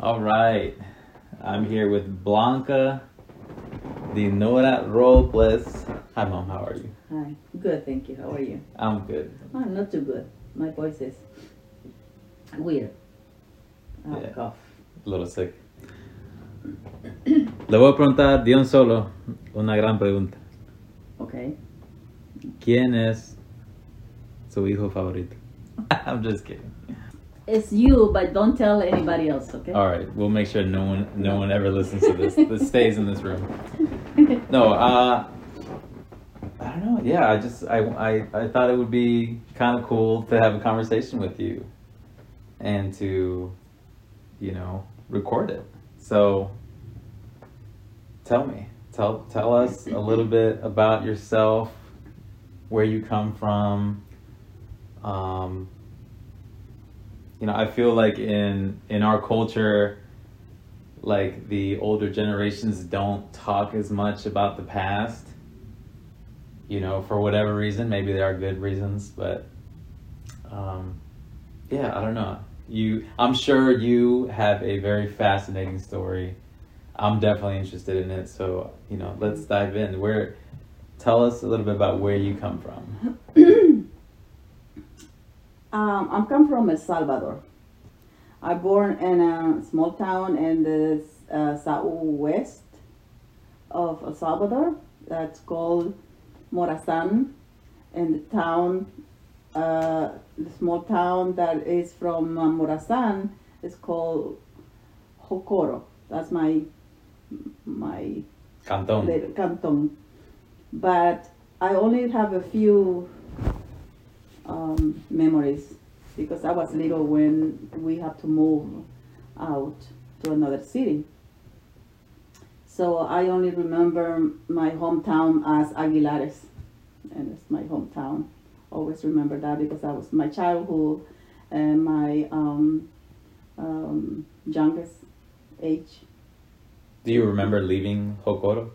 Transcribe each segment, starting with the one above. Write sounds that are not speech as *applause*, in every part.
All right. I'm here with Blanca Dinora Robles. Hi, Mom. How are you? Hi. Good, thank you. How are you? I'm good. Oh, I'm not too good. My voice is weird. I have Yeah. a cough. A little sick. Le voy a preguntar de un solo una gran pregunta. Okay. ¿Quién es su hijo favorito? *laughs* I'm just kidding. It's you, but don't tell anybody else, okay? All right, we'll make sure no one, no one ever listens to this. This *laughs* stays in this room. *laughs* No, uh, I don't know. Yeah, I just I I, I thought it would be kind of cool to have a conversation with you, and to, you know, record it. So, tell me, tell tell us a little *laughs* bit about yourself, where you come from. Um, you know, I feel like in in our culture, like the older generations don't talk as much about the past. You know, for whatever reason, maybe there are good reasons, but um, yeah, I don't know. You, I'm sure you have a very fascinating story. I'm definitely interested in it, so you know, let's dive in. Where, tell us a little bit about where you come from. *clears throat* Um, I'm come from El Salvador. I born in a small town in the uh, southwest of El Salvador. That's called Morazan, and the town, uh, the small town that is from uh, Morazan is called Jocoro. That's my my Canton. little canton. But I only have a few um, memories because I was little when we had to move out to another city. So I only remember my hometown as Aguilares, and it's my hometown. Always remember that because that was my childhood and my um, um, youngest age. Do you remember leaving Jocoro?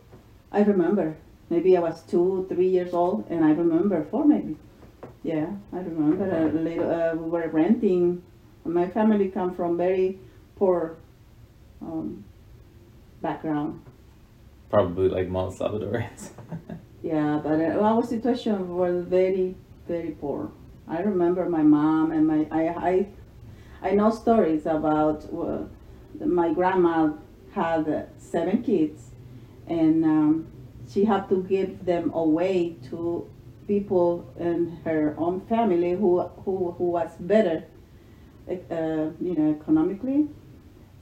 I remember. Maybe I was two, three years old, and I remember four maybe. Yeah, I remember a little. Uh, we were renting. My family come from very poor um, background. Probably like most Salvadorians. *laughs* Yeah, but uh, our situation was very, very poor. I remember my mom and my I I, I know stories about uh, my grandma had seven kids, and um, she had to give them away to people in her own family who who who was better, uh, you know, economically.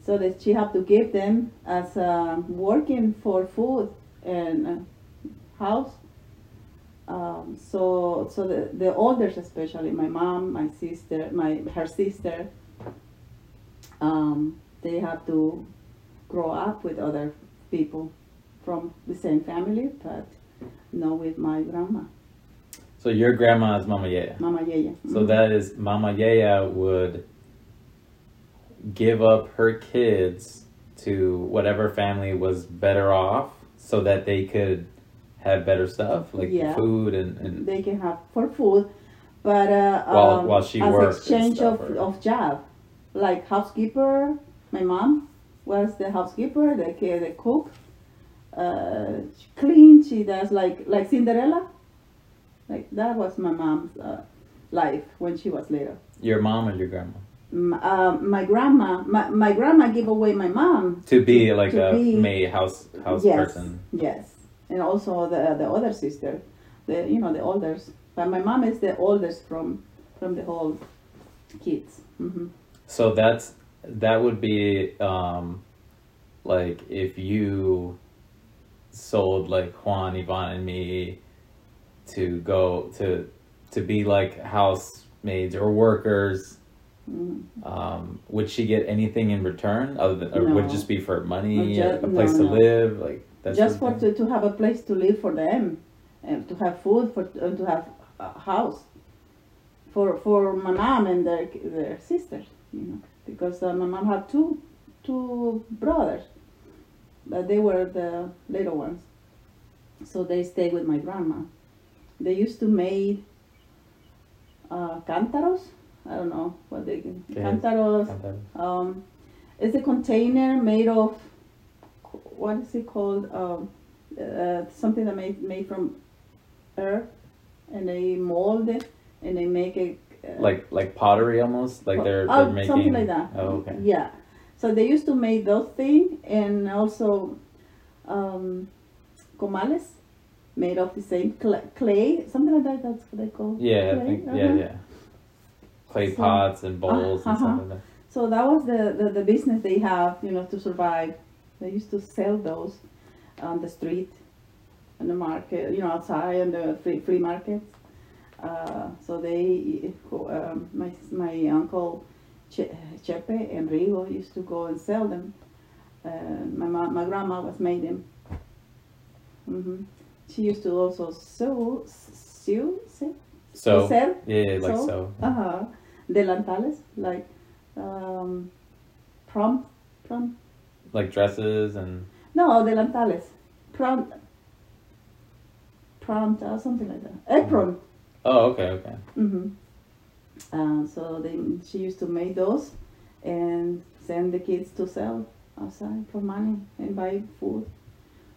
So that she had to give them as uh, working for food and uh, house. Um, so so the, the oldest especially my mom, my sister, my her sister, um, they have to grow up with other people from the same family, but not with my grandma, so your grandma is Mama Yaya. Mama Yaya. So that is Mama Yaya would give up her kids to whatever family was better off so that they could have better stuff like Yeah. food and, and they can have for food, but uh, While- um, while she as worked exchange of, or- of job, like housekeeper. My mom was the housekeeper, the the cook. Uh, she clean. She does like like Cinderella. Like that was my mom's uh, life when she was little. your mom and your grandma M- uh, my grandma, my, my grandma gave away my mom. to be like to a be- maid house house yes, person. Yes, and also the the other sister, the you know the oldest. But my mom is the oldest from from the whole kids. hmm So that's that would be um like if you sold like Juan, Yvonne, and me to go to to be like housemaids or workers. Mm. Um, would she get anything in return other than, or would it just be for money, No, ju- a place to no, no. live, like that Just for to, to have a place to live for them, and to have food for and to have a house for for my mom and their their sisters. You know, because uh, my mom had two two brothers, but they were the little ones, so they stayed with my grandma. They used to make uh, cántaros. I don't know what they Okay. cántaros. Um, It's a container made of what is it called? Um, uh, something that made made from earth, and they mold it and they make it uh, Like like pottery almost. Like they're oh, they're making something like that. Oh, okay. Yeah. So they used to make those things and also um, comales made of the same cl- clay, something like that. That's what they call. Yeah, I clay, think uh-huh. yeah, yeah. Clay So- pots and bowls and uh-huh. stuff like that. So that was the, the, the business they have, you know, to survive. They used to sell those on the street, in the market, you know, outside in the free, free markets. Uh, so they, um, my, my uncle che- Chepe and Rigo used to go and sell them. Uh, my, ma- my grandma was made them. hmm She used to also sew, sew, sew, So sell yeah, like So? so. uh-huh. delantales, like um, prom, prom, Like dresses and no, delantales, prom, pronta, something like that, apron. oh okay okay. Mm-hmm. Uh, so they, she used to make those and send the kids to sell outside for money and buy food.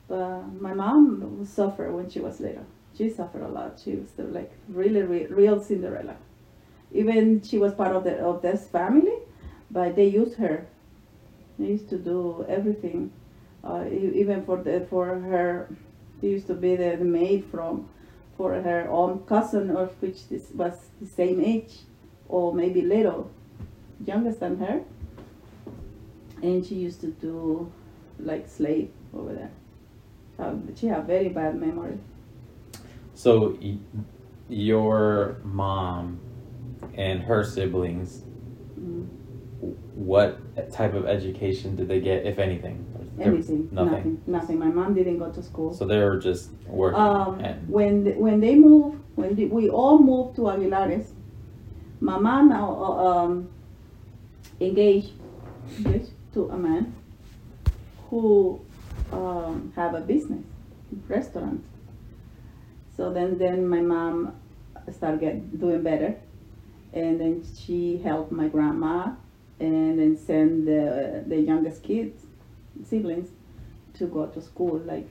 My mom suffered when she was little. She suffered a lot. She was the, like really re- real Cinderella. Even she was part of the of this family, but they used her. They used to do everything, uh, even for the for her. She used to be the, maid from for her own cousin, or which this was the same age, or maybe little, youngest than her. And she used to do like slave over there. Uh, she have very bad memory. So y- your mom and her siblings, Mm. what type of education did they get, if anything? Anything, Nothing. nothing, nothing. My mom didn't go to school. So they were just working. Um, and, when th- when they moved, when the, we all moved to Aguilares, my mom now uh, um, engaged engaged to a man who um, have a business, restaurant. So then, then my mom started get, doing better, and then she helped my grandma, and then send the the youngest kids, siblings, to go to school. Like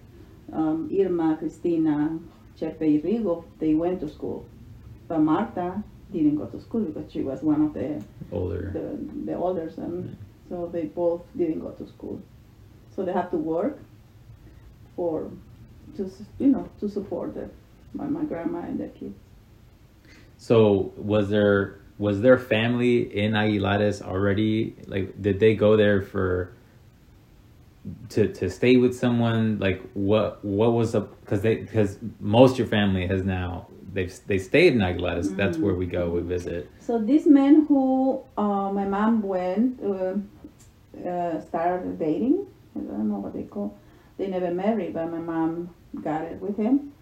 um, Irma, Cristina, Chepe, y Rigo, they went to school, but Marta didn't go to school because she was one of the older. the, the olders, and so they both didn't go to school. So they have to work for, to s- you know, to support the, my, my grandma and their kids. So was there was their family in Aguilares already? Like, did they go there for to to stay with someone? Like, what what was up? Because they because most your family has now they've they stayed in Aguilares. That's where we go. We visit. So this man who uh, my mom went uh, uh, started dating. I don't know what they call. They never married, but my mom got it with him.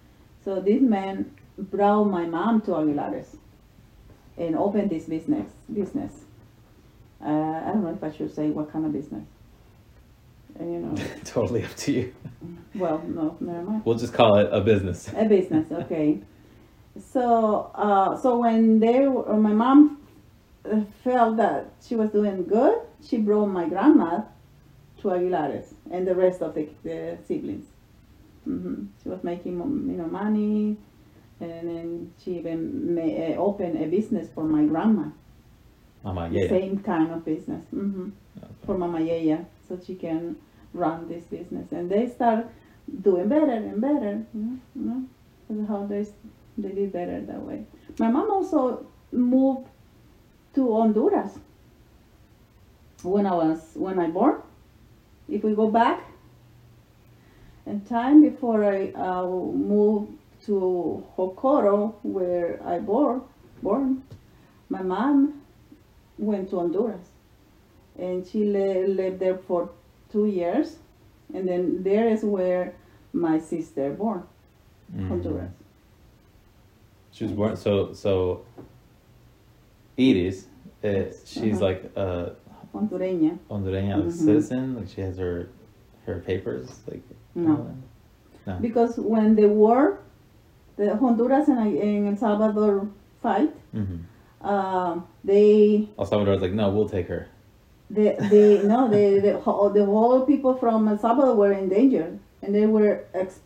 So this man brought my mom to Aguilares and opened this business. Business. Uh, I don't know if I should say what kind of business. Uh, you know. *laughs* totally up to you. well, no, never mind. We'll just call it a business. A business, okay. So, uh, so when they, were- my mom uh, felt that she was doing good, she brought my grandma to Aguilares and the rest of the, the siblings. hmm She was making, you know, money, and then she even ma- uh, opened a business for my grandma. Mama, same kind of business. hmm Okay. for Mama Yaya so she can run this business. And they start doing better and better. You know, you know? That's how they, they did better that way. My mom also moved to Honduras when I was when I born. If we go back in time before I uh, moved to Jocoro where I born, born, my mom went to Honduras and she li- lived there for two years, and then there is where my sister born, Mhm. Honduras. She was born. So so. Iris, uh, she's Uh-huh. like a Hondureña. Hondureña Mhm. citizen. Like she has her her papers. Like No, No. because when the war, the Honduras and, and El Salvador fight, Mm-hmm. uh, they El Salvador's like, no, we'll take her. the the no the the whole, the whole people from El Salvador were in danger, and they were ex,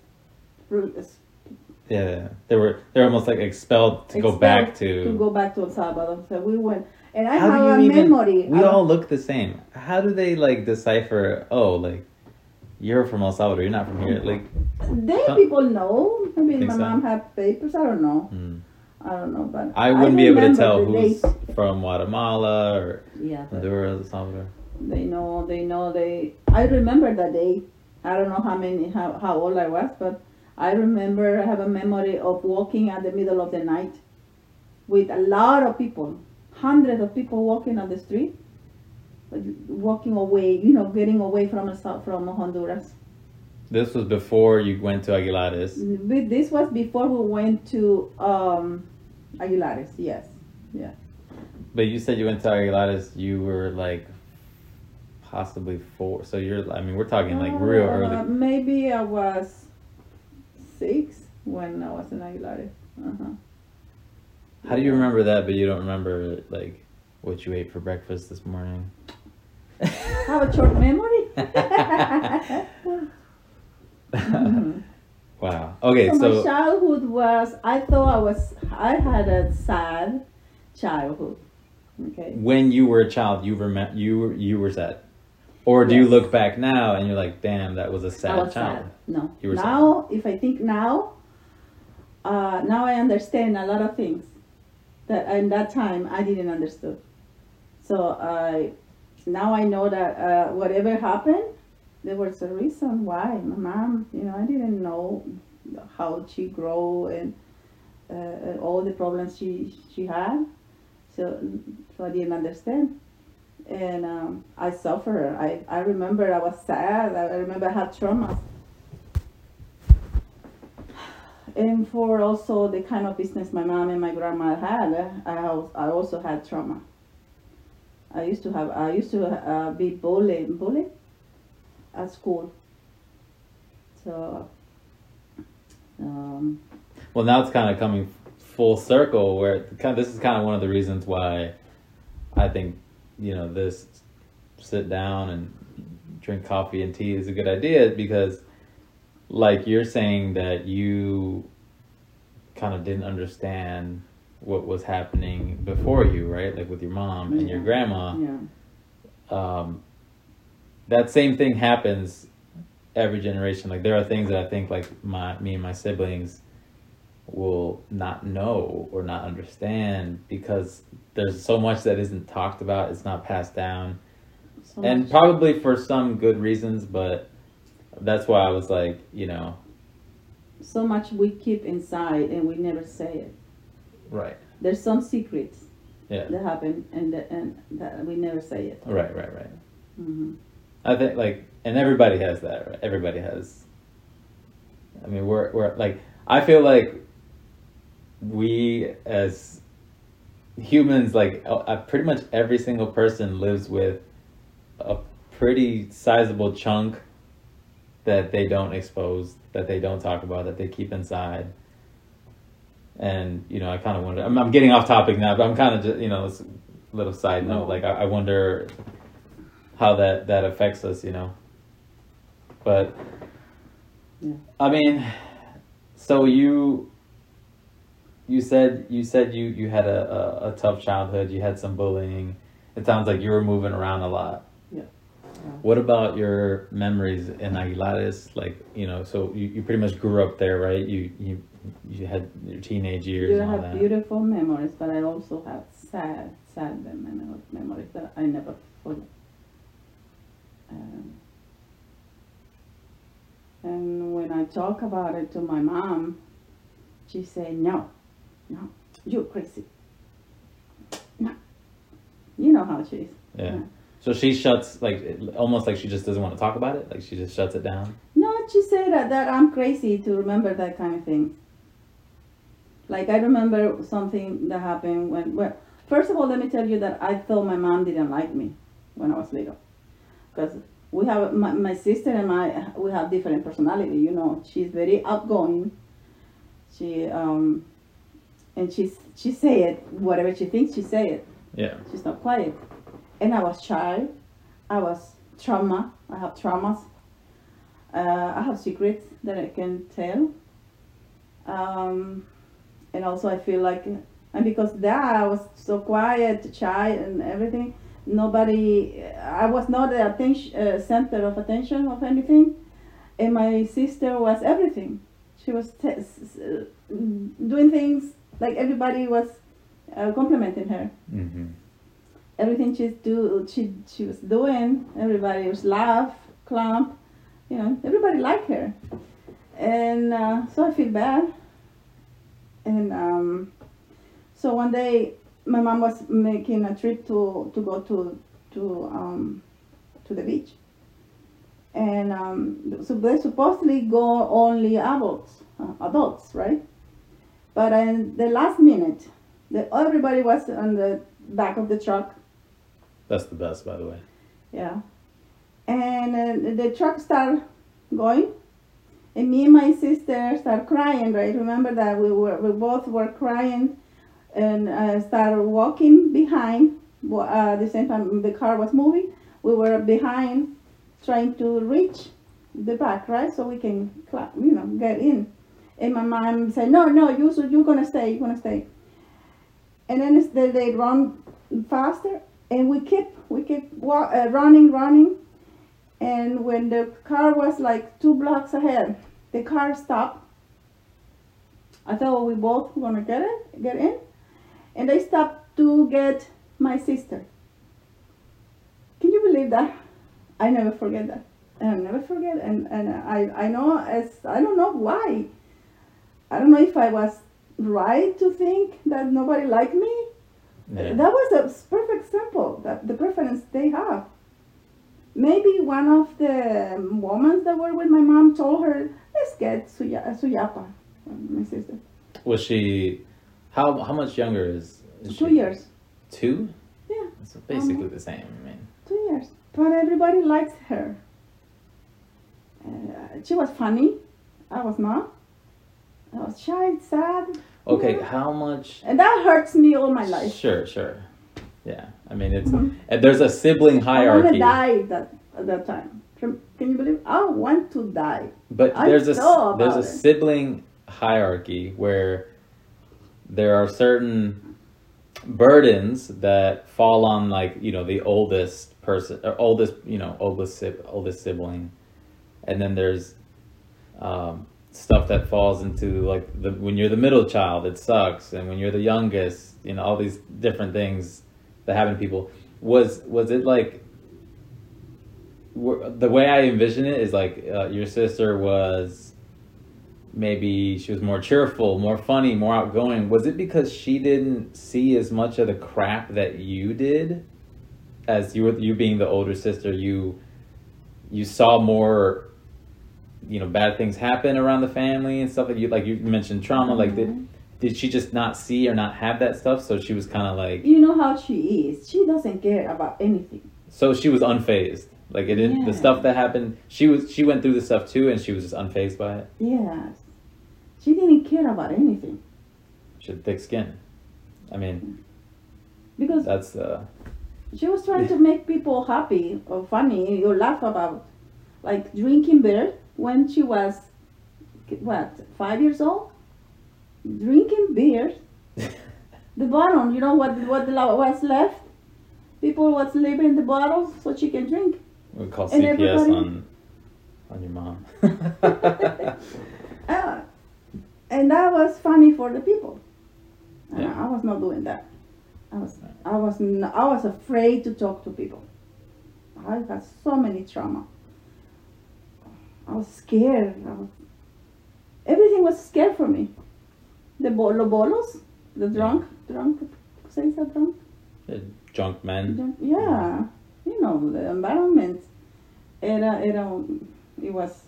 Yeah, they were they're almost like expelled to go back to. to go back to El Salvador. So we went, and I How have do a you even? memory. We all look the same. How do they like decipher? Oh, like you're from El Salvador. You're not from here. Like, They Huh? people know. Maybe Think my so? mom had papers. I don't know. hmm. I don't know, but I wouldn't be able to tell who's dates. from Guatemala or Yeah, Honduras, El Salvador. they know. They know. They. I remember that day. I don't know how many, how, how old I was, but I remember. I have a memory of walking at the middle of the night with a lot of people, hundreds of people walking on the street, walking away. You know, getting away from Sal- from Honduras. This was before you went to Aguilares. This was before we went to um, Aguilares. Yes. But you said you went to Aguilares. You were like possibly four. So you're. I mean, we're talking like real Uh, early. Maybe I was six when I was in Aguilares. Uh-huh. How do you remember that, but you don't remember like what you ate for breakfast this morning? I *laughs* Have a short memory. *laughs* Mhm. wow. Okay, so, my childhood was. I thought I was. I had a sad childhood. Okay. when you were a child, you remember you were you were sad, or do you look back now and you're like, damn, that was a sad was child. sad. No. You were sad. now, if I think now, uh, now I understand a lot of things that in that time I didn't understand. So I now I know that uh, whatever happened, there was a reason why. My mom, you know, I didn't know how she grow and uh, all the problems she she had. So so I didn't understand and um, I suffer. I, I remember I was sad. I remember I had trauma. And for also the kind of business my mom and my grandma had, I, also had trauma. I used to have I used to uh, be bullied bullied at school. So um, Well, now it's kind of coming full circle where kind of, this is kind of one of the reasons why I think you know this sit down and drink coffee and tea is a good idea because like you're saying that you kind of didn't understand what was happening before you right like with your mom and your grandma yeah. um, that same thing happens every generation. Like there are things that I think like my me and my siblings will not know or not understand because there's so much that isn't talked about. It's not passed down, So and much- probably for some good reasons. But that's why I was like, you know, so much we keep inside and we never say it. right, There's some secrets yeah, that happen and that, and that we never say it. right, right, right. hmm I think like, and everybody has that. Right? Everybody has. I mean, we're we're like, I feel like we as humans, like, uh, uh, pretty much every single person lives with a pretty sizable chunk that they don't expose, that they don't talk about, that they keep inside. And you know, I kind of wonder. I'm, I'm getting off topic now, but I'm kind of just you know, little side note. Like, I, I wonder how that that affects us, you know. But Yeah. I mean, so you you said you said you you had a, a, a tough childhood. You had some bullying. It sounds like you were moving around a lot. Yeah. What about your memories in Aguilares? Like you know, so you, you pretty much grew up there, right? You you you had your teenage years You and all have that. beautiful memories, but I also have sad, sad mem- memories that I never forget. Um, and when I talk about it to my mom, she say, "No, no, you're crazy." No, you know how she is. yeah. So she shuts like almost like she just doesn't want to talk about it. Like she just shuts it down. No, she said that, that I'm crazy to remember that kind of thing. Like I remember something that happened when well, first of all, let me tell you that I thought my mom didn't like me when I was little, because we have my, my sister and I we have different personality. You know, she's very outgoing. She um, and she's she say it whatever she thinks she say it. Yeah. She's not quiet. And I was shy. I was trauma. I have traumas. Uh, I have secrets that I can tell. Um, and also I feel like, and because that I was so quiet, shy, and everything, nobody, I was not the attention uh, center of attention of anything, and my sister was everything. She was doing things like everybody was uh, complimenting her. Mm-hmm. Everything she's do, she she was doing, everybody was laugh, clamp, you know, everybody liked her, and uh, so I feel bad. And um, so one day, my mom was making a trip to to go to to um, to the beach, and um, so they supposedly go only adults, uh, adults, right? But in the last minute, the, everybody was on the back of the truck. That's the best, by the way. Yeah. And uh, the truck started going, and me and my sister started crying. Right? Remember that we were we both were crying, and uh, started walking behind. Uh, the same time, the car was moving. We were behind, trying to reach the back, right? So we can, cla- you know, get in. And my mom said, "No, no, you so you're gonna stay. You're gonna stay." And then they they run faster, and we keep we keep uh, running, running. And when the car was like two blocks ahead, the car stopped. I thought we both gonna get it, get in, and they stopped to get my sister. Can you believe that? I never forget that. I never forget. And and I I know as I don't know why. I don't know if I was right to think that nobody liked me. Yeah. That was a perfect example that the preference they have. Maybe one of the um, women that were with my mom told her, "Let's get Suya- uh, Suyapa, um, my sister." Was she? How how much younger is? is Two she? years. Two. Yeah, It's basically um, the same. I mean, two years. But everybody likes her. Uh, she was funny. I was not. I was shy, sad. Okay. Yeah. How much? And that hurts me all my life. Sure, sure. Yeah. I mean, it's Mhm. and there's a sibling hierarchy. I hierarchy, want to die that, at that time. Can you believe? I want to die. but I there's a there's a it. sibling hierarchy where there are certain burdens that fall on like you know the oldest person or oldest you know oldest oldest sibling and then there's um, stuff that falls into like the when you're the middle child it sucks and when you're the youngest you know all these different things that happen to people was was it like were- the way I envision it is like uh, your sister was maybe she was more cheerful, more funny, more outgoing. Was it because she didn't see as much of the crap that you did as you were you being the older sister, you you saw more you know bad things happen around the family and stuff like you like you mentioned trauma like did Mhm. did she just not see or not have that stuff so she was kind of like You know how she is. She doesn't care about anything. so she was unfazed like it didn't the stuff that happened she was she went through the stuff too and she was just unfazed by it Yes. She didn't care about anything. she had thick skin i mean Because that's uh she was trying to make people happy or funny or laugh about. Like drinking beer when she was, what, five years old? Drinking beer. *laughs* The bottom, you know what, what was left? People was leaving the bottles so she can drink. we call And cps everybody- on on your mom Uh, *laughs* and that was funny for the people. Yeah. I was not doing that. I was I was I was afraid to talk to people. I had so many trauma. I was scared. I was, everything was scared for me. The bolo bolos, the drunk, drunk, say that drunk? The drunk men Drunk- Yeah, you know the environment. Era, era, it was,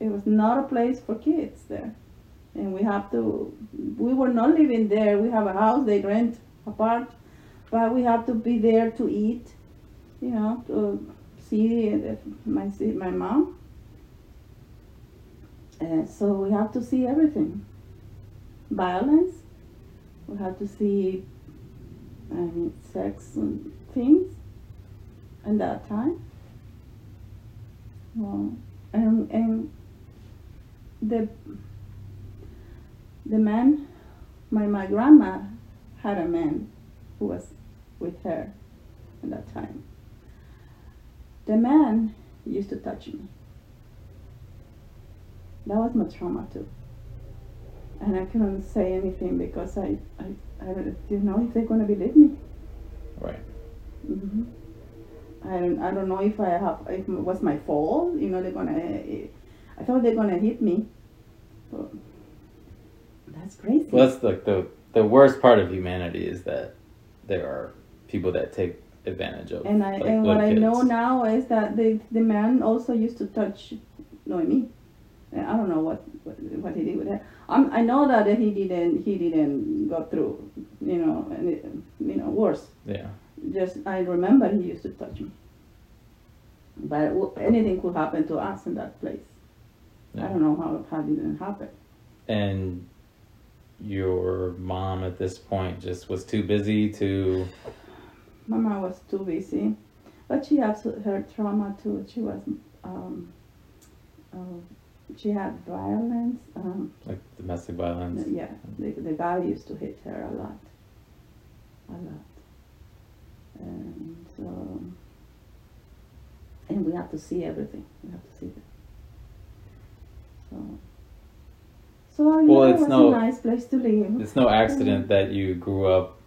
it was not a place for kids there, and we have to. We were not living there. We have a house. They rent apart, but we have to be there to eat. You know, to see the- my my mom. Uh, so we have to see everything. Violence. We have to see I mean, sex and things in that time. Well, and and the the man, my my grandma had a man who was with her at that time. The man used to touch me. That was my trauma too. And I couldn't say anything because I, I, I didn't know if they're gonna believe me. Right. hmm I don't, I don't know if I have, if it was my fault. You know, they're gonna. I thought they're gonna hit me. But that's crazy. Well, that's like the the worst part of humanity is that there are people that take advantage of. and I like, and what little I know now is that the the man also used to touch Noemi. And I don't know what, what what he did with that. Um, I know that he didn't he didn't go through you know any, you know worse. Yeah. Just I remember he used to touch me. But anything could happen to us in that place. I don't know how how did it happen. And your mom at this point just was too busy to. Mama was too busy, but she has her trauma too. She was, um, uh, had violence. Um, like domestic violence. yeah, the, the guy used to hit her a lot, a lot, and so, and we have to see everything. We have to see it. So, so Well, it it's was no- a nice place to live. It's no accident that you grew up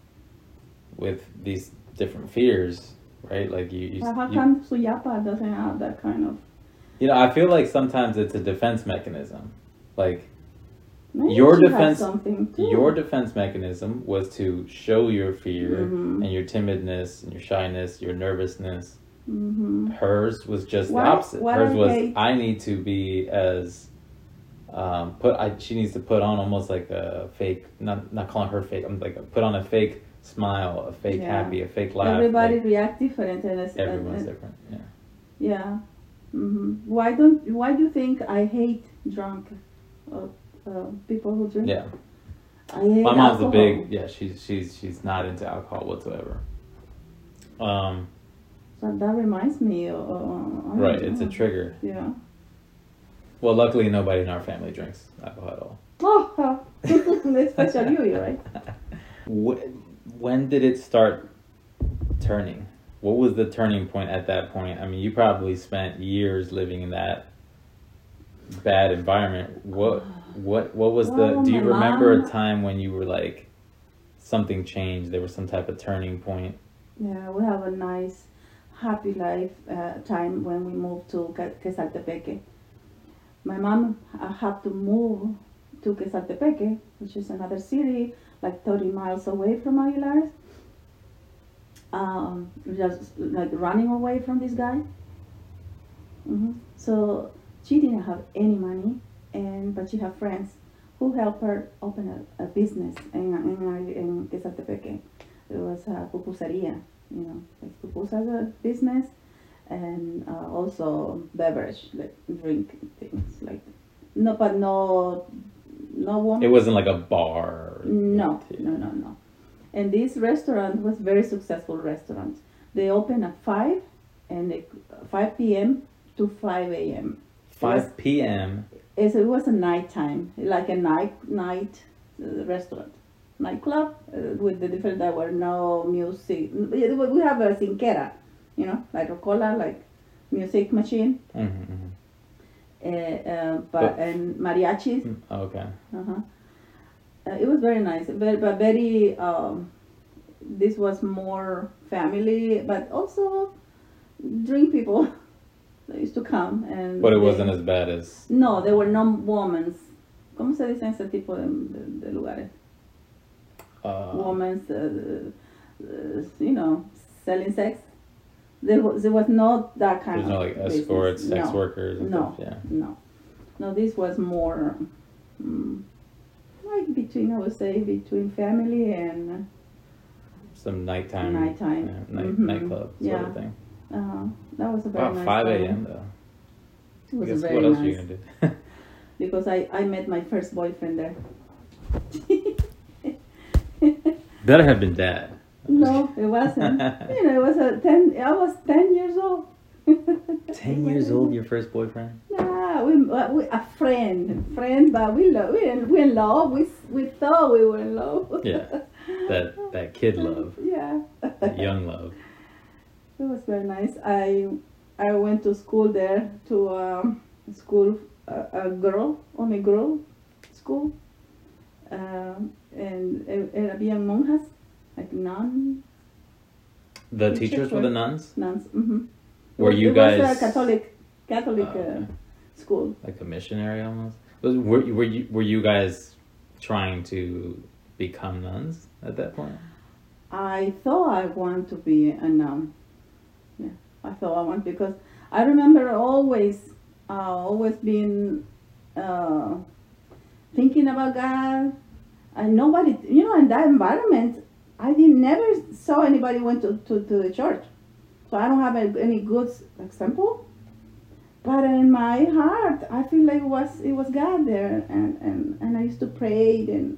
with these different fears, right? Like you, you, But how you come Suyapa doesn't have that kind of? You know, I feel like sometimes it's a defense mechanism. Like Maybe Your defense- something your defense mechanism was to show your fear Mhm. and your timidness and your shyness, your nervousness. hmm Hers was just What- the opposite. Hers was hate- I need to be as um, put. I, she needs to put on almost like a fake. Not not calling her fake. I'm like put on a fake smile, a fake Yeah. happy, a fake laugh. Everybody like, react different, and it's, everyone's and- different. Yeah. yeah. Hmm Why don't? Why do you think I hate drunk uh, uh, people who drink? Yeah. My mom's a big yeah. She's she's she's not into alcohol whatsoever. Um, So that reminds me. Uh, right, it's a trigger. Yeah. Well, luckily nobody in our family drinks alcohol at all. Oh, *laughs* especially you, right? *laughs* When did it start turning? What was the turning point at that point? I mean, you probably spent years living in that bad environment. What what what was Well, the? Do you remember a time when you were like something changed? There was some type of turning point. Yeah, we have a nice, happy life uh, time when we moved to Que- Quesaltepeque. My mom uh, had to move to Quesaltepeque, which is another city like 30 miles away from Aguilar. Um, just like running away from this guy. hmm So she didn't have any money, and but she had friends who helped her open a, a business in in, in Quesaltepeque. It was a pupuseria, you know, like pupusas a business, and uh, also beverage, like drink things, like no, but no, no woman. It wasn't like a bar. No, no, no, no. And this restaurant was very successful restaurant. They open at five, and they, five p.m. to five a.m. Five p.m. It's, it was a nighttime, like a night night uh, restaurant, nightclub uh, with the different. There were no music. We have a cinquera, you know, like Rocola, like music machine, Mm-hmm. uh, uh, but, But- and mariachis. Okay. Uh-huh. Uh, it was very nice, very, but very. Um, this was more family, but also drink people. *laughs* They used to come and. But it they- wasn't as bad as. No, there were no women's. ¿Cómo se dice ese tipo de, de- de lugares? Uh, Women's, uh, uh, you know, selling sex. There was, there was not that kind There's no of like business. escorts, sex no. workers, and No, stuff. Yeah. no, no. This was more mm, like between, I would say, between family and Some nighttime. Nighttime. Yeah, night, Mhm. Nightclub sort Yeah. of thing. uh, that was a very Wow, nice. 5 a.m. though. It was guess very what else nice are you gonna do? *laughs* *laughs* because I I met my first boyfriend there. Better have been dad. *laughs* no, it wasn't. you know, it was a ten. I was ten years old. *laughs* Ten years old, your first boyfriend? Nah, we, uh, we a friend, friend, but we love, we in, we in love. We we thought we were in love. Yeah. That that kid love, *laughs* Yeah. that young love. *laughs* It was very nice. I I went to school there to um, school a, a girl only girl school, um, and and había monjas like nun The The teachers church were the nuns. nuns. Mm-hmm. Were you it guys was a Catholic Catholic Oh, uh, school. like a missionary almost? Was, were you- were you were you guys trying to become nuns at that point? I thought I want to be a nun. Yeah, I thought I want because I remember always, uh, always being uh, thinking about God. And nobody, you know, in that environment, I didn't never saw anybody went to, to, to the church. So I don't have a, any good example. But in my heart, I feel like it was it was God there, and, and, and I used to pray, and,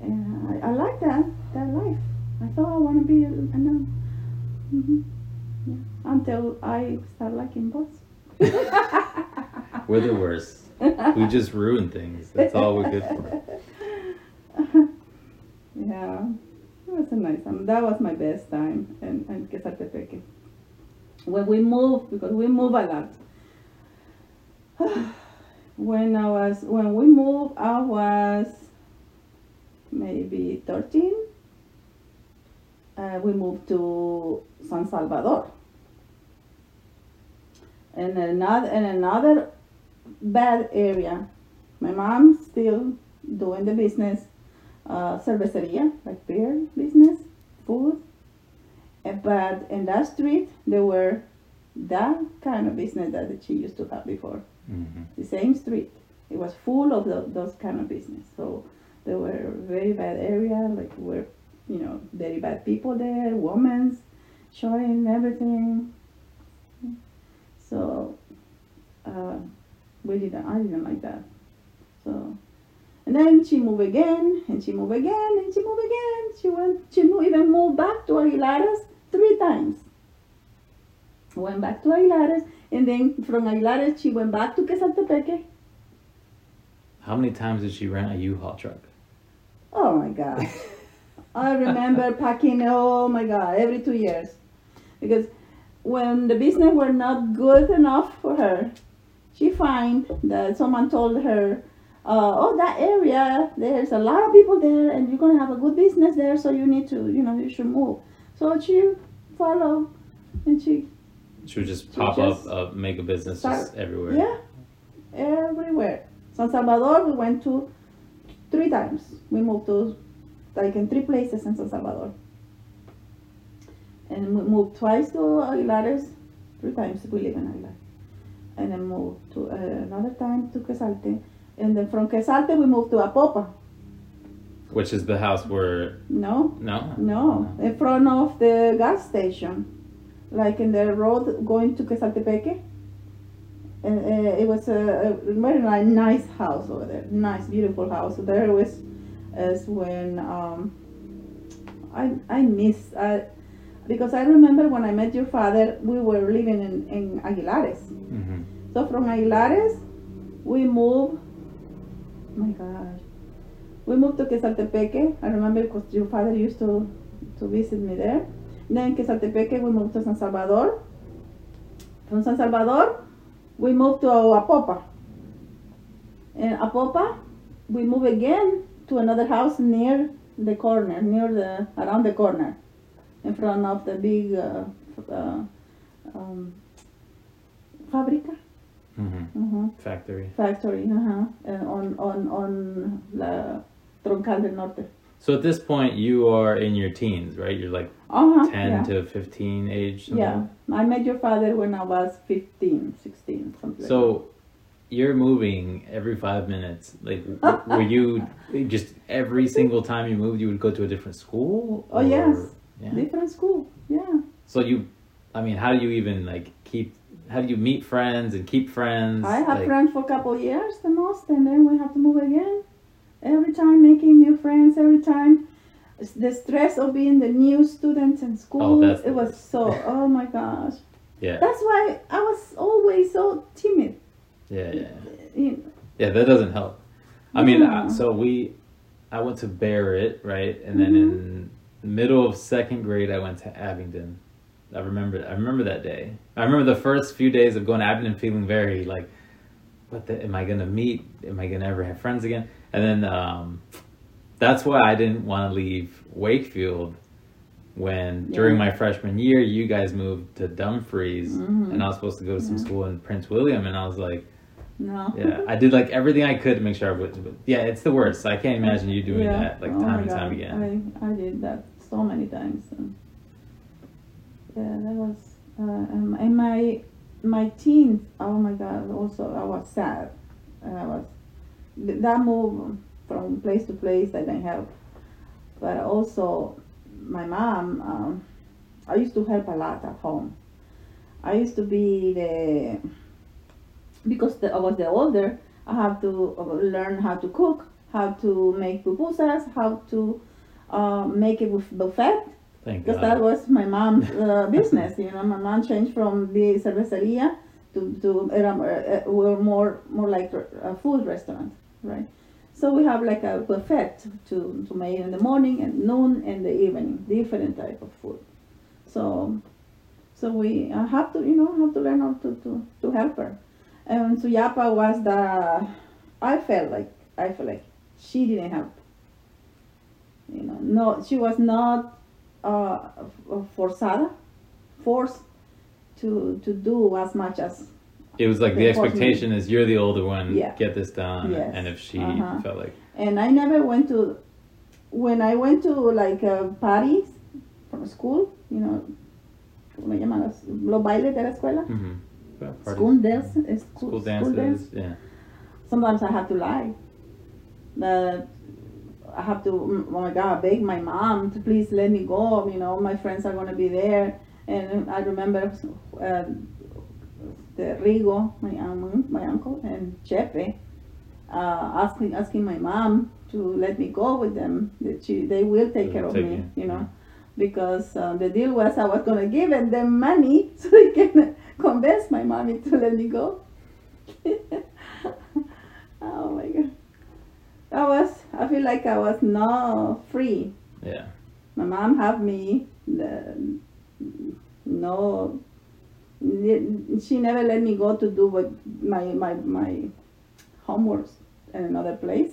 and I, I like that that life. I thought I want to be a, a nun. hmm Yeah. Until I start liking boys. We're the worst. We just ruin things. That's all we're good for. *laughs* yeah, it was a nice time. That was my best time in, in Quesaltepeque. When we move, because we move a lot. *sighs* when I was, when we moved, I was maybe 13. Uh, we moved to San Salvador. And another, and another bad area. My mom still doing the business, uh, cerveceria, like beer business, food. But in that street, there were that kind of business that she used to have before. hmm The same street, it was full of tho- those kind of business. So there were very bad area, like were, you know, very bad people there, women's showing everything. So uh, we didn't, I didn't like that. So, and then she moved again, and she moved again, and she moved again. She went, she mo- even moved back to Aguilares three times. Went back to Aguilares, and then from Aguilares she went back to Quesaltepeque. How many times did she rent a U-Haul truck? Oh my God. I remember *laughs* packing, oh my God, every two years. Because when the business were not good enough for her, she find that someone told her, uh, oh, that area, there's a lot of people there and you're going to have a good business there, so you need to, you know, you should move. So she followed and she, She would just She pop just up, uh, make a business start- just everywhere. yeah, everywhere. San Salvador, we went to three times. We moved to, like, in three places in San Salvador. And we moved twice to Aguilares, three times we live in Aguilar. And then moved to uh, another time to Quesalte. And then from Quesalte, we moved to Apopa. Which is the house where No, no, no, in front of the gas station, like in the road going to Quesaltepeque. And uh, it was a, a very nice house over there, nice, beautiful house. There was, is when um, I I miss I, because I remember when I met your father, we were living in in Aguilares. hmm So from Aguilares, we moved. My gosh, we moved to Quesaltepeque. I remember because your father used to to visit me there. Then Quesaltepeque, we moved to San Salvador. From San Salvador, we moved to Apopa. In Apopa, we moved again to another house near the corner, near the around the corner, in front of the big uh, uh, um, fabrica. hmm Uh-huh. Factory. Factory, uh-huh. On on on la Troncal del Norte. So at this point, you are in your teens, right? You're like Uh-huh. 10 yeah. to 15 age. something yeah. I met your father when I was 15, 16, something like So you're moving every five minutes. Like, were *laughs* you just every single time you moved, you would go to a different school? Oh, yes. Yeah. Different school, yeah. So you, I mean, how do you even like keep? How do you meet friends and keep friends? I have like, friends for a couple years the most, and then we have to move again. Every time making new friends, every time. The stress of being the new student in school. Oh, it was so, oh my gosh. Yeah. That's why I was always so timid. Yeah, yeah. You- Yeah, that doesn't help. I mean, Yeah. uh, so we, I went to Barrett, right, and then Mhm. in the middle of second grade, I went to Abingdon. I remember, I remember that day. I remember the first few days of going to Abingdon, feeling very like, what the, am I gonna meet? Am I gonna ever have friends again? And then um, that's why I didn't want to leave Wakefield when during my freshman year you guys moved to Dumfries Mhm. and I was supposed to go to some Yeah. school in Prince William and I was like no. yeah, I did like everything I could to make sure I would. But yeah, it's the worst. I can't imagine you doing Yeah. that like Oh time and time again. I, I did that so many times. and- yeah, that was uh, um, in my my teens. Oh my God! Also, I was sad. And I was that move from place to place. I didn't help, but also my mom. Um, I used to help a lot at home. I used to be the because the, I was the older. I have to uh, learn how to cook, how to make pupusas, how to uh, make it with buffet Thank because that was my mom's uh, *laughs* business. You know, my mom changed from the cerveceria to to era, uh, we're more more like a food restaurant, right? So we have like a buffet to to make in the morning and noon and the evening, different type of food. So so we uh, have to you know have to learn how to to, to help her. And Suyapa was the I felt like I felt like she didn't help. You know, no, she was not uh, forzada, forced to to do as much as It was like the They forced me. expectation is you're the older one, Yeah. get this done. Yes. And if she Uh-huh. felt like, and I never went to when I went to like uh, parties from school, you know, ¿cómo me llaman los, los bailes de la escuela? mm-hmm. School dance, eh, school dance. dances, yeah. Sometimes I have to lie. That I have to, mm, oh my God, beg my mom to please let me go. You know, my friends are gonna be there. And I remember uh, the Rigo, my um, my uncle, and Chepe, uh, asking asking my mom to let me go with them. That she they will take They care will of me. you, You know, yeah. because uh, the deal was I was gonna give them money *laughs* so they can *laughs* convince my mommy to let me go. *laughs* oh my god. I was I feel like I was not free. Yeah. My mom had me the, no she never let me go to do what my my my homework in another place.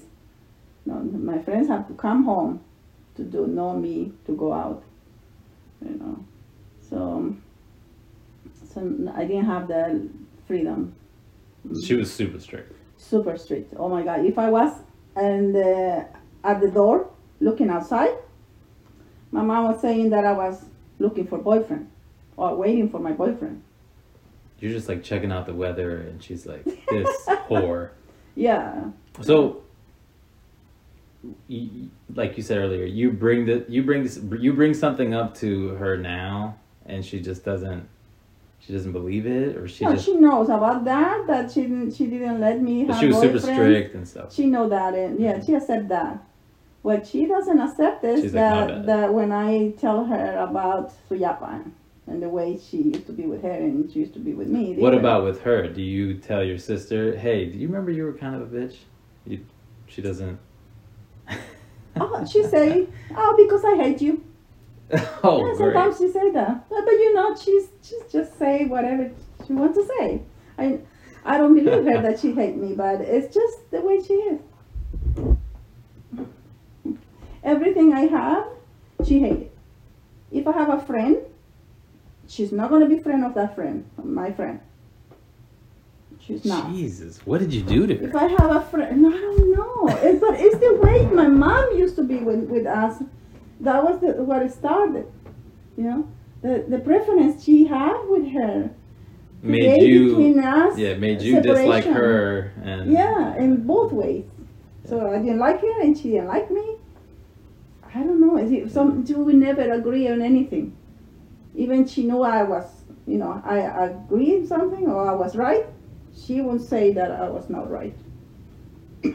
No, my friends have to come home to do know me to go out. You know. So so I didn't have the freedom She was super strict. super strict. Oh my god! If I was and uh, at the door looking outside, my mom was saying that I was looking for boyfriend or waiting for my boyfriend. You're just like checking out the weather, and she's like, this *laughs* whore. Yeah, So, like you said earlier, you bring the you bring this, you bring something up to her now, and she just doesn't she doesn't believe it, or she no, just she knows about that. That she didn't. She didn't let me have she was super strict and stuff. She know that, and yeah, she accept that. What she doesn't accept is She's that bad." that when I tell her about Suyapa and the way she used to be with her and she used to be with me. What about with her? Do you tell your sister, "Hey, do you remember you were kind of a bitch"? You, she doesn't. Oh, she say, oh, because I hate you. *laughs* oh, yeah, great. sometimes she say that, but, but you know, she's she's just say whatever she wants to say. I I don't believe her that she *laughs* hate me, but it's just the way she is. Everything I have, she hate it. If I have a friend, she's not gonna be friend of that friend, my friend. She's not. Jesus, what did you do to her? If? I have a friend, I don't know. It, but it's the way my mom used to be with, with us. That was the, what it started. You know, the the preference she had with her. Made you, us yeah, made you dislike her, and Yeah, in both ways. So I didn't like her, and she didn't like me. I don't know. Is it some? Do we never agree on anything? Even she knew I was, you know, I agreed something or I was right. She would say that I was not right. *coughs*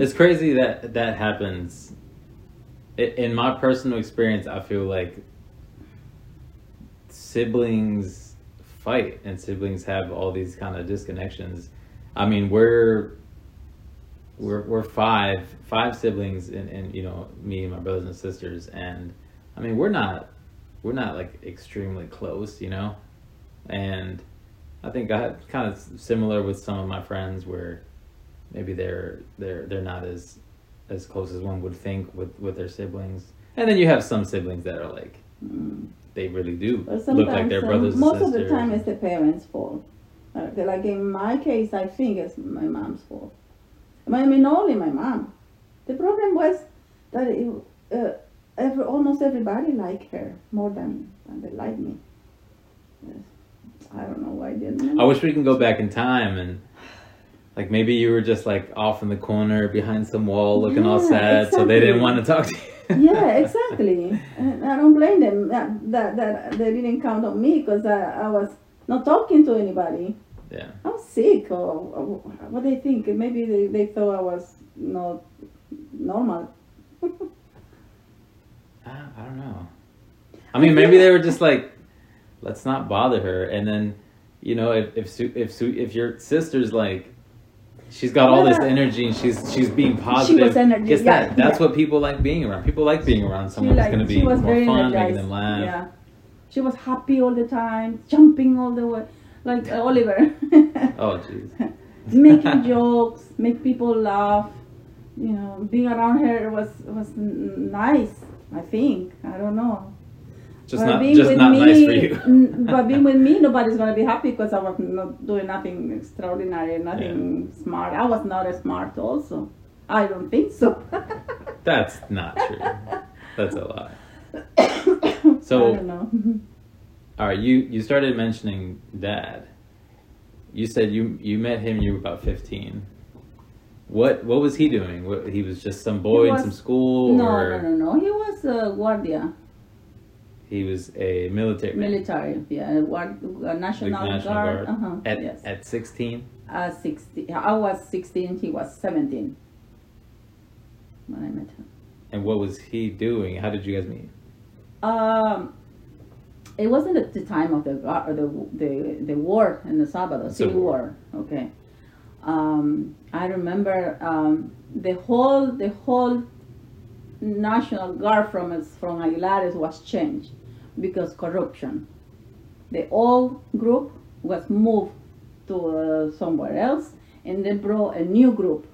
it's crazy that that happens. In my personal experience, I feel like siblings fight and siblings have all these kind of disconnections. I mean, we're we're we're five five siblings and, and you know me and my brothers and sisters and I mean we're not we're not like extremely close, you know, and I think I kind of similar with some of my friends where maybe they're they're they're not as as close as one would think with with their siblings, and then you have some siblings that are like Mm. they really do look like their um, brothers most of the time, it's the parents' fault. Uh, like in my case, I think it's my mom's fault. I mean, only my mom. The problem was that it, uh, every, almost everybody liked her more than, than they liked me. I don't know why they didn't. I wish we can go back in time and like maybe you were just like off in the corner behind some wall looking all Yeah, sad, so they didn't want to talk to you. *laughs* yeah, exactly. And I don't blame them that, that, that they didn't count on me because I, I was not talking to anybody. yeah. I was sick or, or what they think. Maybe they, they thought I was not normal. *laughs* I, I don't know. I mean, maybe they were just like, let's not bother her. And then, you know, if if Su- if Su- if your sister's like, she's got all this energy and she's she's being positive. She energy- guess yeah, that that's yeah. what people like being around. People like being around someone who's going to be was more fun, making them laugh. Yeah, she was happy all the time, jumping all the way, like uh, Oliver, *laughs* Oh, jeez. *laughs* making jokes, make people laugh. You know, being around her was was nice. I think I don't know. Just But not being just with not me, nice for you. n- but being with me, nobody's gonna be happy because I was not doing nothing extraordinary, nothing smart. I was not as smart, also. I don't think so. *laughs* That's not true. That's a lie. *coughs* I So, don't know. *laughs* all right, you you started mentioning dad. You said you you met him. You were about fifteen. What what was he doing? What, he was just some boy in some school, No, or no, no, no. He was a guardia, he was a military man? military, yeah, a, guard, a national, National guard. Guard. Uh-huh, At yes. at sixteen. Uh, 16. I was 16, he was 17 when I met him. And what was he doing? How did you guys meet? Um, it wasn't at the time of the uh, the the, the war in the Civil Civil War. Okay, um, I remember um, the whole the whole National Guard from from Aguilares was changed because corruption. The old group was moved to uh, somewhere else, and they brought a new group.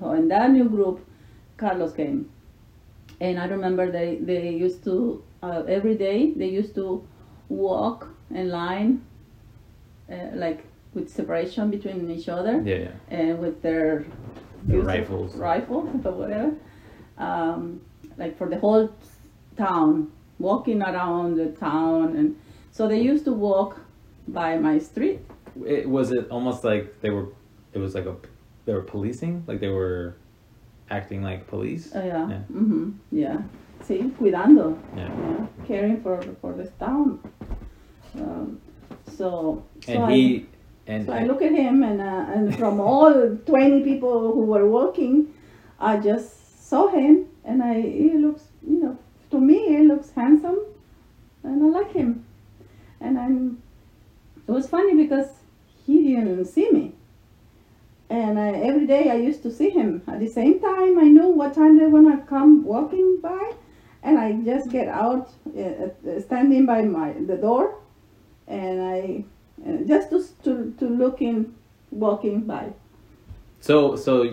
So in that new group, Carlos came and I remember they, they used to uh, every day they used to walk in line uh, like with separation between each other Yeah, yeah. and with their of rifles. rifle or *laughs* whatever um, like for the whole town walking around the town and so they used to walk by my street It, was it almost like they were? It was like a they were policing, like they were acting like police. uh, yeah Yeah. hmm yeah see cuidando Yeah. yeah, caring for for this town. Um, so so And I, he and so I look at him and uh, and from all twenty people who were walking, I just saw him and I he looks you know to me he looks handsome, and I like him, and I'm. It was funny because he didn't see me. And I, every day I used to see him. At the same time, I knew what time they're gonna come walking by, and I just get out, uh, uh, standing by my the door, and I just to to to look in, walking by. So, so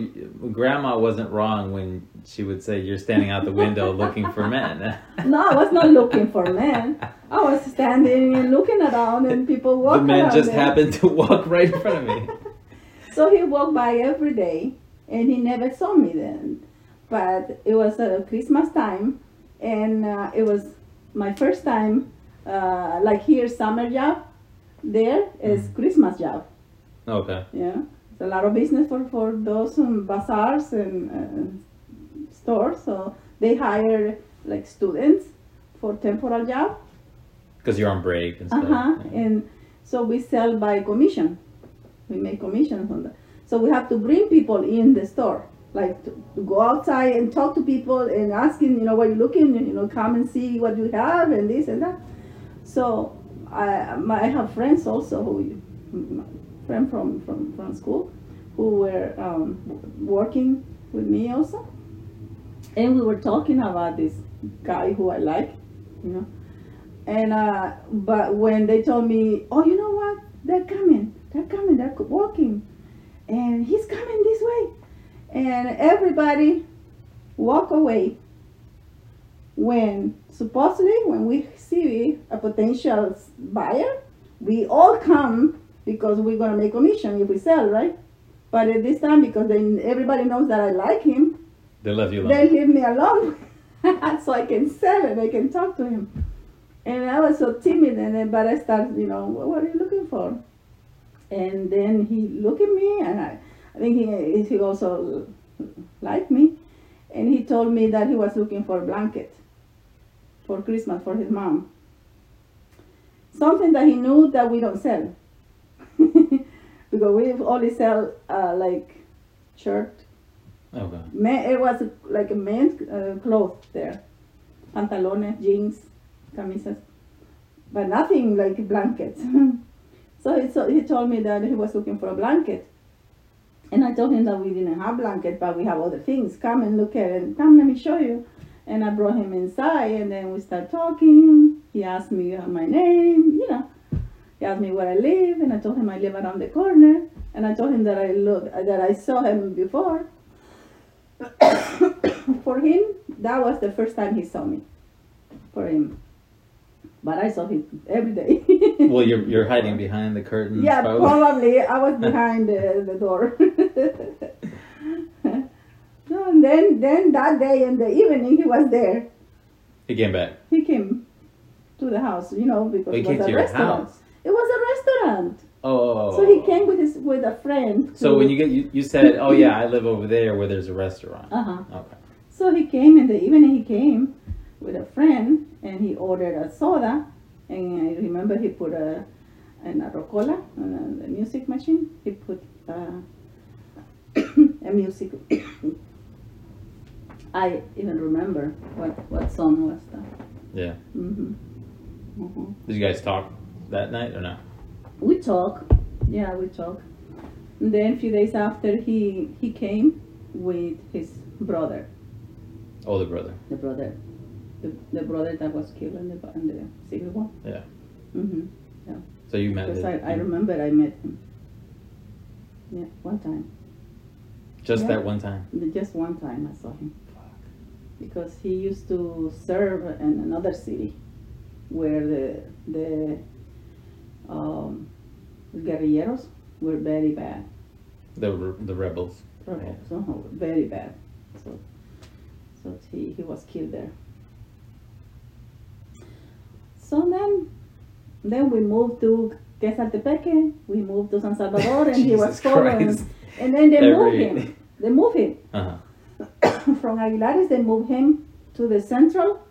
grandma wasn't wrong when she would say you're standing out the window *laughs* looking for men. *laughs* No, I was not looking for men. I was standing and looking around, and people the walking man just there. happened to walk right in front of me. *laughs* So he walked by every day, and he never saw me then. But it was uh, Christmas time, and uh, it was my first time, uh, like here, summer job. There is Mhm. Christmas job. Okay. Yeah, it's a lot of business for for those um, bazaars and uh, stores. So they hire like students for temporal job. Because you're on break and stuff. Uh huh. Yeah. And so we sell by commission. We make commissions on that. So we have to bring people in the store, like to, to go outside and talk to people and asking, you know, what you're looking, you know, come and see what you have and this and that. So I, my, I have friends also who, friend from, from, from school, who were um, working with me also. And we were talking about this guy who I like, you know. And uh, but when they told me, oh, you know what? They're coming. They're coming. They're walking, and he's coming this way. And everybody walk away. When supposedly when we see a potential buyer, we all come because we're gonna make commission if we sell, right? But at this time, because then everybody knows that I like him, They left you alone. they leave me alone *laughs* so I can sell and I can talk to him. And I was so timid, and then but I started, you know, what are you looking for? And then he looked at me, and I, I think he he also liked me, and he told me that he was looking for a blanket for Christmas for his mom. Something that he knew that we don't sell, *laughs* because we only sell uh, like shirt okay. Man, it was like a man's uh, clothes there, pantalones, jeans, camisas, but nothing like blankets. *laughs* so he, so he told me that he was looking for a blanket, and I told him that we didn't have blanket, but we have other things. Come and look at it. Come, let me show you. And I brought him inside, and then we start talking. He asked me uh, my name, you know. He asked me where I live, and I told him I live around the corner. And I told him that I look that I saw him before. *coughs* for him, that was the first time he saw me. For him, but I saw him every day. *laughs* Well, you're you're hiding behind the curtain. yeah, probably. probably I was *laughs* behind the, the door. *laughs* and then then that day in the evening he was there. He came back. He came to the house, you know, because it was a restaurant. house. It was a restaurant. Oh. So he came with his with a friend. So when you get you, you said, *laughs* oh yeah, I live over there where there's a restaurant. uh huh. Okay. So he came in the evening. He came with a friend, and he ordered a soda. And I remember he put a an a rocola on the music machine. He put uh, *coughs* a music. I even remember what what song was that. Yeah. hmm hmm Did you guys talk that night or no? We talk. Yeah, we talk. And then a few days after, he he came with his brother. Older brother. the brother, the, the brother that was killed in the in the civil war. Yeah. Mm-hmm. So you met. Because I, I remember I met him. Yeah, one time. Just yeah. that one time. Just one time I saw him. Because he used to serve in another city, where the the um, guerrilleros were very bad. The re- the rebels. Rebels, uh-huh, very bad. So, so he, he was killed there. So then, then we moved to Quezaltepeque. We moved to San Salvador, and he *laughs* was following. And then they moved him. They moved him Uh huh. From Aguilares. They moved him to the Central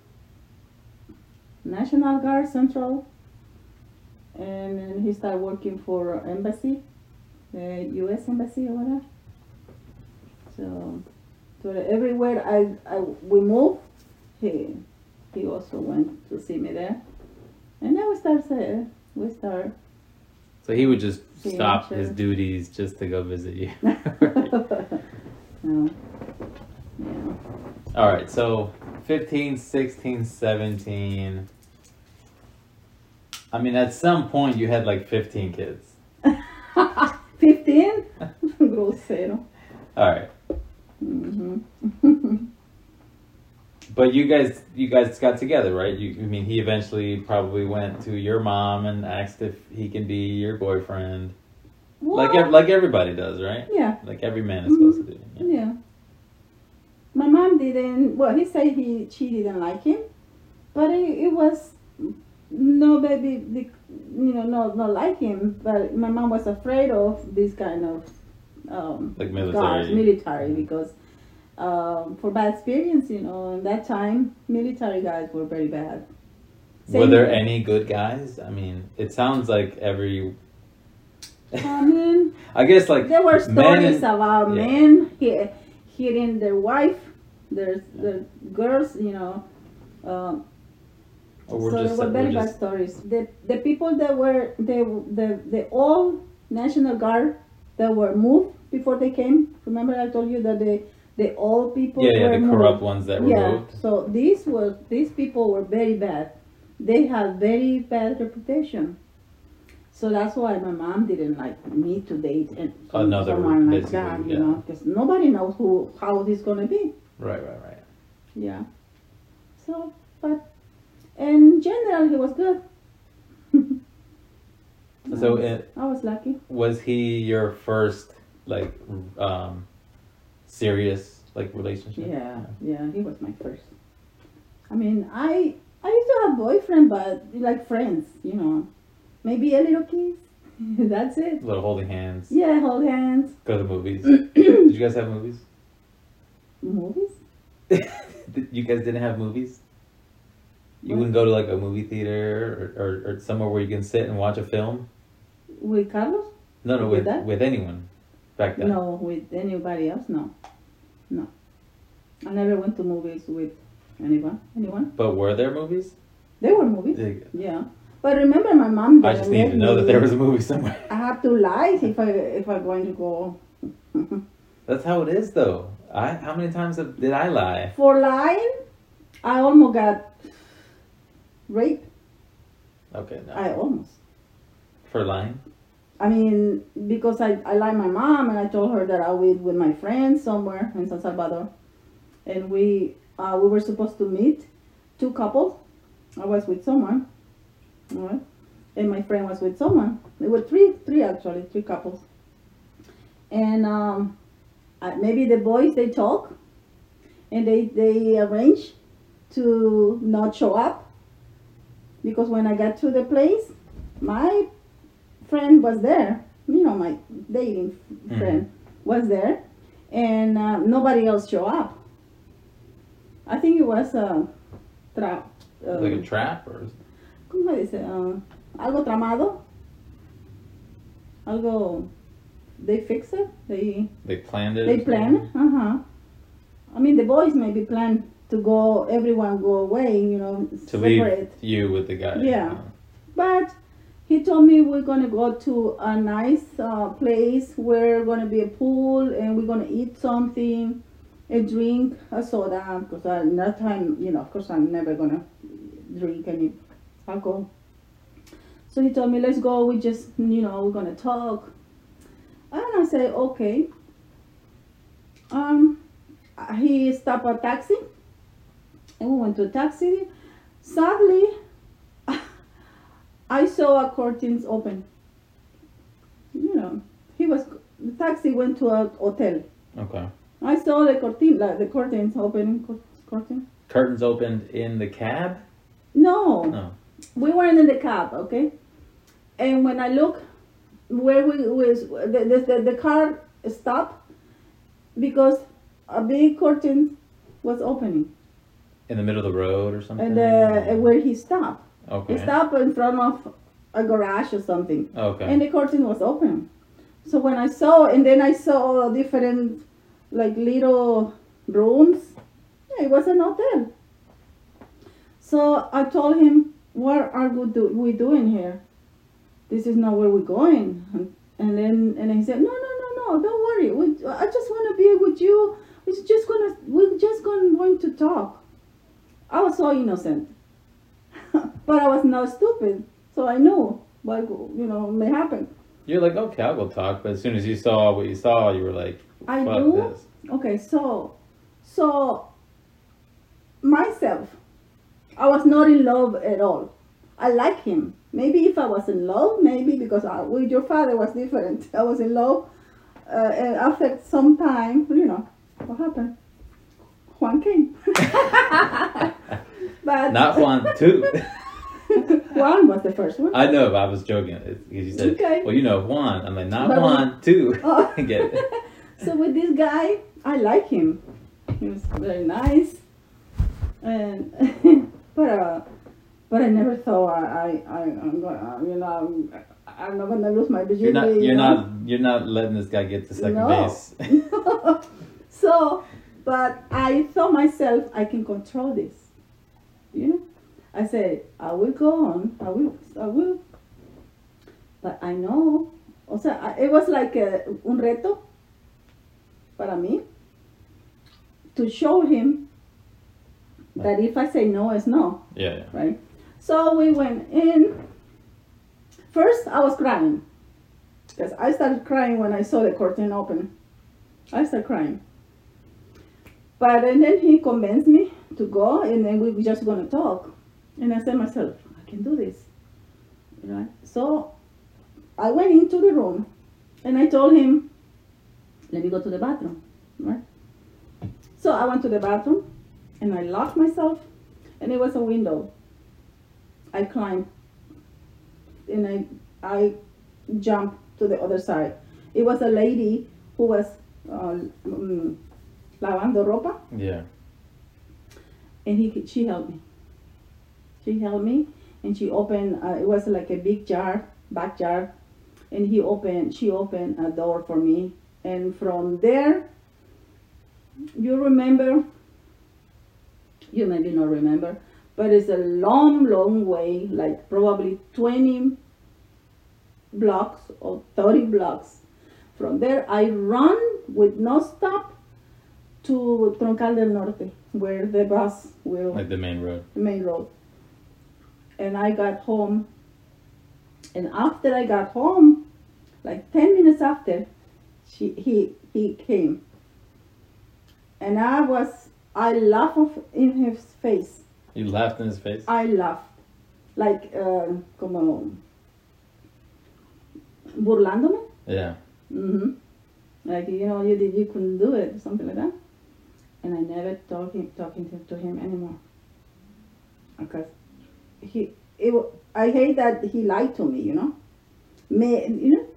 National Guard Central, and then he started working for embassy, the U.S. embassy over there. So, so everywhere I, I we moved, he he also went to see me there, and then we start uh, we start. So he would just stop his duties just to go visit you. *laughs* *laughs* no. *laughs* All right. So 15, 16, 17. I mean, at some point you had like 15 kids. *laughs* 15? *laughs* Grosero. All right. hmm *laughs* But you guys, you guys got together, right? You, I mean, he eventually probably went to your mom and asked if he can be your boyfriend, like like everybody does, right? yeah, Like every man is supposed to do. Yeah. yeah. My mom didn't. Well, he said he she didn't like him, but it, it was no baby. You know, no not like him. But my mom was afraid of this kind of um, Like guards, military. military because um, for bad experience. You know, in that time, military guys were very bad. Were Same- there any good guys? I mean, it sounds like every. I mean, *laughs* I guess like there were men stories and- about yeah. men he, hitting their wife, their, their girls, you know, uh, Or so there were very bad just stories. The the people that were the the the old National Guard that were moved before they came. Remember I told you that the the old people yeah, yeah, were the moved. corrupt ones that were yeah. moved. So these were these people were very bad. They had very bad reputation. So that's why my mom didn't like me to date and Another someone like that, you yeah. know, because nobody knows who how he's gonna be. Right, right, right. Yeah. So, but in general, he was good. *laughs* So I was, it, I was lucky. was he your first like um serious like relationship? Yeah, yeah, he was my first. I mean, I I used to have boyfriend, but like friends, you know, maybe a little kiss. *laughs* That's it. A Little holding hands. Yeah, hold hands. Go to movies. *clears throat* Did you guys have movies? Movies? *laughs* you guys didn't have movies? You What? wouldn't go to like a movie theater or, or, or somewhere where you can sit and watch a film? With Carlos? No, no, With with with anyone back then. No, with anybody else? No, no. I never went to movies with anyone. Anyone? But were there movies? There were movies. Yeah, but remember, my mom. I just need to know that there was a movie somewhere. I have to lie if I if I'm going to go. *laughs* That's how it is, though. I how many times have, did I lie? For lying, I almost got raped. Okay, no. I almost. For lying. I mean, because I, I lied my mom and I told her that I was with my friends somewhere in San Salvador, and we uh, we were supposed to meet, two couples. I was with someone, all right, and my friend was with someone. There were three, three actually, three couples. And um, maybe the boys they talk, and they they arrange to not show up, because when I got to the place, my friend was there. You know, my dating Mhm. friend was there, and uh, nobody else show up. I think it was a tra- uh, Like a trap or ¿Cómo dice? Uh, algo tramado. Algo. They fix it. They they planned it. they plan. Uh huh. I mean, the boys maybe plan to go. Everyone go away. You know, to separate. leave you with the guy. Yeah. But he told me we're gonna go to a nice uh, place where gonna be a pool and we're gonna eat something, a drink, a soda. Because at that time, you know, of course, I'm never gonna drink any alcohol. So he told me, let's go. We just, you know, we're gonna talk. And I said, okay. Um, he stopped a taxi, and we went to a taxi. Sadly, *laughs* I saw a curtains open. You know, he was the taxi went to a hotel. Okay. I saw the curtain, like the curtains opening. cur- Curtain? Curtains opened in the cab. No, No. We weren't in the cab, okay. And when I look, where we was the the, the, car stopped because a big curtain was opening, In the middle of the road or something. and uh, where he stopped, okay. he stopped in front of a garage or something. Okay. and the curtain was open. So when I saw, and then I saw different, like little rooms. Yeah, it was an hotel. So I told him, "What are we, do- we doing here? This is not where we're going." And, then and he said, "No, no, no, no. Don't worry. We, I just want to be with you. We're just gonna, we're just going, going to talk." I was so innocent, *laughs* but I was not stupid, so I knew what you know may happen. You're like, okay, I'll go talk. But as soon as you saw what you saw, you were like, I do. this. Okay, so so myself, I was not in love at all. I like him. Maybe if I was in love, maybe because I, with your father was different. *laughs* I was in love, uh, and after some time, you know, what happened? Juan came. *laughs* but Not Juan too. *laughs* Juan was the first one. I know, but I was joking. Because you said, Okay. well, you know Juan. I'm like, not But- Juan too. Oh. I get it. so with this guy, I like him. He was very nice, and but uh, but I never thought I I I'm gonna you know I'm, not gonna lose my virginity. You're not. you You're know? not. You're not letting this guy get to second No. base. *laughs* so, but I thought myself I can control this, you know. I said, I will go on. I will. I will. But I know. O sea, I- it was like a, un reto para mí to show him that if I say no, it's no, Yeah, yeah. right? So we went in. First, I was crying because I started crying when I saw the curtain open. I started crying. But and then he convinced me to go, and then we were just gonna talk. And I said myself, I can do this, right? So I went into the room, and I told him, "Let me go to the bathroom," right? So I went to the bathroom, and I locked myself, and it was a window. I climbed, and I I jumped to the other side. It was a lady who was uh, mm, lavando ropa, Yeah. and he she helped me. She helped me, and she opened. Uh, it was like a big jar, back jar, and he opened. She opened a door for me, and from there, you remember. You maybe not remember, but it's a long, long way, like probably twenty blocks or thirty blocks. From there, I run with no stop to Troncal del Norte, where the bus will Like the main road. the main road. And I got home. And after I got home, like ten minutes after, she he he came. And I was I laughed in his face. You laughed in his face. I laughed. Like uh, como burlándome. Yeah. hmm Like you know, you did, you couldn't do it, something like that. And I never talking talking to, to him anymore. Because he, it, I hate that he lied to me. You know, May, you know.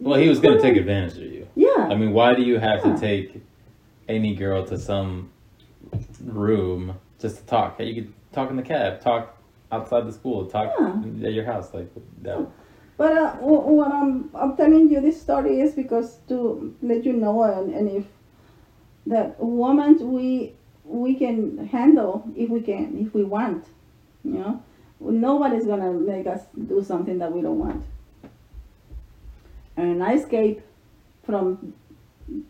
Well, he was gonna take advantage of you. Yeah. I mean, why do you have Yeah. to take any girl to some room just to talk? You could talk in the cab, talk outside the school, talk Yeah. at your house, like that. But uh, what I'm I'm telling you this story is because to let you know and, and if that woman we we can handle if we can if we want, you know, nobody's gonna make us do something that we don't want. And I escaped from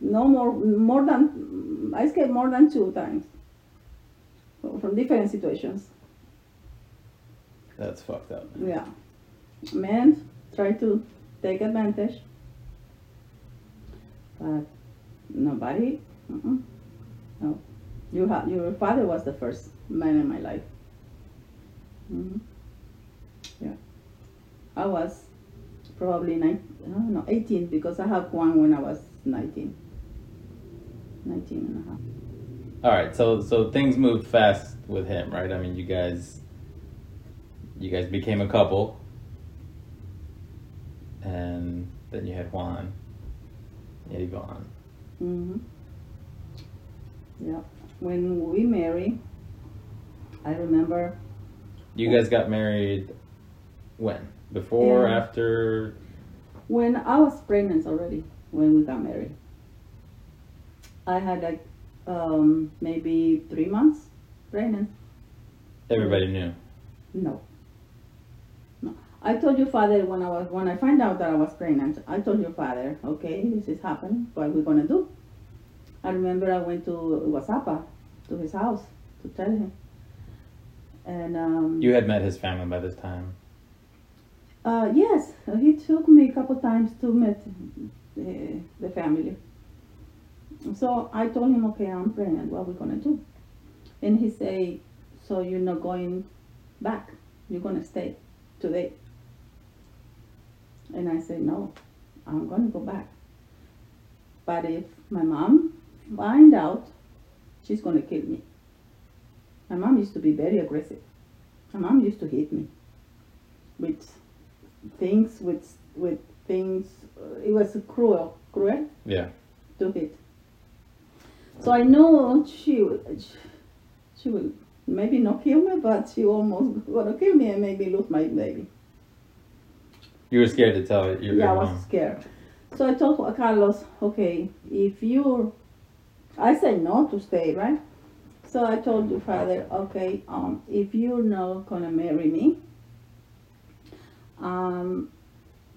no more more than I escaped more than two times from different situations. That's fucked up. man. Yeah. Men try to take advantage. But nobody. No. You ha- your father was the first man in my life. hmm Yeah. I was probably nine, no, no, 18 because I had one when I was 19. 19 and a half. All right, so so things moved fast with him, right? I mean, you guys, you guys became a couple, and then you had Juan, you had Yvonne. hmm Yeah. When we married, I remember You guys got married when? Before, Yeah. after? when I was pregnant already when we got married. I had like um, maybe three months pregnant. Everybody knew. No. No. I told your father when I was when I find out that I was pregnant. I told your father, okay, this is happening. What are we gonna do? I remember I went to Guazapa, to his house, to tell him. And um, You had met his family by this time. Uh, yes, he took me a couple times to meet the, the family. So I told him, okay, I'm pregnant. What are we gonna do? And he say, so you're not going back? You're gonna stay today? And I said, no, I'm gonna go back. But if my mom find out, she's gonna kill me. My mom used to be very aggressive. My mom used to hit me with things with with things. It was cruel, cruel Yeah. to hit. So I know she would, she will maybe not kill me, but she almost *laughs* gonna kill me and maybe lose my baby. You were scared to tell your, yeah, I was scared. So I told Carlos, okay, if you, I said no to stay, right? So I told the father, okay, um, if you're not gonna marry me, um,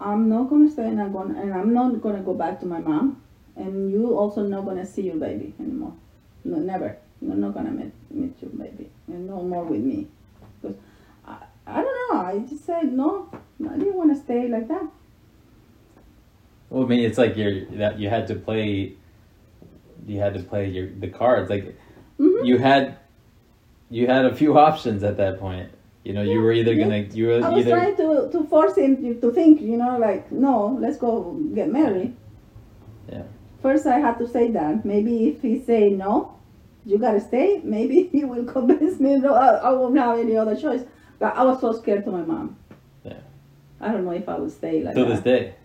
I'm not gonna stay and I'm gonna and I'm not gonna go back to my mom, and you also not gonna see your baby anymore. No, never. You're not gonna meet, meet your baby. And no more with me. Because I, I don't know. I just said no. I didn't want to stay like that. Well, I mean, it's like you're that you had to play. You had to play your the cards like Mhm. you had. You had a few options at that point. You know, you were either Yeah. gonna you were I was either trying to, to force him to, think, you know, like, no, let's go get married. Yeah. First, I had to say that. Maybe if he say no, you gotta stay, maybe *laughs* he will convince me, no, I, I won't have any other choice. But I was so scared to my mom. Yeah. I don't know if I would stay like To this day.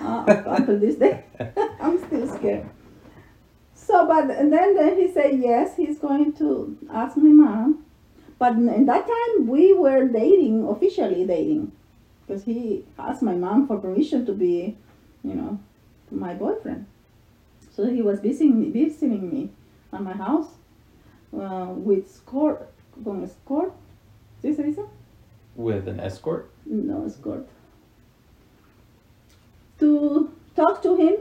Uh, until this day, *laughs* *laughs* I'm still scared. So, but and then, then he said yes, he's going to ask my mom. But in that time, we were dating, officially dating, because he asked my mom for permission to be, you know, my boyfriend. So he was visiting me, visiting me at my house uh, with escort, con escort. ¿Sí se dice? With an escort. No escort. To talk to him,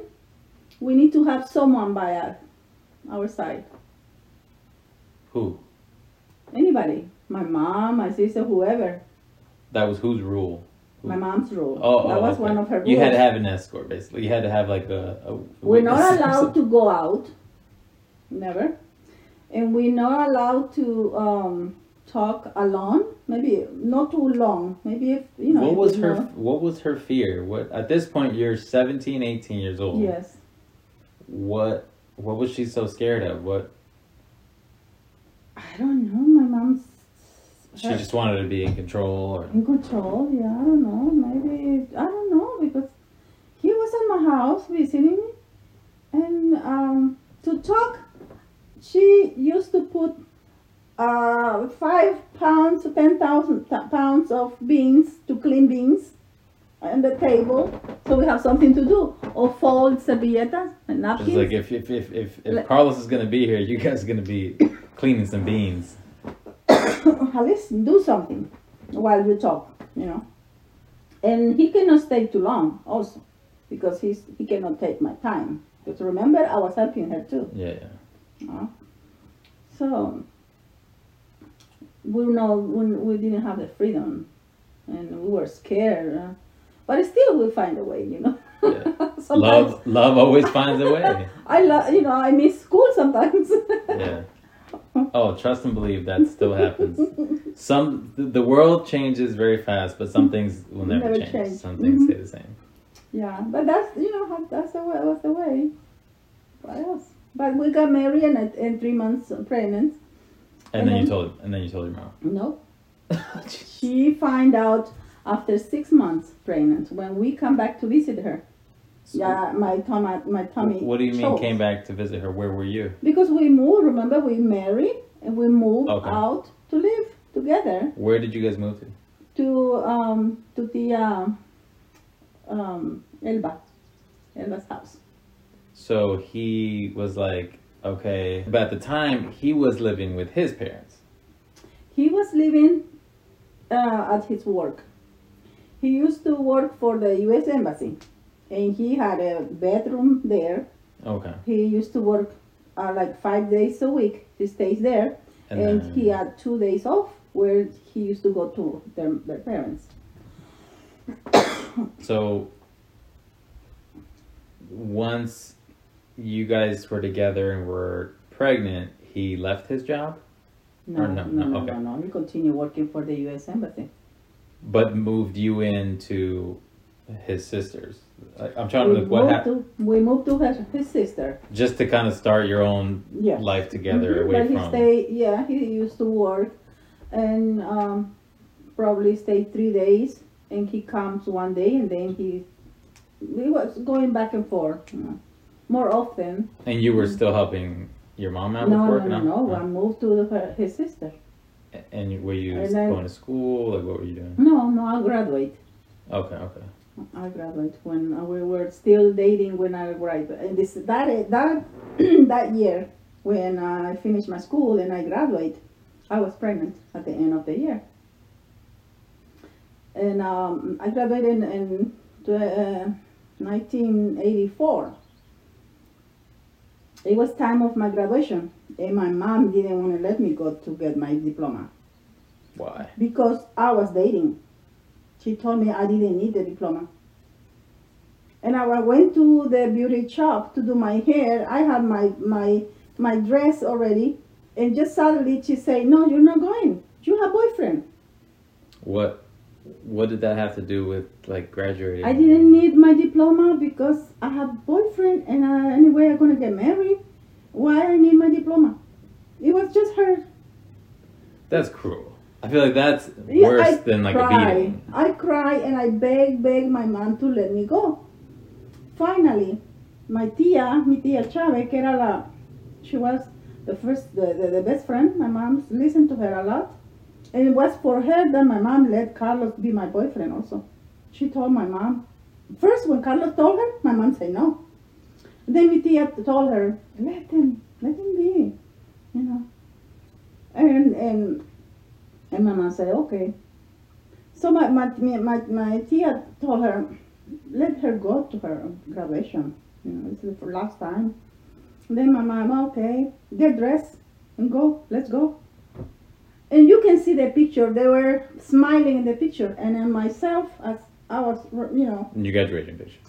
we need to have someone by our, our side. Who? Anybody. My mom, my sister, whoever. That was whose rule? My mom's rule. Oh, that oh, was okay. one of her rules. You had to have an escort, basically. You had to have like a. a We're not allowed to go out. Never. And we're not allowed to um, talk alone. Maybe not too long. Maybe if, you know. what was her? know- What was her fear? What at this point you're 17, 18 years old. Yes. What? What was she so scared of? What? I don't know. My mom's. She just wanted to be in control, or In control, yeah, I don't know. Maybe I don't know because he was at my house visiting me, and um, to talk, she used to put uh, five pounds, ten thousand pounds of beans to clean beans on the table, so we have something to do. Or fold servilletas and napkins. it's like if if if if, if Carlos is gonna be here, you guys are gonna be cleaning some beans. *coughs* at least do something while you talk, you know. And he cannot stay too long also because he's he cannot take my time. Because remember I was helping her too. Yeah, yeah. uh, So we know when we didn't have the freedom and we were scared. Uh, but still we find a way, you know. Yeah. *laughs* Love, love always finds a way. *laughs* I love you know, I miss school sometimes. Yeah. *laughs* Oh, trust and believe that still happens. Some the, world changes very fast, but some things will never, Never change. change. Some things Mhm. stay the same. Yeah, but that's you know how- that's the way was the way. What else? But we got married and and three months pregnant. And then you Mhm. told and then you told your mom. No, *laughs* she find out after six months pregnant when we come back to visit her. Yeah, my tummy, my tummy. What do you mean came back to visit her? Where were you? Because we moved. Remember, we married and we moved Okay. out to live together Where did you guys move to? to um to the um, um Elba, Elba's house. So he was like, okay. But at the time, he was living with his parents. He was living uh, at his work. He used to work for the U.S. Embassy, and he had a bedroom there. Okay. He used to work uh, like five days a week. He stays there, And, and, then, he had two days off where he used to go to their, their parents. *coughs* So once you guys were together and were pregnant, he left his job, No, no, no, no, okay. no, no. He continued working for the U.S. Embassy. but moved you into his sister's. I, I'm trying to we look what happened. to we moved to his, his sister. Just to kind of start your own Yes. life together Mhm, away but he from. stay, yeah, he used to work and um, probably stay three days, and he comes one day, and then he he was going back and forth you know, more often. and you were still helping your mom out No, with no, work? no, no, I moved to her, his sister. And were you And going to school? Like, what were you doing? No, no, I graduate. Okay, okay. I graduated when we were still dating when I graduated. And this that that *clears throat* that year, when I finished my school and I graduated, I was pregnant at the end of the year. And um, I graduated in, in uh, 1984. It was time of my graduation, and my mom didn't want to let me go to get my diploma Why? because I was dating. She told me I didn't need the diploma. And I went to the beauty shop to do my hair. I had my my my dress already, and just suddenly she said, "No, you're not going. You have boyfriend." What? What did that have to do with like graduating? I didn't need my diploma because I have boyfriend, and uh, anyway I'm gonna get married. Why I need my diploma? It was just her. That's cruel. I feel like that's Yeah, worse I than like cry. a beating. I cry and I beg, beg my mom to let me go. Finally, my tia, mi tia Chávez, que era la, she was the first, the, the, the best friend. My mom listened to her a lot. And it was for her that my mom let Carlos be my boyfriend also. She told my mom. First, when Carlos told her, my mom said no. Then my tia told her, let him, let him be, you know. And, and, and my mom said, okay. So my, my, my, my tia told her, let her go to her graduation. You know, this is for last time. Then my mom, okay, get dressed and go, let's go. And you can see the picture. They were smiling in the picture. And then myself, as I was, you know, Your graduation picture.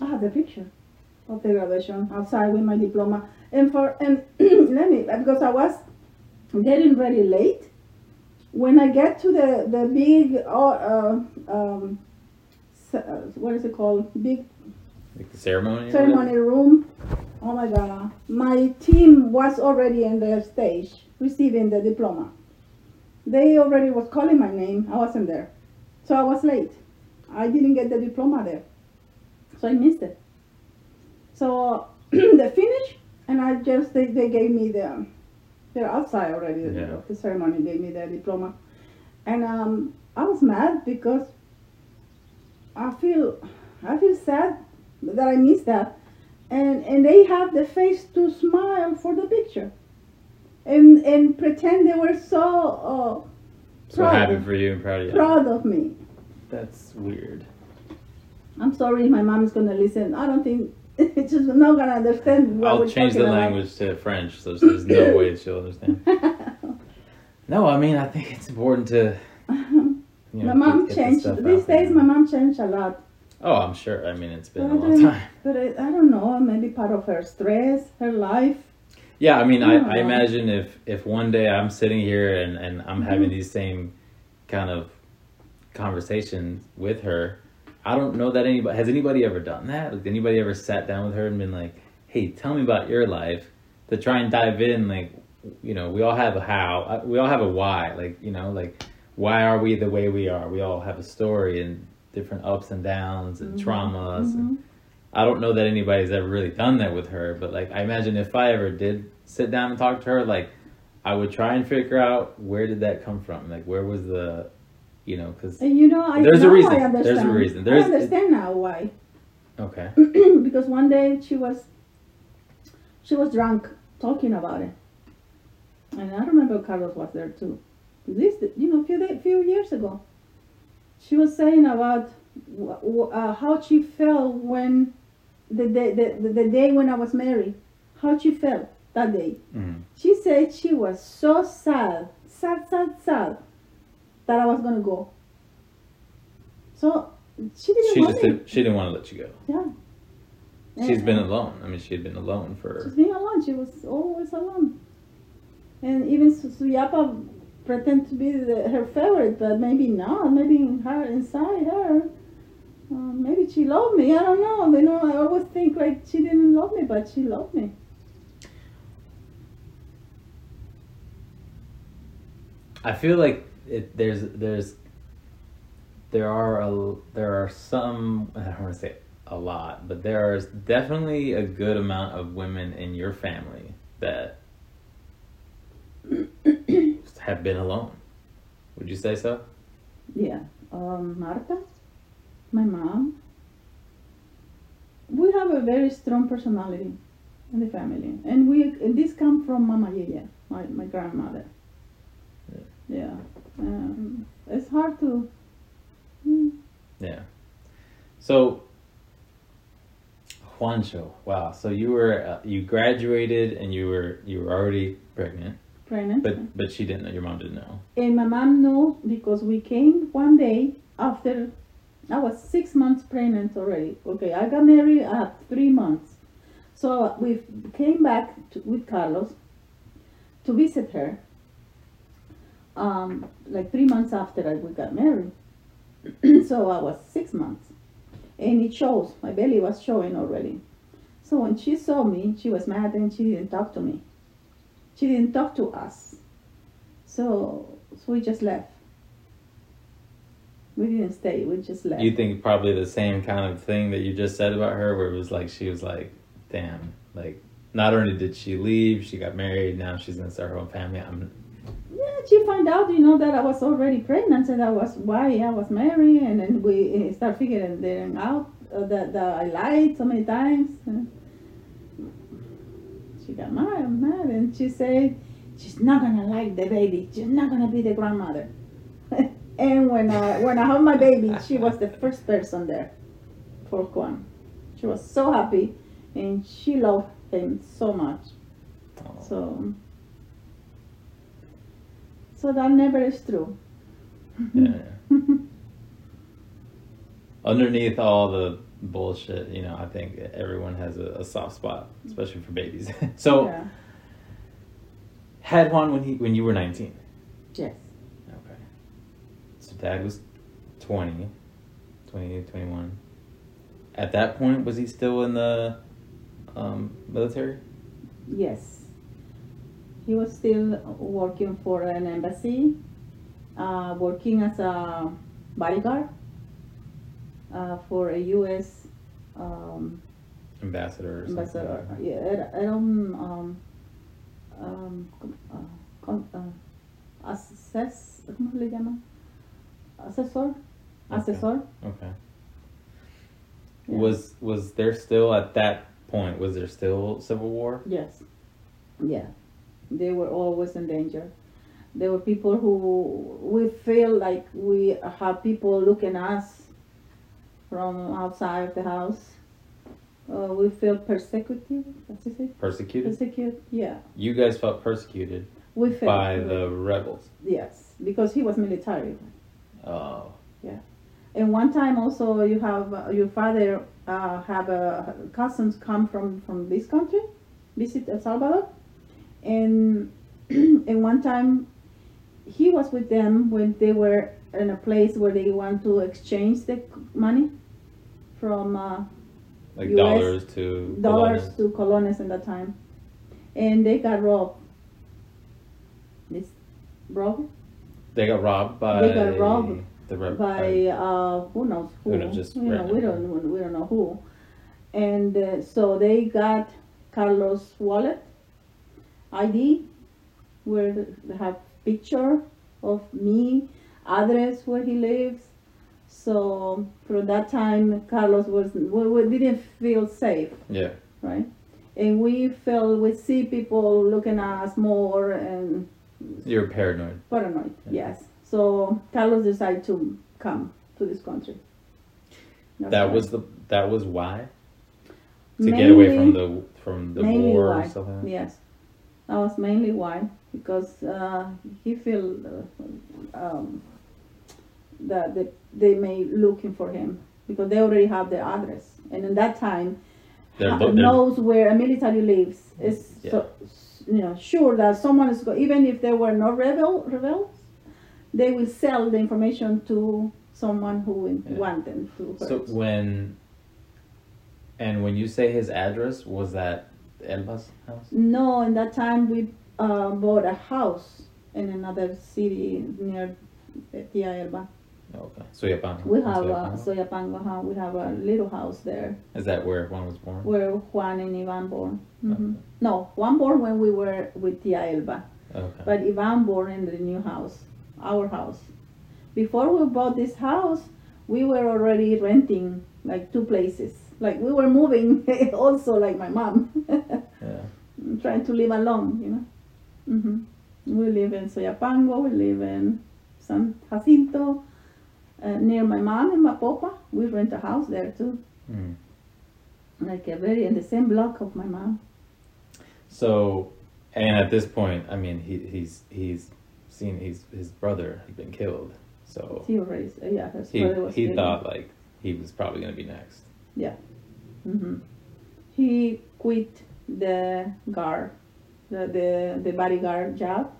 I have the picture of the graduation outside with my diploma. And for and *clears throat* let me because I was getting very late. When I get to the the big uh, uh, um, uh, what is it called? Big Like the ceremony. ceremony room. Oh my God! My team was already in the stage receiving the diploma. They already was calling my name. I wasn't there, so I was late. I didn't get the diploma there, so I missed it. So *clears throat* they finished, and I just they, they gave me the they're outside already. the- Yeah. The ceremony gave me their diploma, and um, I was mad because I feel I feel sad that I missed that, and and they have the face to smile for the picture, and and pretend they were so uh, So proud, happy for you and proud of you. proud of me. That's weird. I'm sorry, my mom's gonna listen. I don't think *laughs* she's not gonna understand what I'll change the about. language to French, so there's no way *laughs* she'll understand. No, I mean I think it's important to. You know, my mom get- changed. These days, my mom changed a lot. Oh, I'm sure. I mean, it's been a long time. But I, I don't know. Maybe part of her stress, her life. Yeah, I mean, I, I imagine if if one day I'm sitting here and and I'm Mm-hmm. having these same kind of conversations with her, I don't know that anybody has anybody ever done that. Like, anybody ever sat down with her and been like, "Hey, tell me about your life," to try and dive in. Like, you know, we all have a how, uh, we all have a why. Like, you know, like why are we the way we are? We all have a story and different ups and downs and traumas. And, Mhm. I don't know that anybody's ever really done that with her, but like I imagine if I ever did sit down and talk to her, like I would try and figure out where did that come from, like where was the, you know, because you know, I There's a reason. There's a reason. There's- I understand now why. okay, *clears throat* because one day she was she was drunk talking about it, and I remember Carlos was there too. This, you know, few day, few years ago, she was saying about uh, how she felt when the day the, the, the day when I was married, how she felt that day. Mhm. She said she was so sad, sad, sad, sad, that I was gonna go. So she didn't she want just did, she didn't want to let you go. Yeah. She's And- been alone. I mean, she had been alone She's for. being alone. She was always alone. And even Suyapa pretend to be the, her favorite, but maybe not. Maybe in her inside her, uh, maybe she loved me. I don't know. You know, I always think like she didn't love me, but she loved me. I feel like it, there's there's there are a there are some I don't want to say a lot, but there is definitely a good amount of women in your family that *coughs* have been alone. Would you say so? Yeah. Um, Marta, my mom. We have a very strong personality. in the family. And we and this come from Mama Yaya, my, my grandmother. Yeah. Yeah. Um, it's hard to. mm, Yeah. So, Juancho, wow. So you were uh, you graduated and you were you were already pregnant, pregnant. but but she didn't know. Your mom didn't know. And my mom knew because we came one day after I was six months pregnant already. Okay, I got married at three months. So we came back to, with Carlos to visit her. Um, like three months after I, we got married. *clears throat* so I was six months. And it shows, my belly was showing already. So when she saw me, she was mad and she didn't talk to me. She didn't talk to us. So, so we just left. We didn't stay. We just left. You think probably the same kind of thing that you just said about her, where it was like she was like, "Damn, like not only did she leave, she got married. Now she's gonna start her own family. I'm she found out, you know, that I was already pregnant, and that was why I was married, and then we uh, start figuring them out uh, that, that I lied so many times. She got mad, mad, and she said she's not gonna like the baby. She's not gonna be the grandmother. *laughs* and when I when I had my baby, she was the first person there for Juan. She was so happy, and she loved him so much. oh, So, so that never is true. yeah." *laughs* Underneath all the bullshit, you know, I think everyone has a, a soft spot, especially for babies. *laughs* so, yeah. had Juan when he when you were nineteen. Yes. Okay. So dad was 20, 20, 21. At that point, was he still in the um, military? Yes. He was still working for an embassy, uh, working as a bodyguard uh, for a U.S. Um, Ambassador ambassador. Yeah, era, era un um, um, uh, con- uh, ases- ¿cómo le llama? Asesor. Okay. Asesor. Okay. Yeah. Was was there still at that point? Was there still civil war? Yes. Yeah. They were always in danger. There were people who we feel like we have people looking at us from outside of the house. Uh, we feel persecuted. What's it? Persecuted. Persecuted. Yeah. You guys felt persecuted We felt by the rebels. yes because he was military. Oh. Yeah. And one time also you have uh, your father uh, have uh, cousins come from from this country, visit El Salvador, and *clears throat* and one time he was with them when they were in a place where they want to exchange the money from uh, Like US dollars to dollars colones. to colones in that time, and they got robbed. This robbed They got robbed by. They got robbed by uh, who knows who. Who knows, just you know, we don't we don't know who, and uh, so they got Carlos' wallet, ID, where they have picture of me, address where he lives. So from that time, Carlos was we, we didn't feel safe, Yeah. right? And we felt we see people looking at us more and You're paranoid. paranoid. Yeah. Yes. So Carlos decided to come to this country. That's that why. was the that was why to get away from the from the mainly war why. and stuff like. Yes, that was mainly why because uh, he feel uh, um, that they, they may looking for him because they already have their address and in that time They're, uh, they're, knows where a military lives is Yeah. so, you know sure that someone is go- even if there were no rebel rebels they will sell the information to someone who will Yeah. want them to so when and when you say his address was that Elba's house? No, in that time we uh, bought a house in another city near Tia Elba. Okay. Soyapango. We have a Soyapango? Soyapango, huh? we have a little house there Is that where Juan was born? where Juan and Ivan born. hmm Okay. No, Juan born when we were with Tia Elba, Okay. but Ivan born in the new house, our house. Before we bought this house, we were already renting like two places. Like we were moving *laughs* also like my mom. *laughs* trying to live alone, you know. hmm We live in Soyapango, we live in San Jacinto, uh, near my mom and my papa We rent a house there too, Mm. like a very in the same block of my mom. So, and at this point, I mean, he he's he's seen he's his brother had been killed. So He already, yeah, his he brother was he killed. thought like he was probably gonna be next. Hmm He quit the guard, the, the the bodyguard job.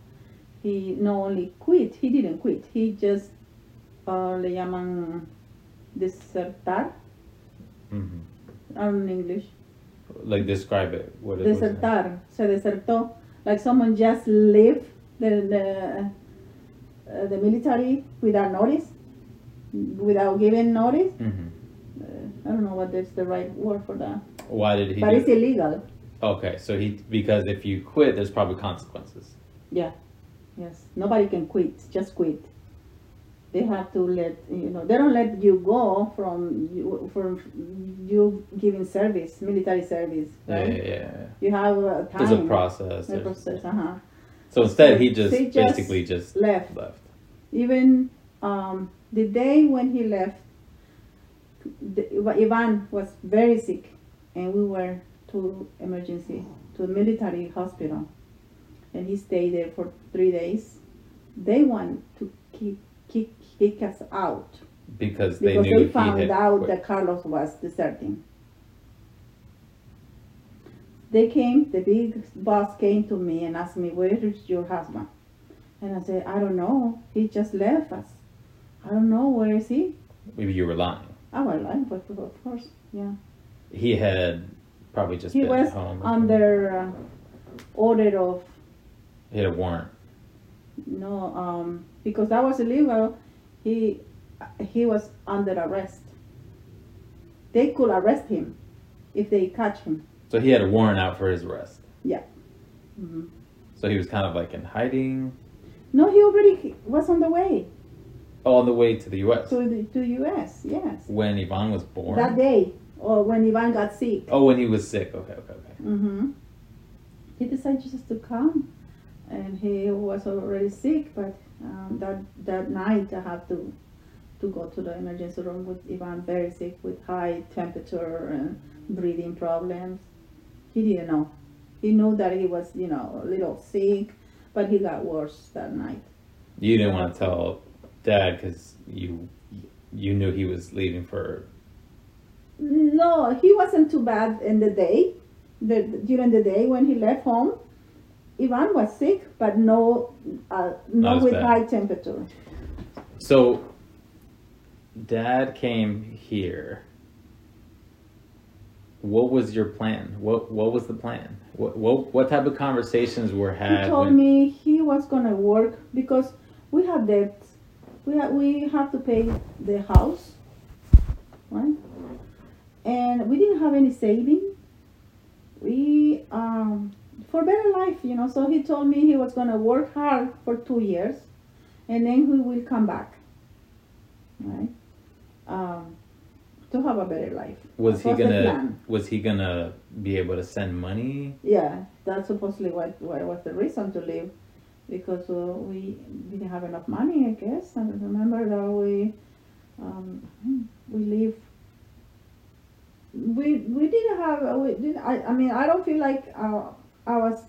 He not only quit, he didn't quit. He just uh, le llaman desertar. hmm I don't know English. Like describe it. What it was. Desertar. Se desertó. Like someone just left the the uh, the military without notice, without giving notice. hmm Uh, I don't know what is the right word for that, Why did he? but do it's illegal. Okay, so he because if you quit, there's probably consequences. Yeah. Yes, nobody can quit. Just quit. They have to let you know. They don't let you go from you from you giving service, military service. Yeah, Right? yeah, yeah. yeah. You have a time. There's a process. a process. Uh-huh. So instead, he just he just basically just Left. left. Even um, the day when he left, the, Ivan was very sick, and we were to emergency to military hospital, and he stayed there for three days. They want to kick kick kick us out Because they because knew they he found out that Carlos was deserting. They came, the big boss came to me and asked me, Where is your husband? And I said, I don't know. He just left us. I don't know. Where is he? Maybe you were lying. I was lying, but of course, yeah. He had probably just He been was at home. under uh, order of, He had a warrant. no, um, because that was illegal, he, he was under arrest. They could arrest him if they catch him. So he had a warrant out for his arrest. Mhm. So he was kind of like in hiding. No, he already was on the way Oh, on the way to the U.S. to the to U.S. Yes, when Ivan was born. that day or when Ivan got sick. Oh, when he was sick. Okay, okay, okay. hmm He decided just to come, and he was already sick. But um, that that night, I have to to go to the emergency room with Ivan, very sick, with high temperature and breathing problems. He didn't know. He knew that he was, you know, a little sick, but he got worse that night. You didn't want to tell Dad because you you knew he was leaving for. No, he wasn't too bad in the day. The, during the day when he left home, Ivan was sick, but no, uh, Not not with bad. high temperature. So, Dad came here. What was your plan? What What was the plan? What What, what type of conversations were had? He told when- me he was gonna work because we have debts. We have we have to pay the house, right? And we didn't have any saving. We um for better life, you know. So he told me he was gonna work hard for two years, and then he will come back, right? Um, to have a better life. Was he gonna. Was he gonna be able to send money? Yeah, that's supposedly what, what was the reason to leave, because uh, we didn't have enough money, I guess. I remember that we um, we live. We we didn't have uh, we didn't. I, I mean I don't feel like uh, I was,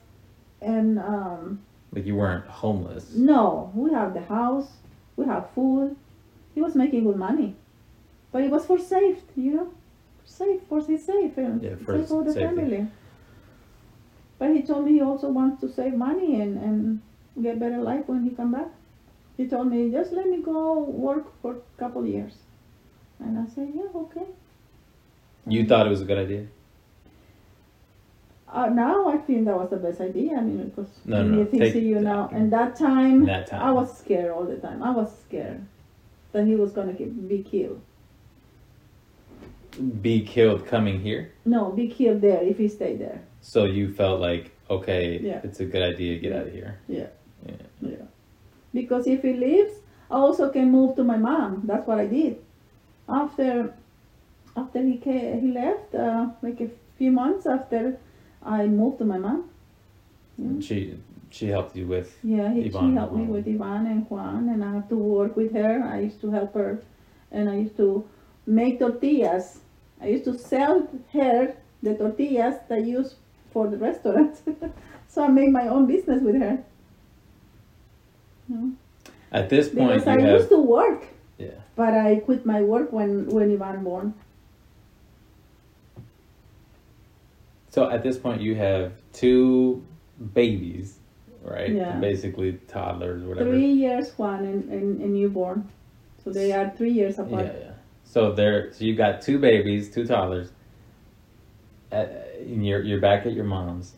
and um, Like you weren't homeless. no, we have the house, we have food. He was making good money, but it was for safe, you know, safe for his safe and Yeah, for safe for the safety. family. But he told me he also wants to save money and, and get better life when he come back. He told me just let me go work for a couple years, and I said yeah okay. You thought it was a good idea. Uh, now I think that was the best idea. I mean, because No, no, you think take- you now, and that time, That time. I was scared all the time. I was scared that he was gonna be killed. Be killed coming here. No, be killed there if he stayed there. So you felt like okay, Yeah. it's a good idea to get out of here. Yeah. Yeah. Yeah. Because if he leaves, I also can move to my mom. That's what I did. After after he came, he left, uh, like a few months after, I moved to my mom. Mm. She she helped you with. Yeah, he, Ivan she helped me with Ivan and Juan, and I have to work with her. I used to help her, and I used to make tortillas. I used to sell her the tortillas that I use for the restaurant. *laughs* so I made my own business with her. At this point, Because I have used to work, yeah. but I quit my work when when Ivan born. So at this point, you have two babies, right? Yeah. Basically toddlers, whatever. Three years one and, and, and newborn, so they are three years apart. yeah. So there, so you got two babies, two toddlers. Uh, and you're you're back at your mom's.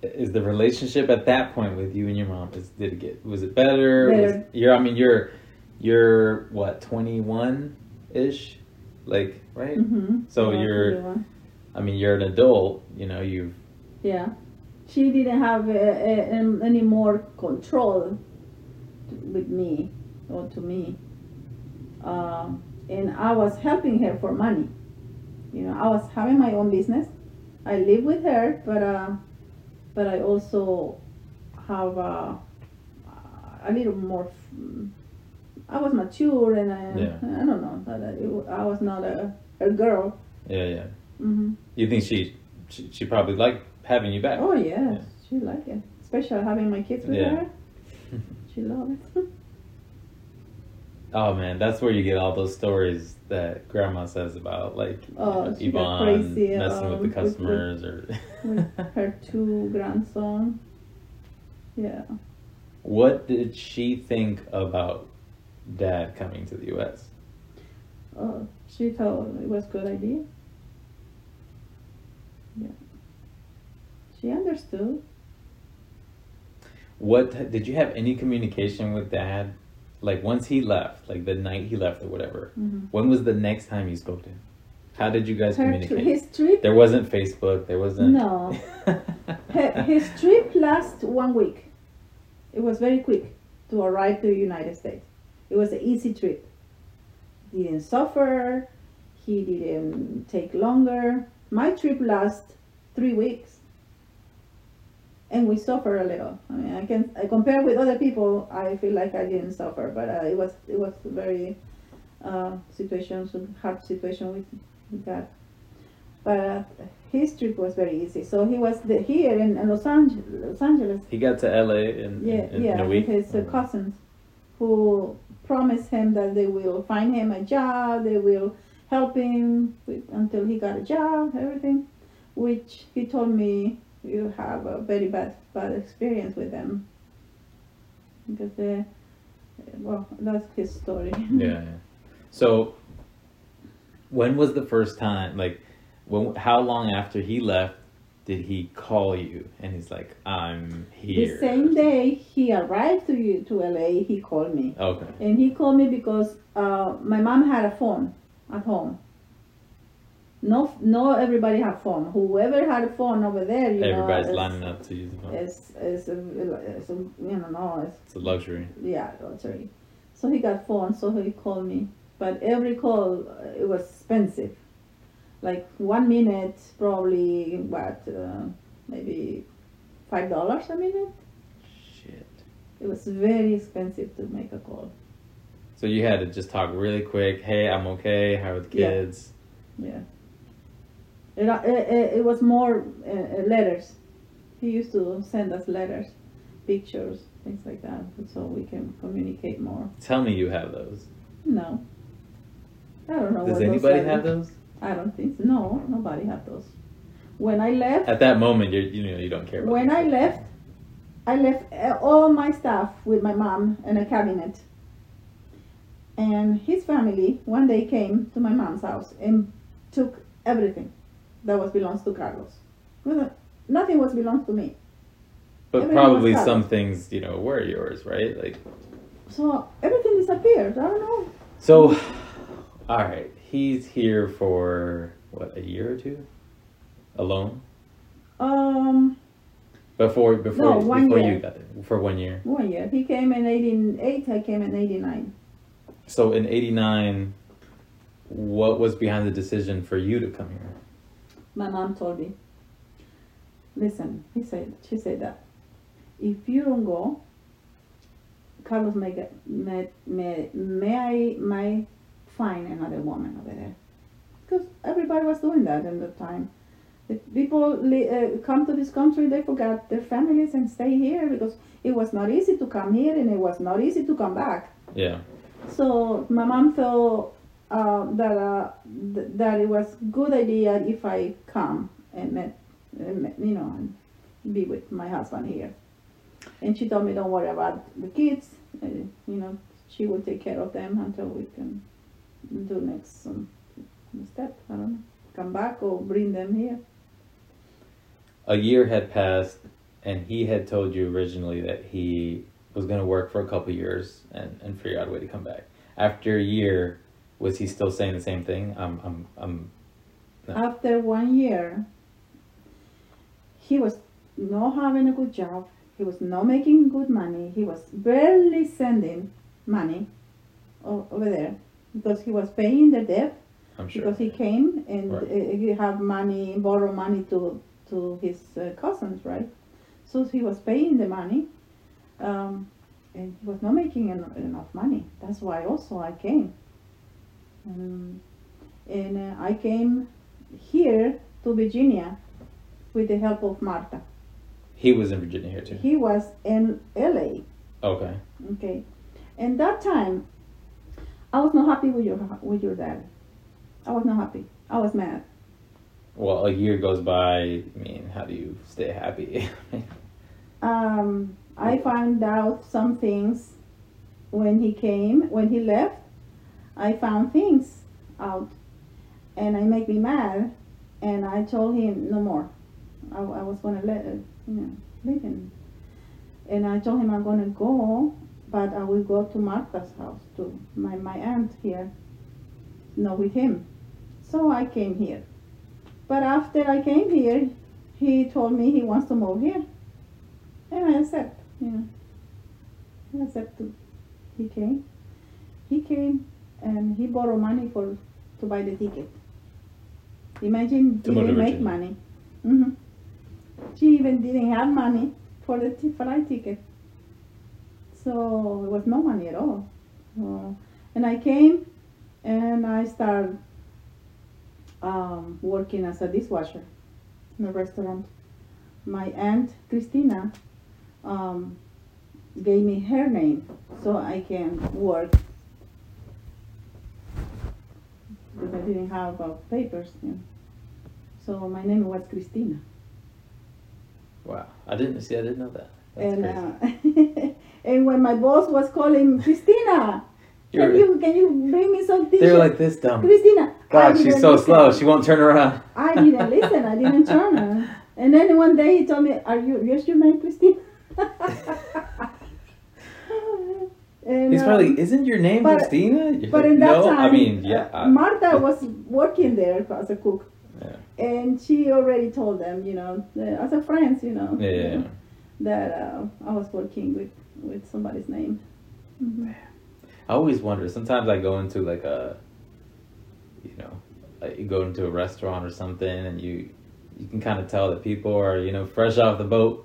Is the relationship at that point with you and your mom is did it get was it better? Was, you're I mean you're you're what twenty one ish, like right? Mm-hmm. So you're 21. I mean you're an adult. You know you've Yeah, she didn't have uh, uh, any more control with me or to me, um, and I was helping her for money. You know, I was having my own business. I live with her, but uh, but I also have uh, a little more. I was mature, and I, Yeah. I don't know. that I, I was not a, a girl. yeah yeah. hmm You think she she, she probably liked having you back? Oh yes, Yeah. she like it. Especially having my kids with Yeah. her. *laughs* She love it. *laughs* Oh man, that's where you get all those stories that grandma says about like Oh, she got Ivan crazy, messing um, with with the customers or with *laughs* her two grandson. Yeah. what did she think about dad coming to the US? Oh, she thought it was good idea. Yeah. She understood. What did you have any communication with dad? Like once he left, like the night he left or whatever. Mhm. When was the next time you spoke to him? How did you guys Her tri- communicate? his trip. There wasn't Facebook. There wasn't. No. *laughs* His trip last one week. It was very quick to arrive to the United States. It was an easy trip. Didn't suffer. He didn't take longer. My trip last three weeks, and we suffer a little. I mean, I can I compare with other people. I feel like I didn't suffer, but uh, it was it was very uh, situations hard situation with, with that. But uh, his trip was very easy. So he was the, here in, in Los Angeles. Los Angeles he got to LA in, yeah, in, in yeah, a week. with his uh, cousins, who promised him that they will find him a job, they will help him with, until he got a job, everything. Which he told me you have a very bad bad experience with them because they, well, that's his story. *laughs* yeah, yeah. So, when was the first time? Like, when? How long after he left did he call you? And he's like, "I'm here." The same day he arrived to you to LA, he called me. Okay. And he called me because uh, my mom had a phone at home. No, no, everybody had phone. Whoever had a phone over there, you Everybody's know, lining up to use the phone. is is, is, you know, no, it's, It's a luxury. yeah, lottery. So he got phone, so he called me. But every call, it was expensive. Like one minute, probably what, uh, maybe five dollars a minute. Shit. It was very expensive to make a call. So you had to just talk really quick. Hey, I'm okay. How are the Yeah. kids? Yeah. It, it, eh, eh, it was more uh, letters. He used to send us letters, pictures, things like that, so we can communicate more. Tell me you have those. No. I don't know. Does anybody those have those? I don't think so. No, nobody had those. When I left, At that moment, you you know you don't care about. when I left, I left all my stuff with my mom in a cabinet. And his family one day came to my mom's house and took everything that was belongs to Carlos. Nothing was belongs to me. but everything probably some things you know were yours, right? Like So everything disappeared. I don't know. so. All right, he's here for what a year or two, alone. Um, Before before No, before year. you got there for one year. one year. He came in 88, I came in 89. So in '89, what was behind the decision for you to come here? My mom told me. listen, he said, she said that if you don't go, Carlos may get, may, may, may I may find another woman over there. Because everybody was doing that in the time. If people uh, come to this country, they forgot their families and stay here because it was not easy to come here and it was not easy to come back. Yeah. So my mom felt uh, that uh, th- that it was good idea if I come and met, and met, you know, and be with my husband here. And she told me, don't worry about the kids. Uh, you know, she will take care of them until we can do next um, step. I don't know, come back or bring them here. A year had passed, and he had told you originally that he was going to work for a couple years and, and figure out a way to come back. After a year, was he still saying the same thing? I'm, I'm, I'm. No. After one year, he was not having a good job. He was not making good money. He was barely sending money over there because he was paying the debt I'm sure. because he came and Right. uh, he have money, borrow money to to his uh, cousins, right? So he was paying the money, um, and he was not making en- enough money. That's why also I came, um, and uh, I came here to Virginia with the help of Marta. He was in Virginia here too. He was in LA. Okay. Okay, and that time, I was not happy with your with your dad. I was not happy. I was mad. Well, a year goes by. I mean, how do you stay happy? *laughs* Um, I found out some things when he came. When he left, I found things out, and it made me mad. And I told him no more. I, I was gonna let uh, you know leave him. And I told him I'm gonna go, but I will go to Martha's house to my my aunt here. Not with him. So I came here. But after I came here, he told me he wants to move here. And I accept, know. I accept to, he came. He came and he borrowed money for to buy the ticket. Imagine To he didn't make money. hmm She even didn't have money for the t- flight ticket. So it was no money at all. So, and I came and I started um, working as a dishwasher in a restaurant. My aunt Christina um, gave me her name so I can work because I didn't have uh, papers. You know. So my name was Christina. wow. I didn't see. I didn't know that. That's and uh, *laughs* and when my boss was calling Christina, *laughs* can You're- can you bring me some They're like this dumb. Christina. I God, she's so listen. slow. She won't turn around. *laughs* I didn't listen. I didn't turn her. And then one day he told me, "Are you yes, your name, Christina?" And, He's um, probably. Isn't your name but- Christina? But in that no, time, I mean, yeah. uh, I- Martha *laughs* was working there as a cook, Yeah. and she already told them, you know, as a friend, you know, Yeah, yeah, that uh, I was working with with somebody's name. Mhm. I always wonder. Sometimes I go into like a, you know, like you go into a restaurant or something, and you you can kind of tell that people are you know fresh off the boat,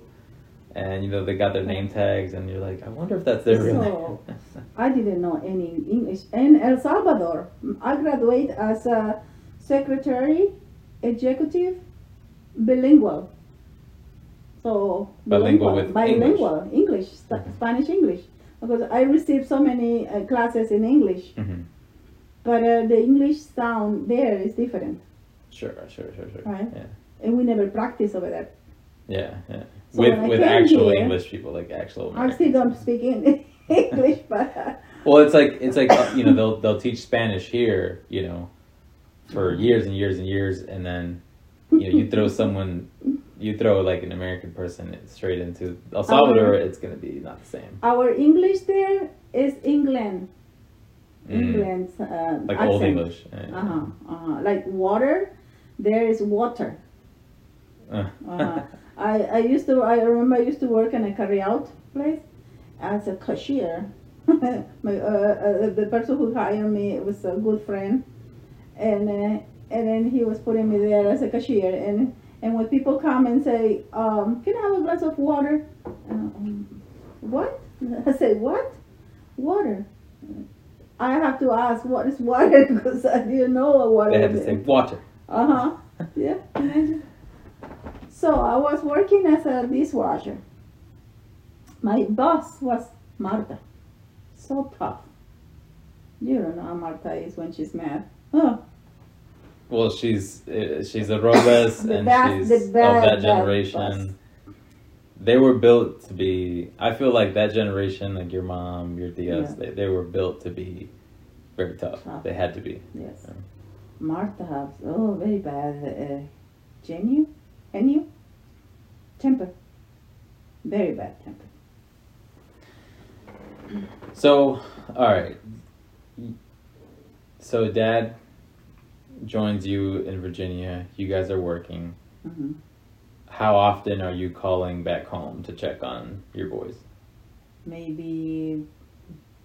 and you know they got their name tags, and you're like, I wonder if that's their real So- name. *laughs* I didn't know any English. In El Salvador, I graduated as a secretary, executive, bilingual. So Bilingual with bilingual English, Sp- Spanish English, because I received so many uh, classes in English, Mhm. but uh, the English sound there is different, Sure, sure, sure, sure. Right. Yeah, and we never practice over there. yeah, yeah. So with with actual here- English people, like actual. Americans. don't speak in *laughs* English, but uh, Well, it's like it's like uh, you know they'll they'll teach Spanish here, you know, for years and years and years, and then you know you throw someone, you throw like an American person straight into El Salvador, it's gonna be not the same. our English there is England. Mm. England's uh, Like old. English. Yeah. Uh-huh, uh-huh. Like water, there is water. Uh. Uh-huh. *laughs* I, I used to, I remember I used to work in a carry out place as a cashier. *laughs* My, uh, uh, the person who hired me was a good friend. And, uh, and then he was putting me there as a cashier. And, And when people come and say, um, "Can I have a glass of water?" Um, what? *laughs* I say, "What? Water?" I have to ask, "What is water?" *laughs* because I didn't know what water. They had to say water. Uh huh. Yeah. So I was working as a dishwasher. My boss was Marta. So tough. You don't know how Marta is when she's mad. Oh, Well, she's uh, she's a Robes *laughs* The and best- she's the of that generation. They were built to be. I feel like that generation, like your mom, your tias, Yeah. they, they were built to be very tough. Tough. They had to be. yes. Yeah. Marta has, oh, very bad. Uh, genu? Genu? Temper. Very bad temper. So, all right. So, dad joins you in Virginia. You guys are working. hmm How often are you calling back home to check on your boys? Maybe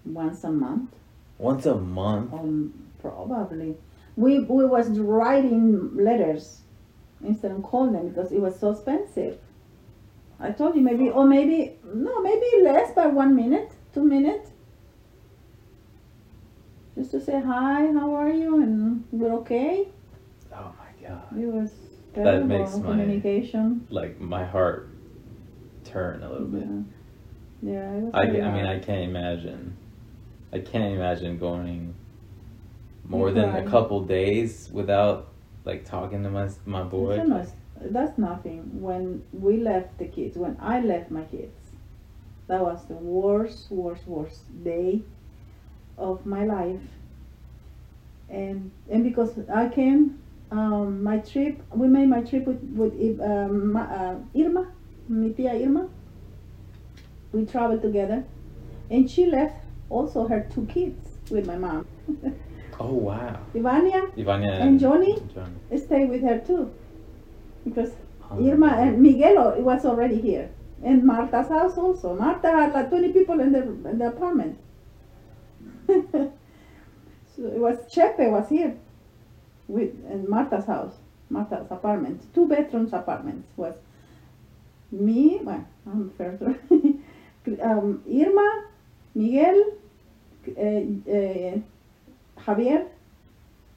once a month. Once a month. Um, probably. We we was writing letters instead of calling them because it was so expensive. I told you maybe or maybe no maybe less by one minute, two minutes. Just to say hi, how are you, and we're okay. Oh my god. It was That terrible makes my- communication. Like my heart turn a little bit. Yeah, yeah it was I, I mean. I can't imagine. I can't imagine going more than a couple days without like talking to my my boy. That's not- That's nothing. When we left the kids, when I left my kids, that was the worst, worst, worst day of my life. And and because I came, um, my trip, we made my trip with with um, uh, Irma, mi tía Irma. We traveled together, and she left also her two kids with my mom. *laughs* Oh wow, Ivania Ivania and Johnny Johnny. stay with her too, because Oh, Irma and Miguel it was already here. And Marta's house also. Marta had like 20 people in the, in the apartment. *laughs* so it was Chepe was here with in Marta's house, Marta's apartment. Two bedrooms apartments was me, well, I'm first, *laughs* um, Irma, Miguel, uh, uh, Javier,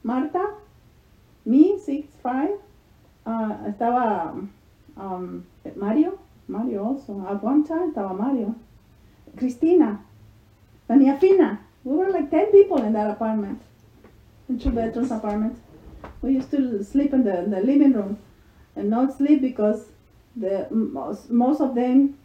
Marta, me, six, five, Ah, estaba um, Mario, Mario also. At one time estaba Mario. Cristina, la Fina. We were like 10 people in that apartment. In two bedrooms apartment. We used to sleep in the, in the living room and not sleep because the most, most of them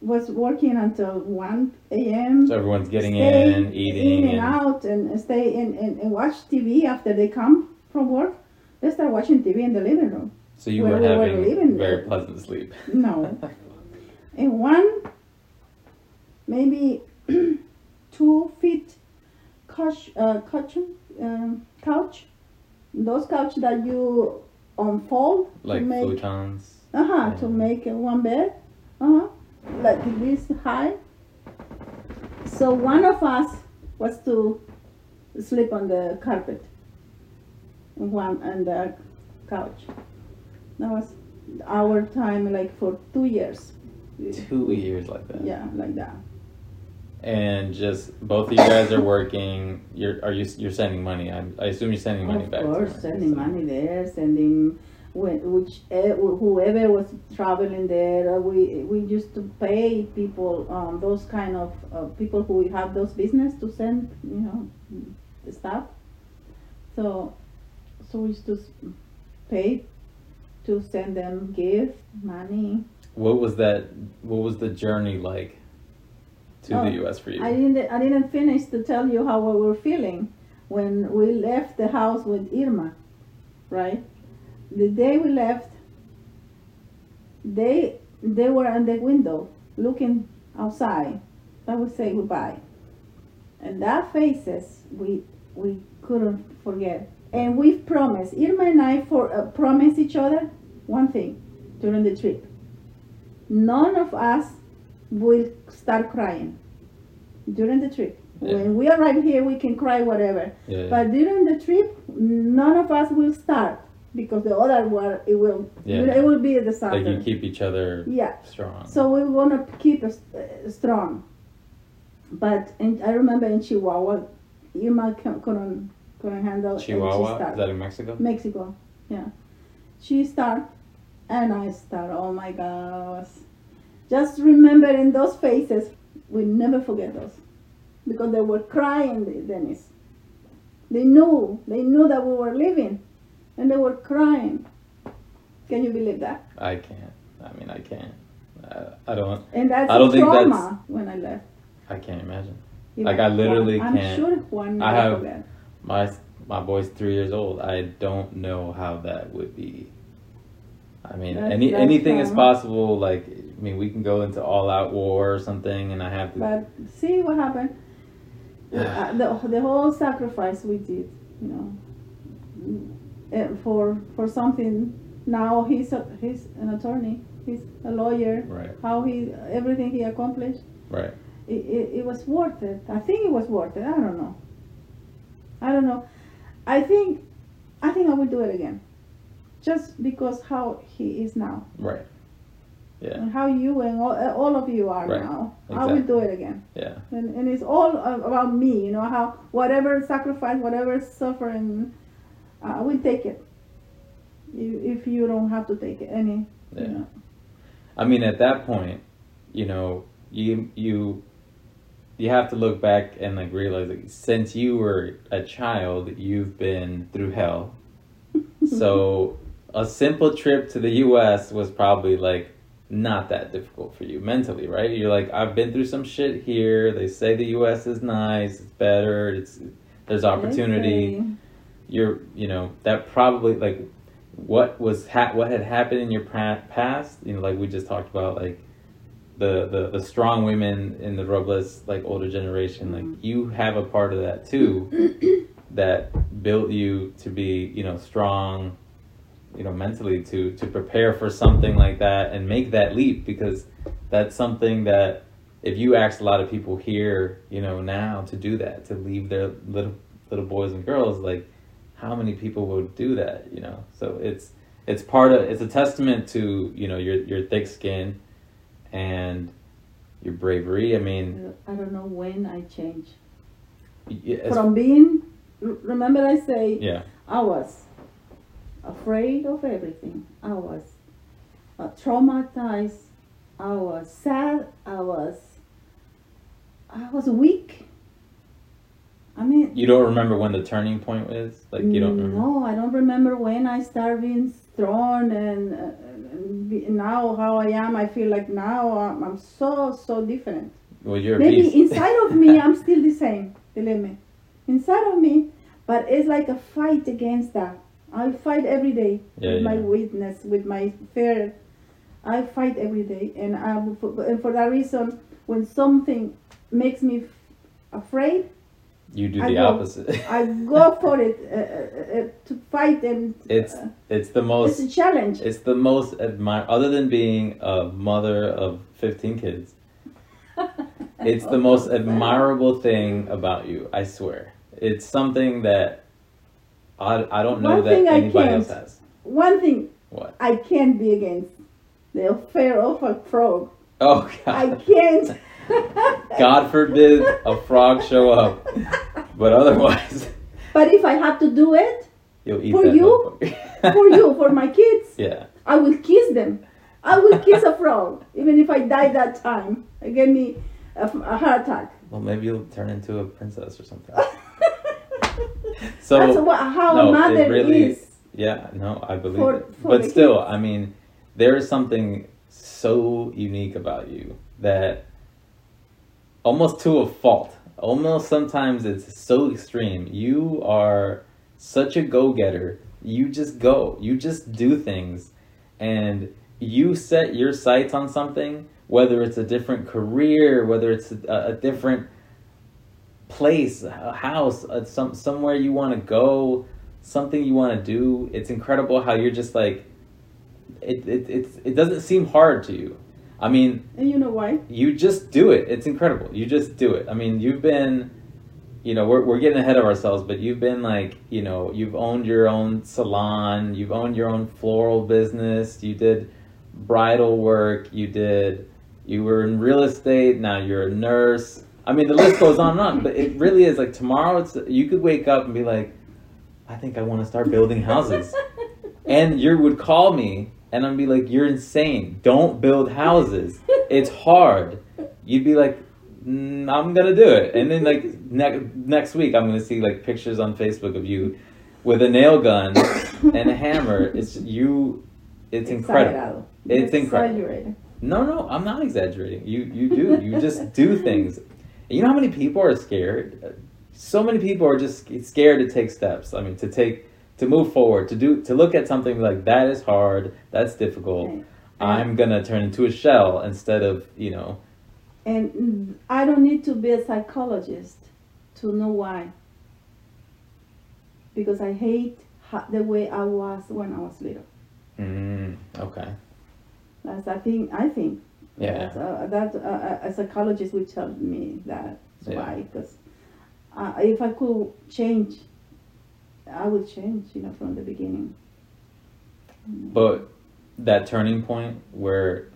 was working until 1 a.m. So everyone's getting stay in, eating, in and out and stay in and, and watch TV after they come from work. They start watching TV in the living room. so you were we were having living very pleasant sleep. No. *laughs* and one, maybe *clears throat* two feet couch, uh, couch, um, couch. Those couch that you unfold like to make, futons. uh huh, to make one bed, uh huh, like this high. So one of us was to sleep on the carpet, one on the couch. That was our time, like for two years. Two years like that. Yeah, like that. And just both of you guys are working. You're are you you're sending money? I, I assume you're sending money of back. Of course, sending money there, sending when, which eh, whoever was traveling there. uh, We we used to pay people, um, those kind of uh, people who have those business to send, you know, the stuff. So, so we used to pay to send them gift money. What was that? What was the journey like to Oh, the U.S. for you? I didn't I didn't finish to tell you how we were feeling when we left the house with Irma, right? The day we left, they they were on the window looking outside. I would say goodbye, and that faces we we couldn't forget. And we've promised Irma and I for uh, promised each other one thing during the trip. None of us will start crying during the trip. Yeah. When we arrive here, we can cry whatever. yeah. But during the trip, none of us will start because the other one it will Yeah. it will be a disaster. Like you keep each other yeah. strong. So we want to keep us uh, strong. But in, I remember in Chihuahua, Irma cou- couldn't couldn't handle. Chihuahua, is that in Mexico? Mexico, yeah. She start, and I start. Oh my gosh! Just remembering those faces, we never forget those, because they were crying, Dennis. They knew, they knew that we were leaving, and they were crying. Can you believe that? I can't. I mean, I can't. Uh, I don't. And that's I don't think trauma that's- when I left. I can't imagine. Like, I literally I'm can't- sure Juan I have- forget. My my boy's three years old. I don't know how that would be. I mean, That's- any anything is possible. Like, I mean, we can go into all out war or something, and I have to. But see what happened. *sighs* Uh, the, the whole sacrifice we did, you know, for for something. Now he's a, he's an attorney. He's a lawyer. right. How he everything he accomplished. Right. It, it, it was worth it. I think it was worth it. I don't know. I don't know. I think I think I will do it again. Just because how he is now. Right. Yeah. and how you and all, uh, all of you are Right. now. I will do it again. Yeah. And, and it's all about me, you know, how whatever sacrifice, whatever suffering, uh, I will take it. If you don't have to take it, any. Yeah. You know. I mean, at that point, you know, you you you have to look back and like realize like since you were a child, you've been through hell. *laughs* So a simple trip to the U.S. was probably like not that difficult for you mentally, right? You're like, I've been through some shit here. They say the U.S. is nice, it's better, it's there's opportunity. You're, you know, that probably like what was ha- what had happened in your pra- past. You know, like we just talked about, like the the the strong women in the Robles like older generation. Like mm-hmm. you have a part of that too, *clears throat* that built you to be, you know, strong you know mentally to to prepare for something like that and make that leap because that's something that if you ask a lot of people here you know now to do that to leave their little little boys and girls like how many people would do that you know so it's it's part of it's a testament to you know your your thick skin and your bravery i mean I don't know when I changed y- it's- from being. Remember, I say yeah I was afraid of everything. I was uh, traumatized. I was sad. I was. I was weak. I mean, you don't remember when the turning point was? like you don't remember no, I don't remember when I started being strong and, uh, and be, now how I am. I feel like now I'm, I'm so so different. well you're Maybe inside of me, *laughs* I'm still the same. Believe me, inside of me, but it's like a fight against that. I fight every day Yeah, with my weakness, with my fear. I fight every day, and I, for, and for that reason, when something makes me f- afraid, you do I the go- opposite *laughs* I go for it uh, uh, uh, to fight, and It's uh, it's the most. it's a challenge. it's the most admire other than being a mother of 15 kids. *laughs* It's the most admirable thing about you, I swear. It's something that I, I don't know One that anybody else has. One thing What? I can't be against the fear of a frog. Oh *laughs* God! I can't. *laughs* God forbid a frog show up. But otherwise *laughs* But if I have to do it For you? for *laughs* you, for my kids, yeah. I will kiss them. I will kiss a frog, even if I die that time. It gave me a, a heart attack. Well maybe you'll turn into a princess or something. So That's what, how no, mother really- is. Yeah, no, I believe For- it. for But still, kids. I mean, there is something so unique about you that almost to a fault, almost sometimes it's so extreme. You are such a go getter. You just go, you just do things, and you set your sights on something, whether it's a different career, whether it's a, a different place, a house, uh, some somewhere you want to go, something you want to do. It's incredible how you're just like, it, it it's it doesn't seem hard to you. I mean, And you know why? you just do it. It's incredible. You just do it. I mean, you've been, you know, we're we're getting ahead of ourselves, but you've been like, you know, you've owned your own salon, you've owned your own floral business, you did bridal work, you did, you were in real estate, now you're a nurse. I mean, the list goes on and on, but it really is like tomorrow. It's you could wake up and be like, I think I want to start building houses, *laughs* and you would call me and I'd be like, you're insane. Don't build houses. It's hard. You'd be like, mm, I'm gonna do it, and then like ne- next week I'm gonna see like pictures on Facebook of you with a nail gun *laughs* and a hammer. It's you. It's incredible. It's incredible. No, no, I'm not exaggerating. You you do. You just do *laughs* things. You know how many people are scared? So many people are just scared to take steps. I mean, to take to move forward, to do to look at something like that is hard, that's difficult. Right. I'm gonna turn into a shell instead of you know. And mm, I don't need to be a psychologist to know why. Because I hate ha- the way I was when I was little. Mm, okay. That's I think I think Yeah. Uh, that uh, a psychologist would tell me that Yeah. why because uh, if I could change, I would change. You know, from the beginning. But that turning point where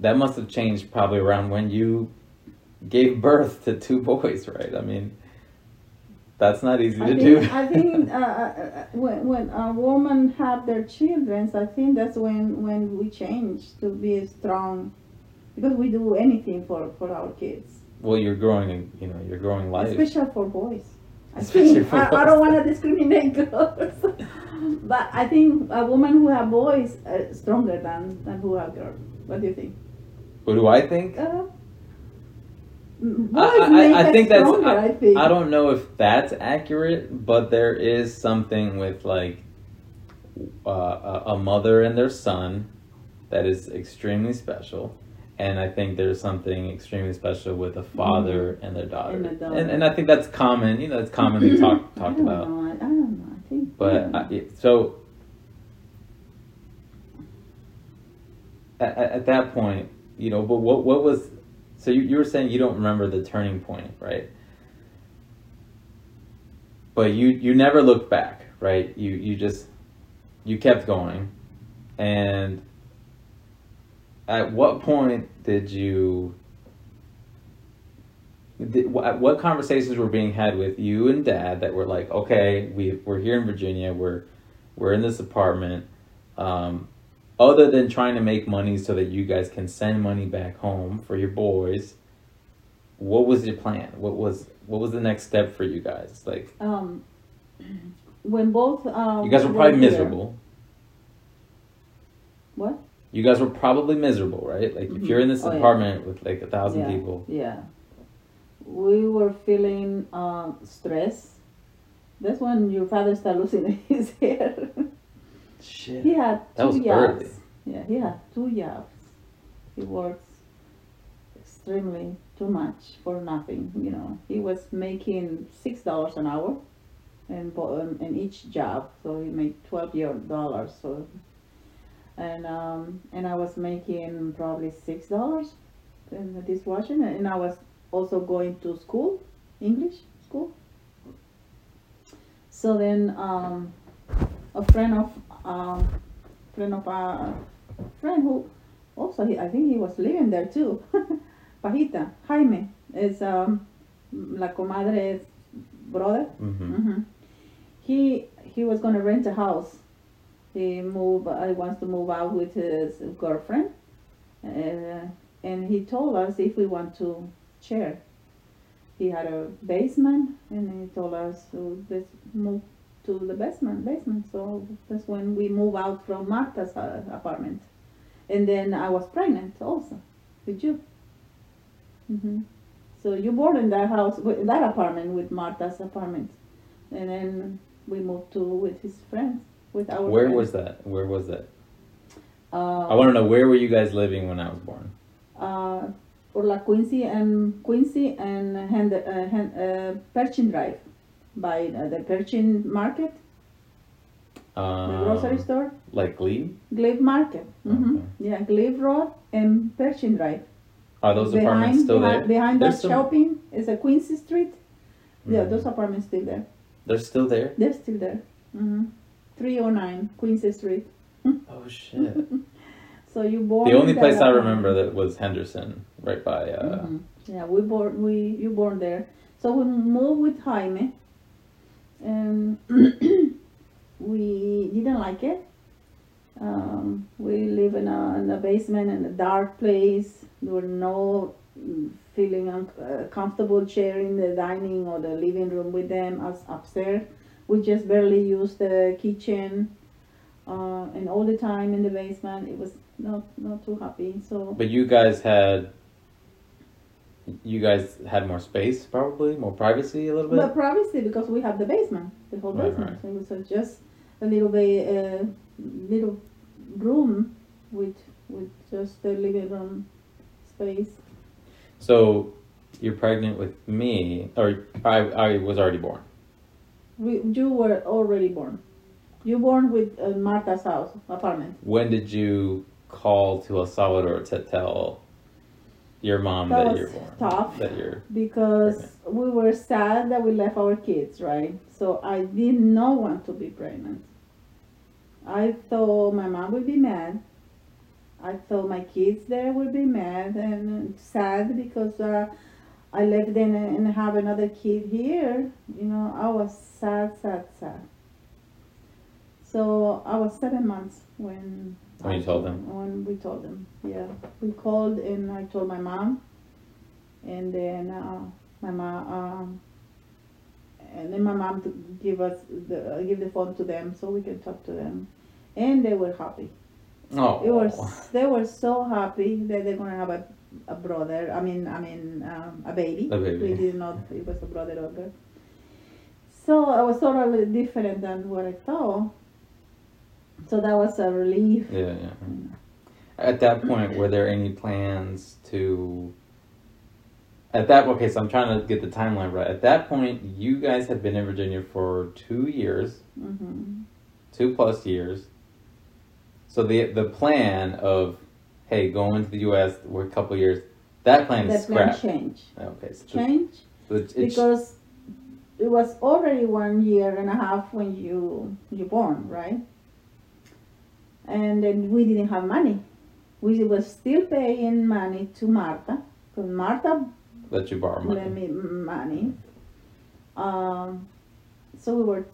that must have changed probably around when you gave birth to two *laughs* boys, right? I mean, that's not easy I to think, do. I think uh, uh, uh, when when a woman have their children, I think that's when when we change to be strong, because we do anything for for our kids, well, you're growing, you know, you're growing life. especially for boys. I Especially think for I, I don't want to discriminate *laughs* girls, but I think a woman who have boys are stronger than than who have girls. What do you think? What do I think? Uh, I, boys I, make I us think that's. stronger. I, I think. I don't know if that's accurate, but there is something with like uh, a, a mother and their son that is extremely special, and I think there's something extremely special with a father and their daughter, Mm-hmm. And and and I think that's common. You know, it's commonly *laughs* talk, I talked don't about. know. I, I don't know. I think. But know. I, so at, at at that point, you know, but what what was so you, you were saying you don't remember the turning point, right? But you you never looked back, right? You you just you kept going, and at what point did you? Did, what, conversations were being had with you and dad that were like, okay, we we're here in Virginia, we're we're in this apartment. Um, other than trying to make money so that you guys can send money back home for your boys, what was your plan? What was what was the next step for you guys? Like um, when both um, you guys were probably here- miserable. What? You guys were probably miserable, right? Like if you're in this Oh, yeah. apartment with like a thousand yeah, people. Yeah. We were feeling um, stress. That's when your father started losing *laughs* his hair. Shit. he had two That was jobs. early. Yeah, he had two jobs. He works extremely too much for nothing. You know, he was making six dollars an hour, in bo- um, in each job. So he made twelve dollars. So, and um, and I was making probably six dollars in the dishwashing, and I was also going to school, English school. So then, um, a friend of um, friend of a friend who also he, I think he was living there too. *laughs* Pajita Jaime is um, la comadre's brother. Mm-hmm. hmm He he was gonna rent a house. He move. uh, wants to move out with his girlfriend, uh, and he told us if we want to share. He had a basement, and he told us to move to the basement. Basement. So that's when we move out from Marta's uh, apartment, and then I was pregnant also with you. hmm So you born in that house, with- that apartment with Marta's apartment, and then we moved to with his friends, with our. Where friends. was that? Where was that? Uh, I want to know where were you guys living when I was born? uh, por la Quincy and Quincy and Hand, uh, Hand, uh, Pershing Drive, by uh, the Pershing Market, the grocery Um, store, Like Glebe? Glebe Market. hmm Okay. Yeah, Glebe Road and Pershing Drive. Are those apartments still behind, there? Behind There's that some- shopping is a Quincy Street, Yeah, Mhm. those apartments still there. They're still there. They're still there. hmm 309 Queen's Street. *laughs* Oh shit. *laughs* So you born. the only in that place I remember that was Henderson, right by. Uh, Mhm. Yeah, we born we you born there. So we moved with Jaime, and *clears throat* we didn't like it. Um, we live in a, in a basement in a dark place. There were no feeling un- uh, comfortable sharing the dining or the living room with them as upstairs. We just barely used the kitchen, uh, and all the time in the basement. It was not not too happy. So but you guys had. You guys had more space, probably more privacy, a little bit. But privacy because we have the basement, the whole Right, basement. So it was uh, just a little bit, uh, little room with with just the living room space. So you're pregnant with me, or I, I was already born. We, you were already born. You born with uh, Martha's house apartment. When did you call to El Salvador to tell your mom That that, you're born? tough. That you're because we were sad that we left our kids, right? So I did not know want to be pregnant. I thought my mom would be mad. I thought my kids there would be mad and sad because uh, I left them and have another kid here. You know, I was sad, sad, sad. So I was seven months when When you told them? When we told them, yeah, we called and I told my mom, and then uh, my mom, um, and then my mom to give us the uh, give the phone to them so we can talk to them, and they were happy. oh It was they were so happy that they're gonna have a, a brother. I mean, I mean, um, a baby. A baby. We didn't know it was a brother or girl. So I was totally different than what I thought. So that was a relief. yeah yeah. At that point, were there any plans to? At that okay, so I'm trying to get the timeline right. At that point, you guys had been in Virginia for two years, hmm two plus years. So the the plan of, hey, going to the U.S. for a couple years, that plan is The plan scrapped. changed. Okay, so Change because it was already one year and a half when you you born, right? And then we didn't have money. We was still paying money to Martha because Martha let you borrow money. lent me money. Um, so we were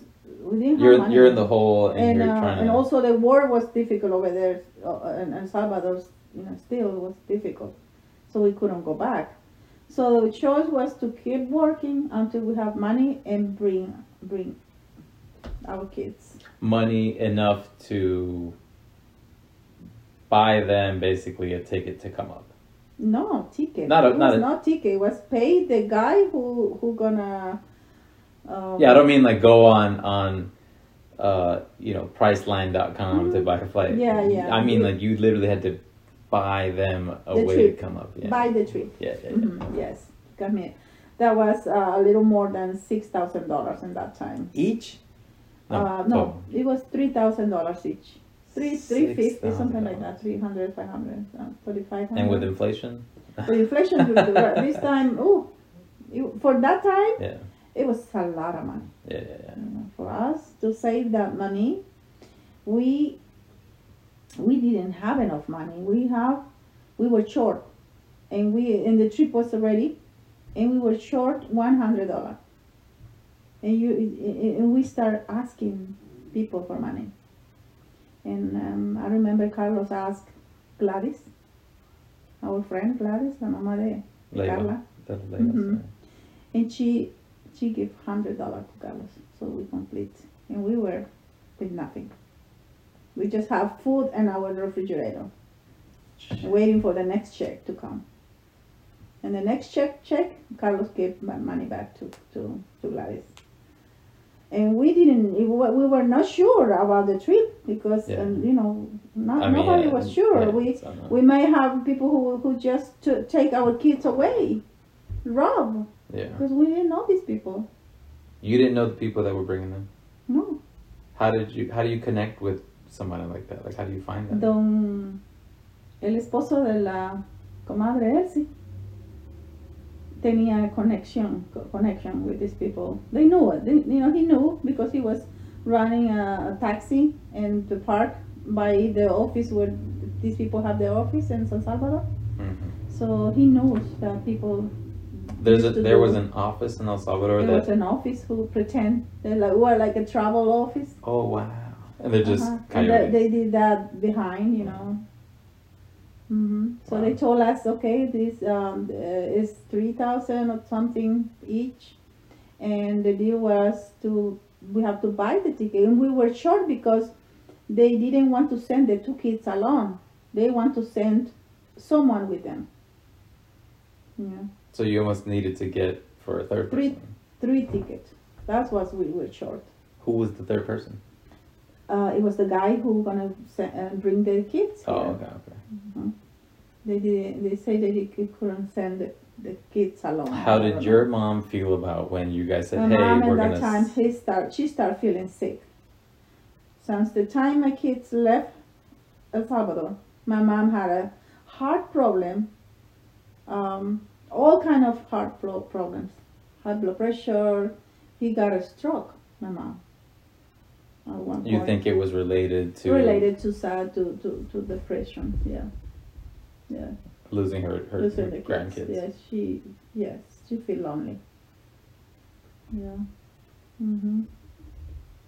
we didn't have You're money. you're in the hole and, and you're uh, trying and to. also the war was difficult over there, uh, and El Salvador, you know, still was difficult, so we couldn't go back. So the choice was to keep working until we have money and bring bring our kids. money enough to buy them basically a ticket to come up. No ticket. Not a- it not a- not ticket. It was paid the guy who who gonna. Um, Yeah, I don't mean like go on on uh you know priceline.com to Mhm. buy a flight. Yeah, yeah. I mean like you literally had to buy them a The way trip. to come up. Yeah. buy the trip. yeah, yeah, yeah. Mhm, Yes, come here. That was uh, a little more than six thousand dollars in that time. Each? uh, no, it was three thousand dollars each. Three, three fifty, something like that. 300, 500, uh, 3500. And with inflation? With inflation, this time, *laughs* oh, for that time, Yeah. it was a lot of money. Yeah, yeah, yeah. You know, for us to save that money, we we didn't have enough money. We have we were short, and we and the trip was already, and we were short one hundred dollar. And you and we start asking people for money. And um, I remember Carlos asked Gladys, our friend Gladys, la mamá de. Carla, Mhm. and she she gave hundred dollar to Carlos, so we complete, and we were with nothing. We just have food and our refrigerator, waiting for the next check to come. And the next check check, Carlos gave my money back to to to Gladys. And we didn't, we were we were not sure about the trip because Yeah. um, you know not, I mean, nobody yeah, was sure. yeah, we we may have people who who just to take our kids away, rob Yeah. because we didn't know these people. You didn't know the people that were bringing them. No. How did you? How do you connect with somebody like that? Like, how do you find them? Don, el esposo de la comadre Elsie, tenía connection co- connection with these people. They knew it. They, you know, he knew because he was running a, a taxi in the park by the office where these people have their office in San Salvador. Mhm. So he knows that people. There's a, there was an office in El Salvador There was an office who pretend they like were like a travel office. Oh wow! And they're just Uh-huh. And they, they did that behind, you know. hmm So they told us, okay, this um, uh, is three thousand or something each, and the deal was to we have to buy the ticket, and we were short because they didn't want to send the two kids alone. They want to send someone with them. Yeah, so you almost needed to get for a third Three- person. three tickets. That's what we were short. Who was the third person? Uh, it was the guy who gonna uh, bring the kids. Oh, here. okay, okay. They did. They say that he couldn't send the, the kids alone. How did your know. mom feel about when you guys said, My "Hey, mom we're at gonna"? that time, he start. She started feeling sick. Since the time my kids left El Salvador, my mom had a heart problem. Um, all kind of heart flow problems, high blood pressure. He got a stroke. My mom. At one You think it was related to related to sad to, to, to depression? Yeah. Yeah. losing her her, Those her the grandkids? Yes, she yes, she feel lonely. Yeah. Mhm.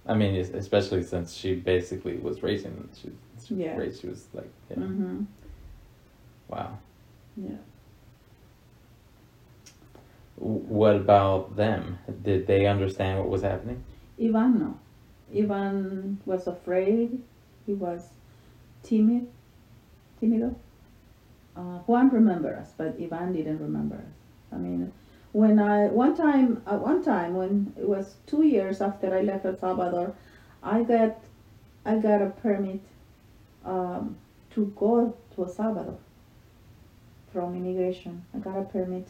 I mean, especially since she basically was raising them. She, she Yeah. raised. She was like, yeah. Mhm. wow. Yeah. What about them? Did they understand what was happening? Ivan no. Ivan was afraid. He was timid. Timido. Uh, Juan remember us, but Ivan didn't remember us. I mean, when I one time at one time when it was two years after I left El Salvador, I got I got a permit um, to go to El Salvador from immigration. I got a permit.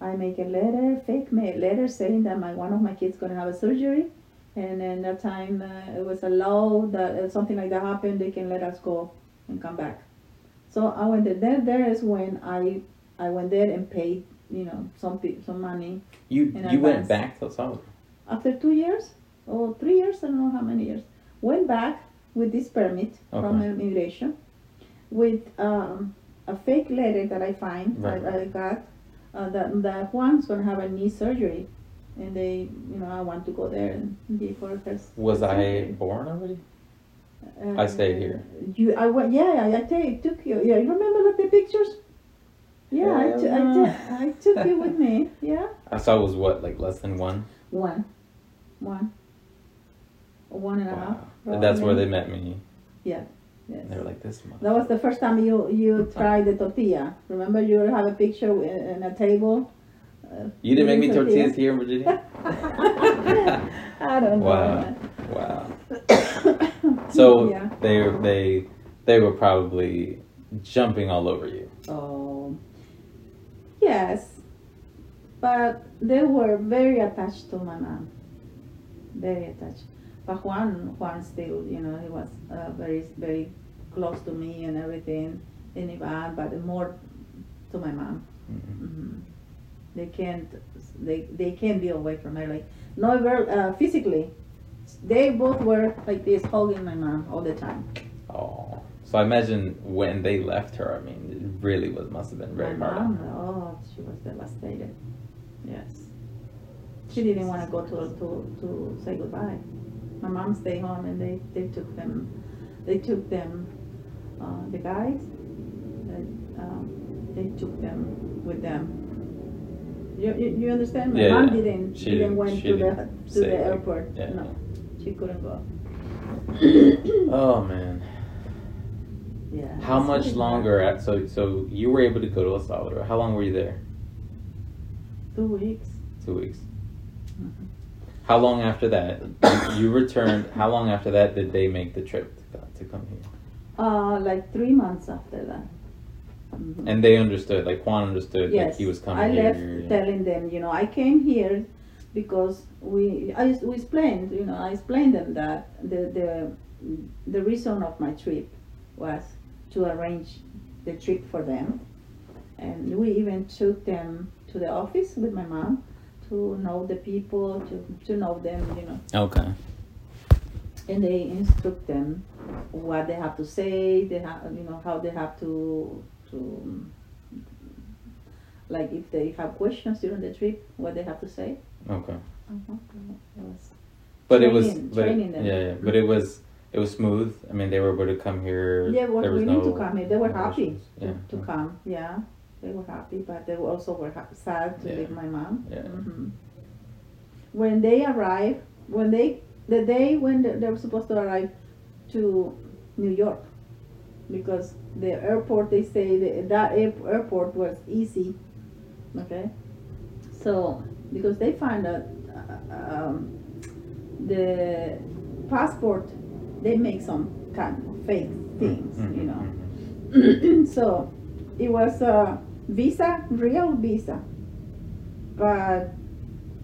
I make a letter, fake ma- letter saying that my one of my kids gonna have a surgery, and then that time uh, it was a law that if something like that happened, they can let us go and come back. So I went there. There, there is when I I went there and paid you know some some money You you went back to Salvador. after two years or three years, I don't know how many years, went back with this permit from immigration with um, a fake letter that I find Right. I, I got uh, that that Juan's gonna have a knee surgery, and they you know I want to go there and give her her. s- Was I born already? Uh, I stayed here. You I went yeah I, I take, took you yeah you remember like the pictures. Yeah, I, Yeah, t- I, t- I took you with me. *laughs* Yeah. I saw it was what like less than one. One. One. One and a half. Wow. And that's where they met me. Yeah. Yes. And they were like, "This month." That was the first time you you tried the tortilla. Remember, you have a picture in, in a table. Uh, You didn't make me eating tortillas here in Virginia. *laughs* I don't know. Wow. Wow. *coughs* So yeah. they they they were probably jumping all over you. Oh. Yes, but they were very attached to my mom. Very attached. But Juan, Juan still, you know, he was uh, very, very close to me and everything, and Ivan, but more to my mom. Mhm. hmm They can't, they, they can't be away from her. Like, no, ver- uh, physically, they both were like this, hugging my mom all the time. Oh, so I imagine when they left her, I mean, it really was must have been very my hard mom, oh, she was devastated. Yes. She didn't want to go to, to, to say goodbye. My mom stayed home and they, they took them, they took them, uh, the guys, and, um, they took them with them. You, you, you understand? My Yeah, mom yeah. didn't, She didn't went to the, to the airport. yeah, No, she couldn't go. *coughs* Oh man, Yeah. how much longer? At, so so you were able to go to El Salvador. How long were you there? Two weeks. Two weeks. Mhm. How long after that you, you returned? *coughs* How long after that did they make the trip to, to come here? Uh, like three months after that. Mhm. And they understood, like Juan understood, Yes, he was coming here. I here. left yeah. telling them, you know, I came here because we, I, we explained, you know, I explained them that the, the, the reason of my trip was to arrange the trip for them. And we even took them to the office with my mom to know the people, to, to know them, you know. Okay. And they instruct them what they have to say, they have, you know, how they have to, to, like if they have questions during the trip, what they have to say. Okay. Uh-huh. It was But it was, Training- but it, training them. yeah, yeah, but it was, it was smooth. I mean, they were able to come here. Yeah, well, there was no, to come here. They were no happy issues. to, Yeah. to come. Yeah, they were happy, but they were also were ha- sad to Yeah. leave my mom. Yeah. hmm When they arrived, when they the day when they, they were supposed to arrive to New York, because the airport they say the, that airport was easy. Okay, so because they find that uh, um, the passport they make some kind of fake things, Mhm, you know. mhm. *clears throat* so it was a visa, real visa, but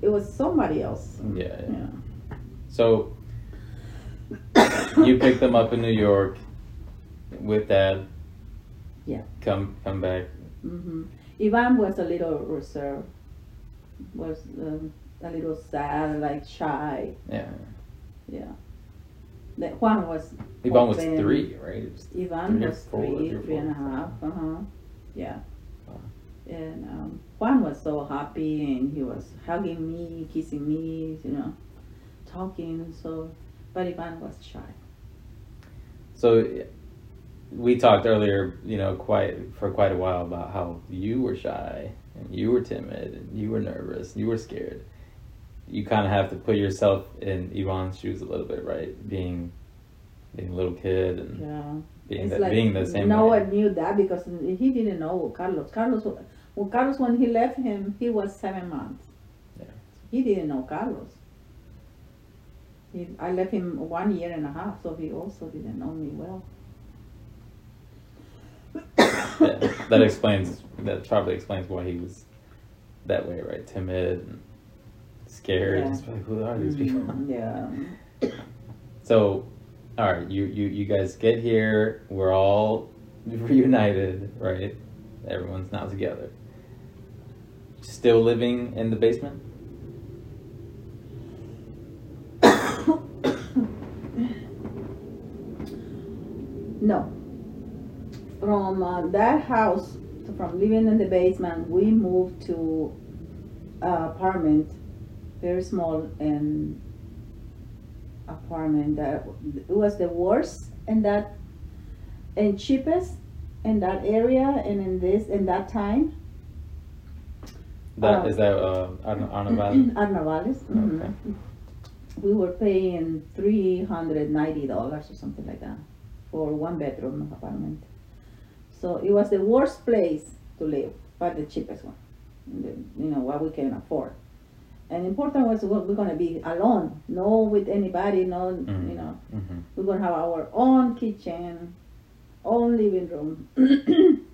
it was somebody else. Yeah, yeah. Yeah. So you picked them up in New York with dad. Yeah. Come come back. hmm Ivan was a little reserved, was um, a little sad, like shy. Yeah. Yeah. The Juan was. Ivan was three, right? Was Ivan Three was four, three, three three and a four. half. Uh huh. Yeah. Wow. And um, Juan was so happy, and he was hugging me, kissing me, you know, talking. So, but Ivan was shy. So we talked earlier, you know, quite for quite a while about how you were shy and you were timid and you were nervous, and you were scared. You kind of have to put yourself in Ivan's shoes a little bit, right? Being being a little kid and Yeah. being the, like being the same. no way. one knew that because he didn't know Carlos. Carlos, well, Carlos, when he left him, he was seven months. Yeah. He didn't know Carlos. He, I left him one year and a half, so he also didn't know me well. Yeah, that explains that probably explains why he was that way, right? Timid and scared. Yeah. It's like, who are these people? Mm, yeah. So, all right, you, you you guys get here. We're all *laughs* reunited, right? Everyone's now together. Still living in the basement. *coughs* No. From uh, that house, from living in the basement, we moved to uh, apartment, very small and apartment that it was the worst and that and cheapest in that area and in this in that time. That Oh. is that uh, Arna, Arna Valley? Arnavales. mhm. Okay. We were paying three hundred ninety dollars or something like that for one bedroom apartment. So it was the worst place to live, but the cheapest one. The, you know what we can afford. And important was we- we're gonna be alone, no with anybody, no Mhm. you know. hmm We're gonna have our own kitchen, own living room. *clears throat*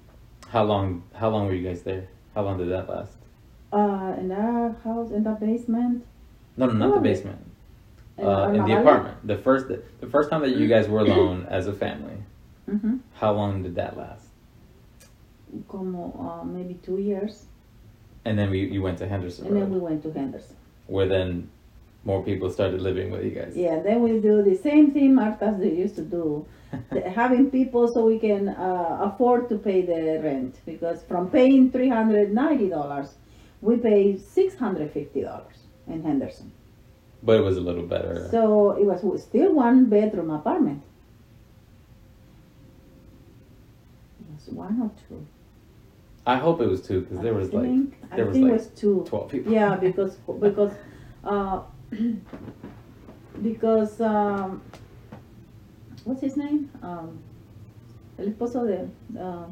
How long? How long were you guys there? How long did that last? uh, in that house, in that basement. No, no, not the basement. in Uh, in the apartment. The first, the first time that you guys were *clears throat* alone as a family. Mhm. How long did that last? Como uh, maybe two years, And then we, you went to Henderson and then we went to Henderson. where then more people started living with you guys. Yeah, then we do the same thing Martha's they used to do, *laughs* having people so we can uh, afford to pay the rent. Because from paying three hundred ninety dollars, we pay six hundred fifty dollars in Henderson. But it was a little better. So it was still one bedroom apartment. It was one or two. I hope it was two because there was I like there I was think like it was two. twelve people. Yeah, because because uh, *clears throat* because um, what's his name? Um, el esposo de uh,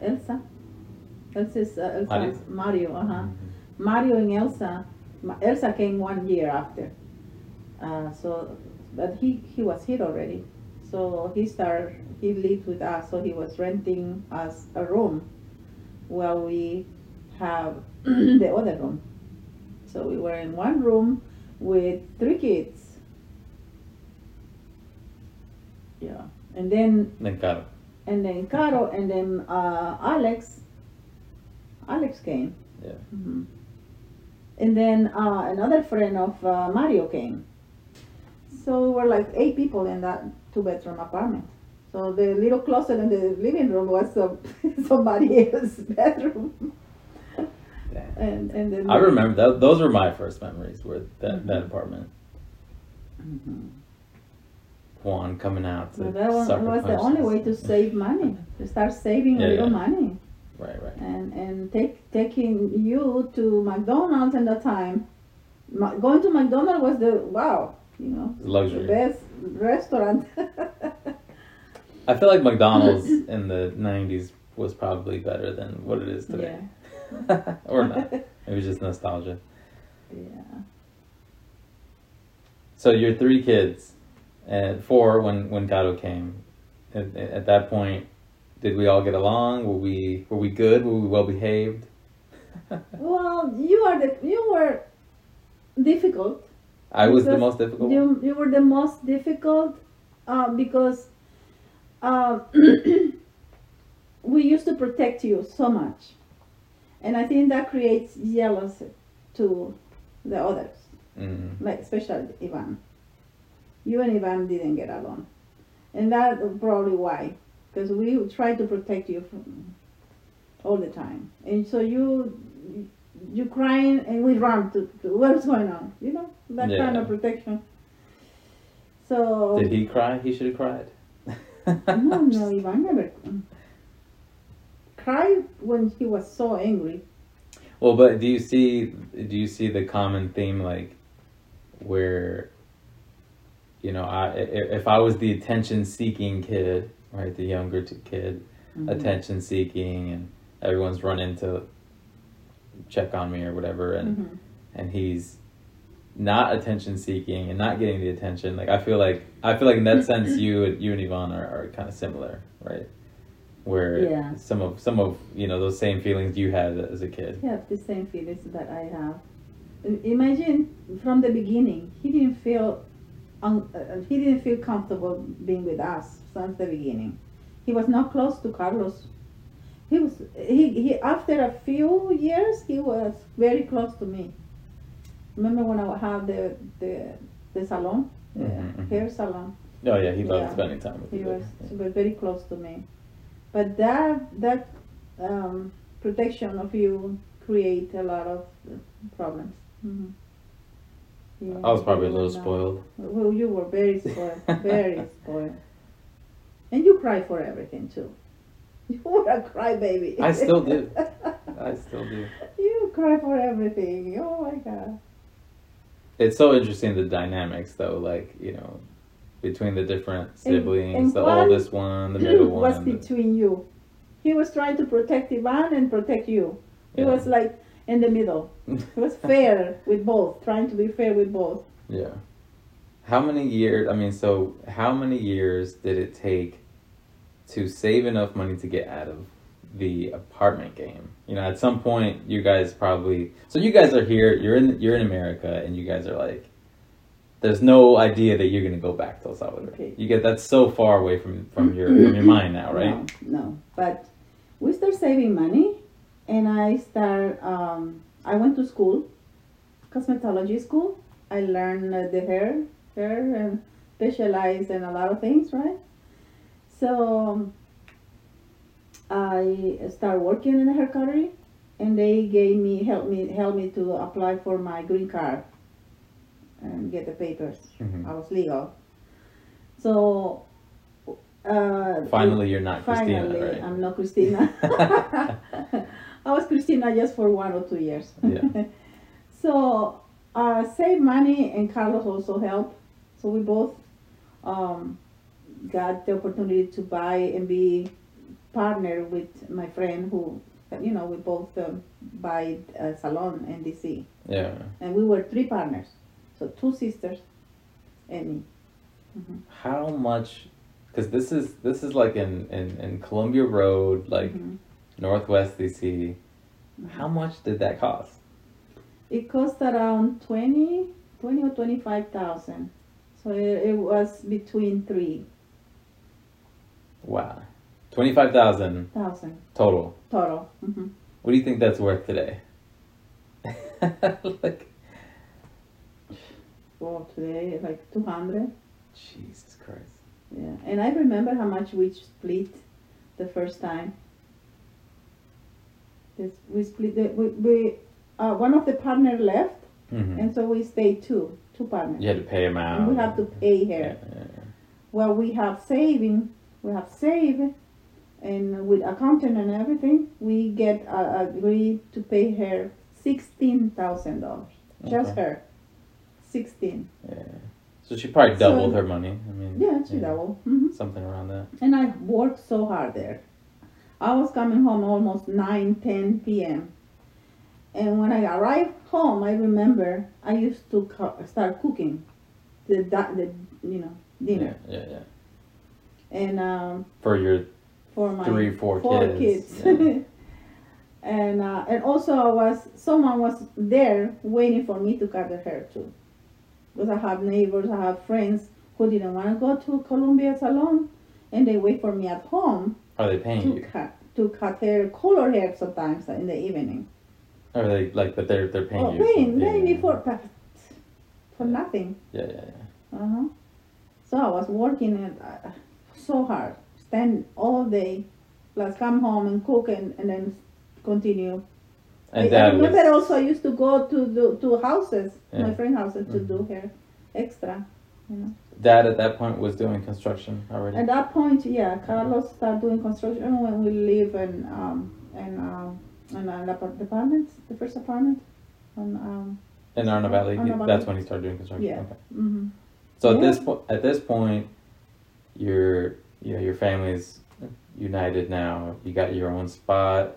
Elsa. Elsa's, uh, Elsa's Mario. Uh huh. Mhm. Mario and Elsa. Elsa came one year after. Uh, so, but he he was here already. So he started. He lived with us. So he was renting us a room, while we have *clears throat* the other room. So we were in one room with three kids. Yeah, and then Then Caro. and then Caro and then uh, Alex. Alex came Yeah. hmm And then uh, another friend of uh, Mario came. So we were like eight people in that two bedroom apartment. So the little closet in the living room was uh, *laughs* somebody else's *laughs* bedroom. Yeah. And and then I remember that. Those were my first memories. Were that Mm-hmm. that apartment. Mhm. Juan coming out to So that was, the only way to save money. To start saving Yeah, a little yeah. money. Right, right. and and take taking you to McDonald's in the time. Ma- going to McDonald's was the wow, you know, the Luxury. best restaurant. *laughs* I feel like McDonald's *laughs* in the '90s was probably better than what it is today. *laughs* or not. *laughs* It was just nostalgia. yeah. So your three kids, and four when when Gato came. At, at that point, did we all get along? Were we were we good? Were we well behaved? Well, you are the you were difficult. I was the most difficult. You you were the most difficult uh, because uh, *clears throat* we used to protect you so much, and I think that creates jealousy to the others. Mm. like especially Ivan. You and Ivan didn't get along, and that probably why, because we try to protect you from all the time, and so you you crying and we run to, to what's going on, you know that kind of protection. So Did he cry? He should have cried. No, no, *laughs* Ivan never cried when he was so angry. Well, but do you see do you see the common theme like where you know I i- if I was the attention seeking kid, right, the younger t- kid, attention seeking, and everyone's running to check on me or whatever, and Mhm. and he's not attention seeking and not getting the attention. Like I feel like I feel like in that sense, you and you and Ivan are, are kind of similar, right? Where Yeah. some of some of you know those same feelings you had as a kid. yeah the same feelings that I have. Imagine from the beginning, he didn't feel, un, uh, he didn't feel comfortable being with us since the beginning. He was not close to Carlos. He was he, he after a few years he was very close to me. Remember when I had the the the salon, the Mhm, mhm. hair salon. Oh yeah, he loved Yeah. spending time with He was, Yeah. he was very close to me. But that that um, protection of you create a lot of problems. Mhm. Yeah, I was probably a little spoiled. Well, you were very spoiled, very *laughs* spoiled, and you cry for everything too. *laughs* You were a crybaby. I still do. *laughs* I still do. you cry for everything. Oh my god. It's so interesting the dynamics though, like you know, between the different siblings, and the one oldest one, the middle *clears throat* one. was the- between you. He was trying to protect Ivan and protect you. He Yeah. was like in the middle. *laughs* He was fair with both, trying to be fair with both. Yeah. How many years? I mean, so how many years did it take to save enough money to get out of the apartment game? You know, at some point, you guys probably. So you guys are here. You're in. You're in America, and you guys are like. There's no idea that you're gonna go back to El Salvador. Okay. You get that's so far away from from your from your *clears throat* mind now, right? No, no. But we start saving money, and I start. Um, I went to school, cosmetology school. I learned uh, the hair, hair, and specialized in a lot of things, right? So um, I started working in a hair cuttery, and they gave me help me help me to apply for my green card and get the papers. Mhm. I was legal. So. Uh, Finally, you're not Christina, Finally, right? I'm not Christina. *laughs* I was Christina just for one or two years. Yeah. *laughs* so uh, save money and Carlos also helped. So we both um, got the opportunity to buy and be partner with my friend who, you know, we both um, buy a salon in DC. yeah. And we were three partners. So two sisters and me. How much? Because this is this is like in in in Columbia Road, like Mhm. Northwest DC. How much did that cost? It cost around 20, 20 or 25,000. So it, it was between three. Wow, twenty five thousand total. total. hmm What do you think that's worth today? *laughs* like, Well, today like two hundred. Jesus Christ. Yeah, and I remember how much we split the first time. This we split the we, we uh, one of the partner left, hmm and so we stayed two two partners. You had to pay him out. And we have to pay her. Yeah, yeah, yeah. Well, we have saving, we have saved, and with accountant and everything, we get uh, agree to pay her sixteen thousand dollars. Just Okay. her, sixteen. Yeah. So she probably So- doubled her money. I mean, Yeah, she double. hmm Something around that. And I worked so hard there. I was coming home almost 9, 10 p.m. And when I arrived home, I remember I used to co- start cooking the, the you know dinner. Yeah, yeah, yeah. And um, For your for my Three, four kids. kids, yeah. *laughs* and uh, and also I was someone was there waiting for me to cut the hair too, because I have neighbors, I have friends who didn't want to go to Columbia Salon, and they wait for me at home are they paying to you? cut to cut their color hair sometimes in the evening. Are they like but they're they're paying oh, you? paying, paying me for but for nothing. Yeah, yeah, yeah. Uh huh. So I was working it uh, so hard, stand all day, plus come home and cook and, and then continue. And I, I remember was also I used to go to the to houses, Yeah. my friend houses, to Mhm. do hair extra. You know. dad at that point was doing construction already. At that point, yeah, Carlos started doing construction when we live in um in um in an apartment, the first apartment. On, um, In Arna Valley, Valley. that's when he started doing construction. Yeah. Okay. hmm So at this point, at this point, you're you know your family's united now. You got your own spot.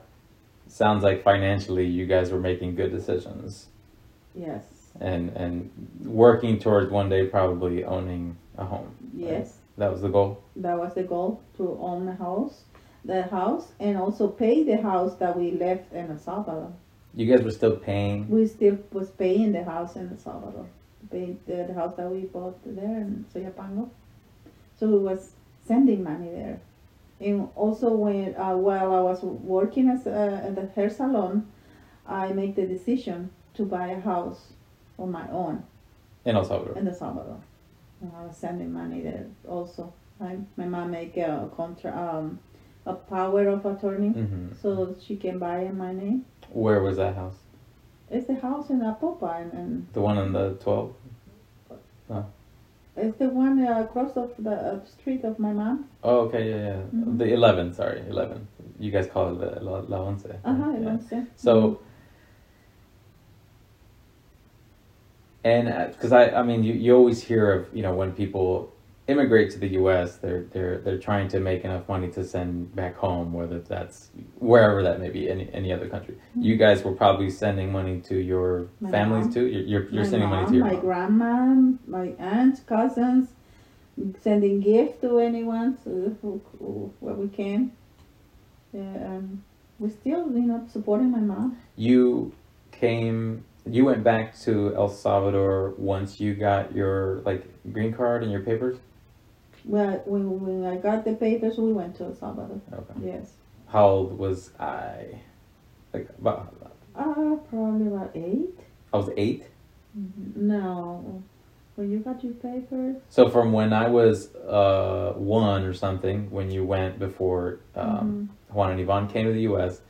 Sounds like financially, you guys were making good decisions Yes. and and working towards one day probably owning a home. Yes. That was the goal. That was the goal to own a house, the house, and also pay the house that we left in El Salvador. You guys were still paying. We still was paying the house in El Salvador, paying the, the house that we bought there in Soyapango. So it was sending money there. And also when uh, while I was working as uh, at the hair salon, I made the decision to buy a house on my own in El Salvador. in El Salvador. And I was sending money there also. I, my mom made a contra um, a power of attorney hmm so she can buy in my name. Where was that house? It's the house in Apopa and, and The one on the 12? It's the one uh, across of the uh, street of my mom. Oh, okay, yeah, yeah. Mhm. The 11, sorry, 11. You guys call it the La, La Once. Uh huh. yeah. So, and because I, I mean, you, you always hear of you know when people immigrate to the U.S., they're they're they're trying to make enough money to send back home, whether that's wherever that may be, any any other country. You guys were probably sending money to your Mm-hmm. My families mom. too. You're you're, you're sending mom, money to your my mom. grandma, my aunt, cousins, sending gift to anyone so who, who, where we can. Yeah, um, we still, you know, supporting my mom. you came. You went back to El Salvador once you got your like green card and your papers. Well, when, when I got the papers, we went to El Salvador. Okay. Yes. How old was I? Like about Uh, probably about 8 I was eight. No. When you got your papers? So from when I was uh, one or something, when you went before um, Mhm. Juan and Ivan came to the U.S.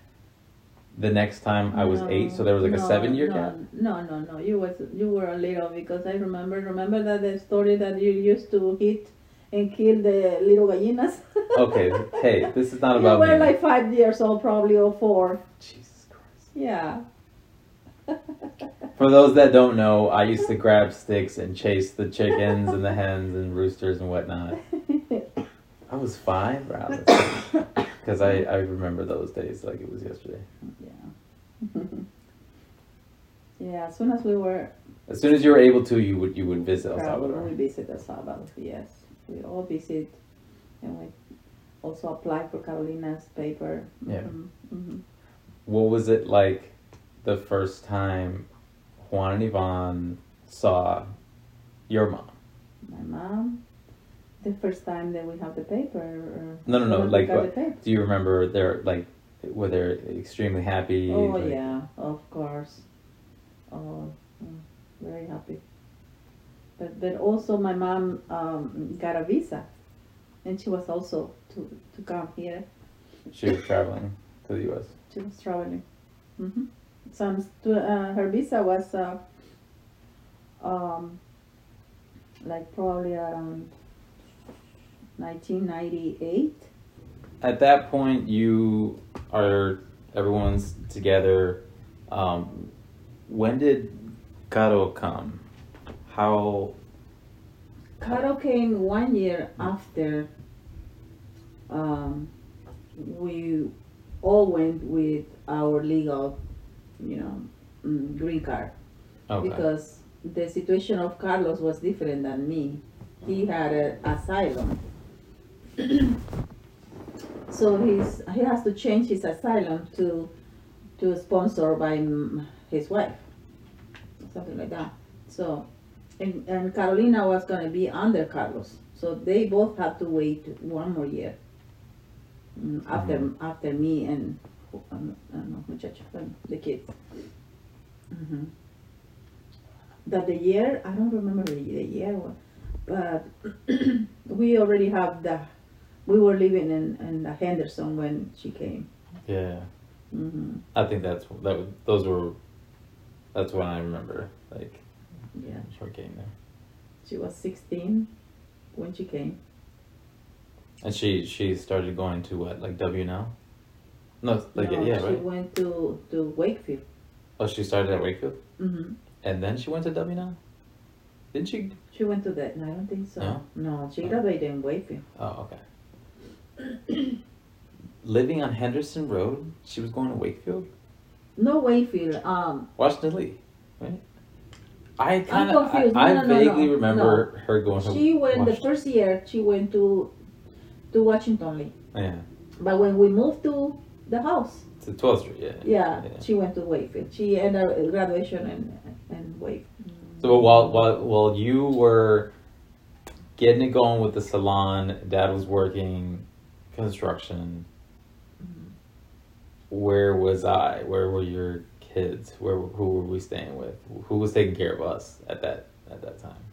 The next time I was No, eight, so there was like a seven-year no, gap. No, no, no. You was you were a little because I remember remember that the story that you used to hit and kill the little gallinas. *laughs* Okay, hey, this is not about you were me. like five years old, probably or four. Jesus Christ. Yeah. For those that don't know, I used to grab sticks and chase the chickens and the hens and roosters and whatnot. *laughs* I was five, *coughs* because I I remember those days like it was yesterday. yeah. *laughs* yeah. As soon as we were As soon as you were able to, you would you would visit El Salvador. we visit El Salvador, yes. We all visit and we also apply for Carolina's paper. Yeah. Mhm, mhm. What was it like the first time Juan and Ivan saw your mom? My mom, the first time that we have the paper. No, no, no, like what- Do you remember their like were they extremely happy? Oh like- yeah, of course. Oh, very happy. But but also my mom um, got a visa, and she was also to to come here. She was traveling to the U.S. She was traveling. Mm-hmm. Some uh, her visa was uh, um, like probably around 1998. At that point, you are everyone's together. Um, when did Caro come? How? Caro came one year after um, we all went with our legal, you know, mm, green card Okay. because the situation of Carlos was different than me. He had an asylum. *clears throat* so he's he has to change his asylum to to sponsor by his wife, something like that. So, and, and Carolina was gonna be under Carlos, so they both had to wait one more year mm, after after me and um, I don't know, the kids. hmm That the year I don't remember the, the year, but *clears throat* we already have the. We were living in in the Henderson when she came. Yeah, hmm I think that's that. Those were. That's when I remember. Like, Yeah, getting there, she was sixteen when she came. and she she started going to what like W now. No, like no, yeah, she right. went to to Wakefield. Oh, she started at Wakefield, hmm and then she went to W now. Didn't she? She went to that. No, I don't think so. No? No, she Oh. in Wakefield. Oh, okay. Living on Henderson Road, she was going to Wakefield, No Wakefield. Um, Washington Lee, right? I kind of, I. I no, no, vaguely no, remember her going she went the first year. She went to to Washington Lee. Yeah, But when we moved to the house, to 12th Street. Yeah. yeah, Yeah. she went to Wakefield. She ended graduation and in Wakefield. So while while while you were getting it going with the salon, Dad was working construction. Mm-hmm. Where was I? Where were your kids? Where who were we staying with? Who was taking care of us at that at that time?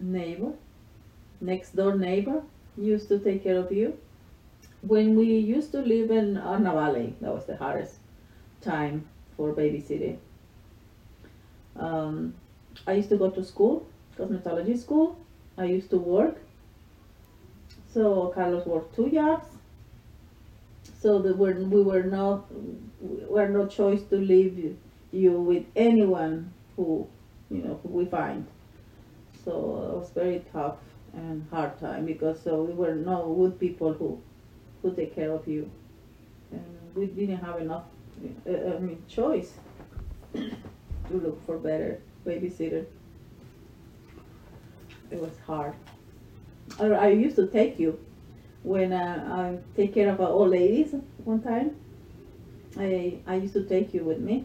neighbor, next door neighbor, used to take care of you. When we used to live in Arna Valley, that was the hardest time for babysitting. Um, I used to go to school, cosmetology school. I used to work. So Carlos worked two jobs. So were we were no were no choice to leave you with anyone who you know who we find. So it was very tough and hard time because so we were no good people who who take care of you, and we didn't have enough uh, I mean choice *coughs* to look for better babysitter. It was hard. I, I used to take you when uh, I take care of uh, old ladies one time. I I used to take you with me.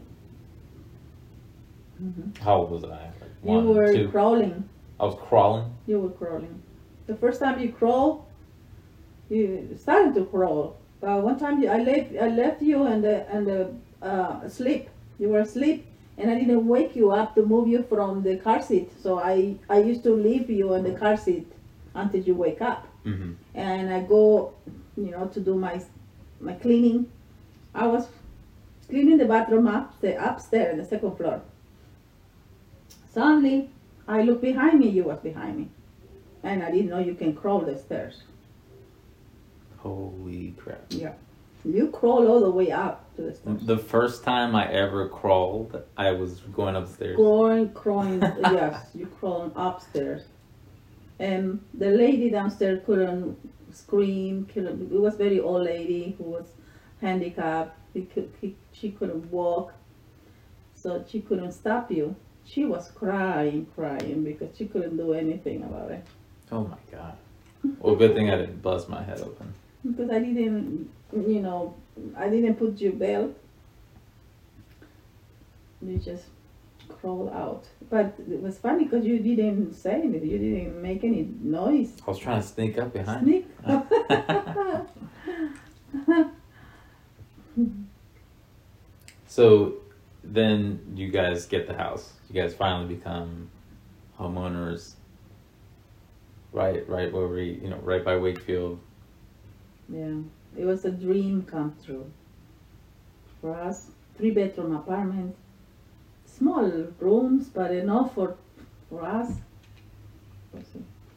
hmm How old was I? Like You were two. crawling. I was crawling. You were crawling. The first time you crawl, you started to crawl. But one time you, I left, I left you and the and the uh, asleep. You were asleep, and I didn't wake you up to move you from the car seat. So I I used to leave you in the car seat until you wake up, Mm-hmm. and I go, you know, to do my my cleaning. I was cleaning the bathroom up the upstairs the second floor. Suddenly, I look behind me. You was behind me, and I didn't know you can crawl the stairs. Holy crap! Yeah, you crawl all the way up to the stairs. The first time I ever crawled, I was going upstairs. Crawling, crawling. *laughs* yes, you crawling upstairs, and the lady downstairs couldn't scream. Couldn't, it was very old lady who was handicapped. He could, he, she couldn't walk, so she couldn't stop you. She was crying, crying because she couldn't do anything about it. Oh my god! Well, good thing I didn't bust my head open. Because I didn't, you know, I didn't put your belt. You just crawl out. But it was funny because you didn't say anything. You didn't make any noise. I was trying to sneak up behind. Sneak. *laughs* *laughs* So, then you guys get the house. You guys finally become homeowners. Right, right where we, you know, right by Wakefield. Yeah, it was a dream come true. For us, three bedroom apartment, small rooms, but enough for for us.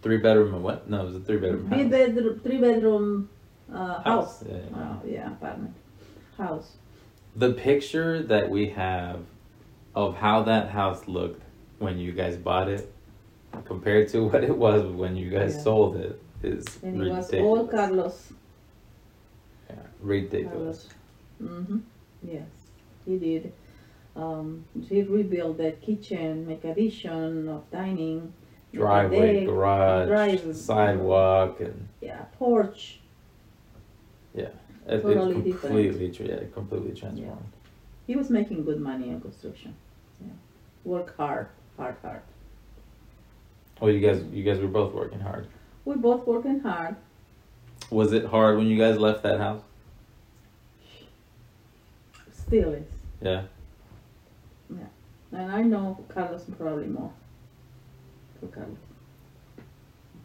Three bedroom what? No, it was a three bedroom Three bedroom, three bedroom uh, house. Yeah, yeah. Uh, yeah, apartment, house. The picture that we have of how that house looked when you guys bought it compared to *laughs* what it was when you guys Yeah. sold it is And it was all Carlos. Yeah, ridiculous. Mm-hmm. Yes, he did. Um, he rebuilt that kitchen, make addition of dining, Driveway, deck, garage, drive- sidewalk, and yeah, porch. It, Totally it's different. completely, tra- yeah, completely transformed. He was making good money in construction. Yeah, work hard, hard, hard. Well, you guys, you guys were both working hard. We're both working hard. Was it hard when you guys left that house? Still is, Yeah. and I know Carlos probably more. For Carlos.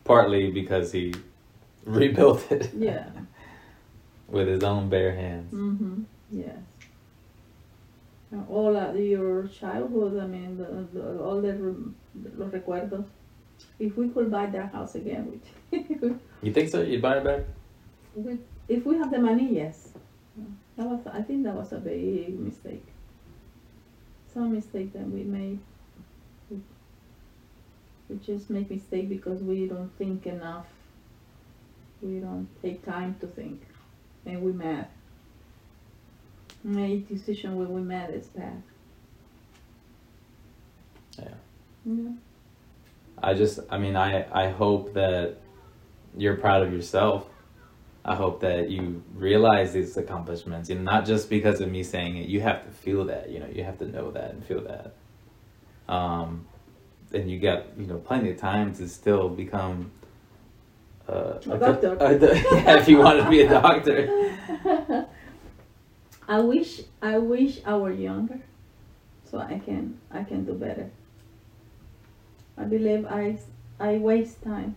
Partly because he *laughs* rebuilt it Yeah. With his own bare hands. Mm-hmm. Yes. And all uh, your childhood, I mean, the, the, all the, los recuerdos. If we could buy that house again, we, *laughs* You think so? You'd buy it back? we, if we have the money, yes. That was, I think that was a big mistake. Some mistake that we made. We, we just make mistake because we don't think enough. We don't take time to think, and we mad. Make decision when we mad is bad. Yeah. Yeah. I just, I mean, I, I hope that you're proud of yourself. I hope that you realize these accomplishments, and not just because of me saying it. You have to feel that, you know, you have to know that and feel that. Um, and you got, you know, plenty of time to still become uh, A doctor. a *laughs* yeah, if you want to be a doctor. *laughs* I wish I wish I were younger, so I can I can do better. I believe I I waste time.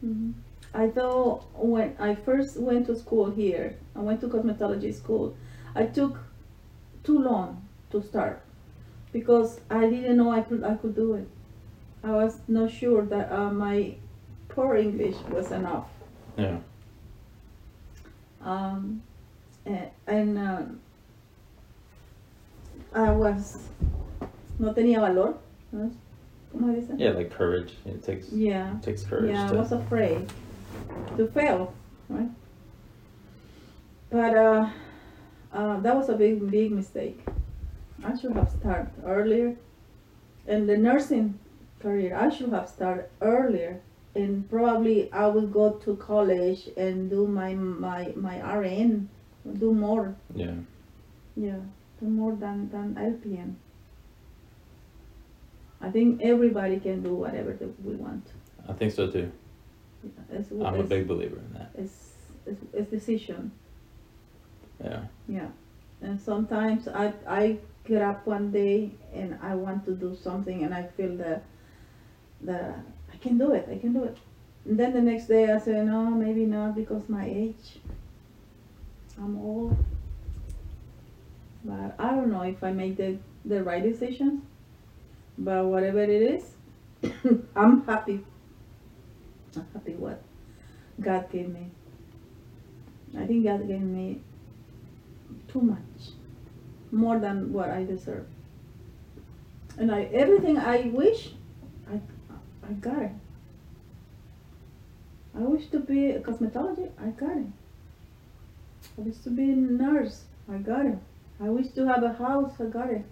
hmm I thought when I first went to school here, I went to cosmetology school. I took too long to start because I didn't know I could I could do it. I was not sure that uh, my poor English was enough. Yeah. Um, eh, and um, I was no tenía valor. ¿no? ¿Cómo dice? Yeah, like courage. It takes Yeah. it takes courage Yeah, I was afraid to fail, right? But uh, uh, that was a big, big mistake. I should have started earlier. And the nursing career, I should have started earlier. And probably I will go to college and do my my my RN, do more, Yeah. yeah, do more than than LPN. I think everybody can do whatever we want. I think so too. It's, I'm a big believer in that. it's, it's, it's decision. Yeah. Yeah. And sometimes I, I get up one day and I want to do something and I feel that, that I can do it, I can do it. And then the next day I say, no, maybe not because my age. I'm old. But I don't know if I make the, the right decisions. But whatever it is, *coughs* I'm happy. I'm happy what God gave me. I think God gave me too much, more than what I deserve. And I everything I wish, I got it. I wish to be a cosmetology, I got it. I wish to be a nurse, I got it. I wish to have a house, I got it.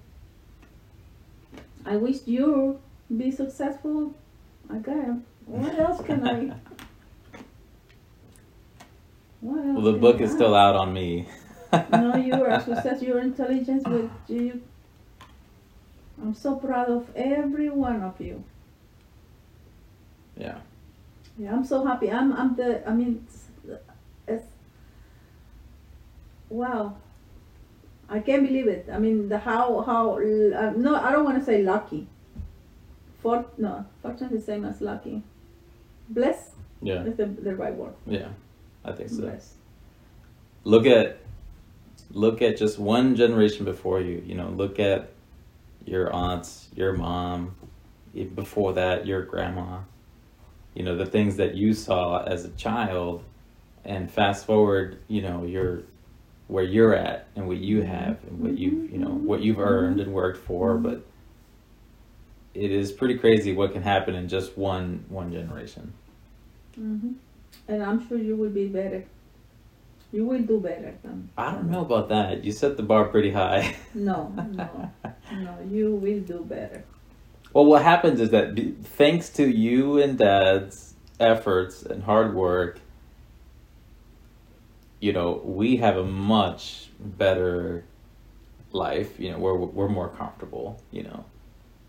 I wish you be successful, I got it. What else can I? *laughs* What else Well, the book is still out on me. no, *laughs* you are success. Your intelligence with you. I'm so proud of every one of you. Yeah. Yeah, I'm so happy. I'm, I'm the. I mean, it's, it's wow. I can't believe it. I mean, the how how uh, no, I don't want to say lucky. For no, fortune is the same as lucky. Bless Yeah. is the, the right word. Yeah. I think so. Bless. look at look at just one generation before you you know look at your aunts your mom before that your grandma you know the things that you saw as a child and fast forward you know you're where you're at and what you have and what you you know what you've earned and worked for but it is pretty crazy what can happen in just one one generation hmm And I'm sure you will be better. You will do better. Than, i don't know about that you set the bar pretty high no, no, *laughs* no. You will do better. Well, what happens is that thanks to you and Dad's efforts and hard work, you know, we have a much better life. You know, we're we're more comfortable. You know,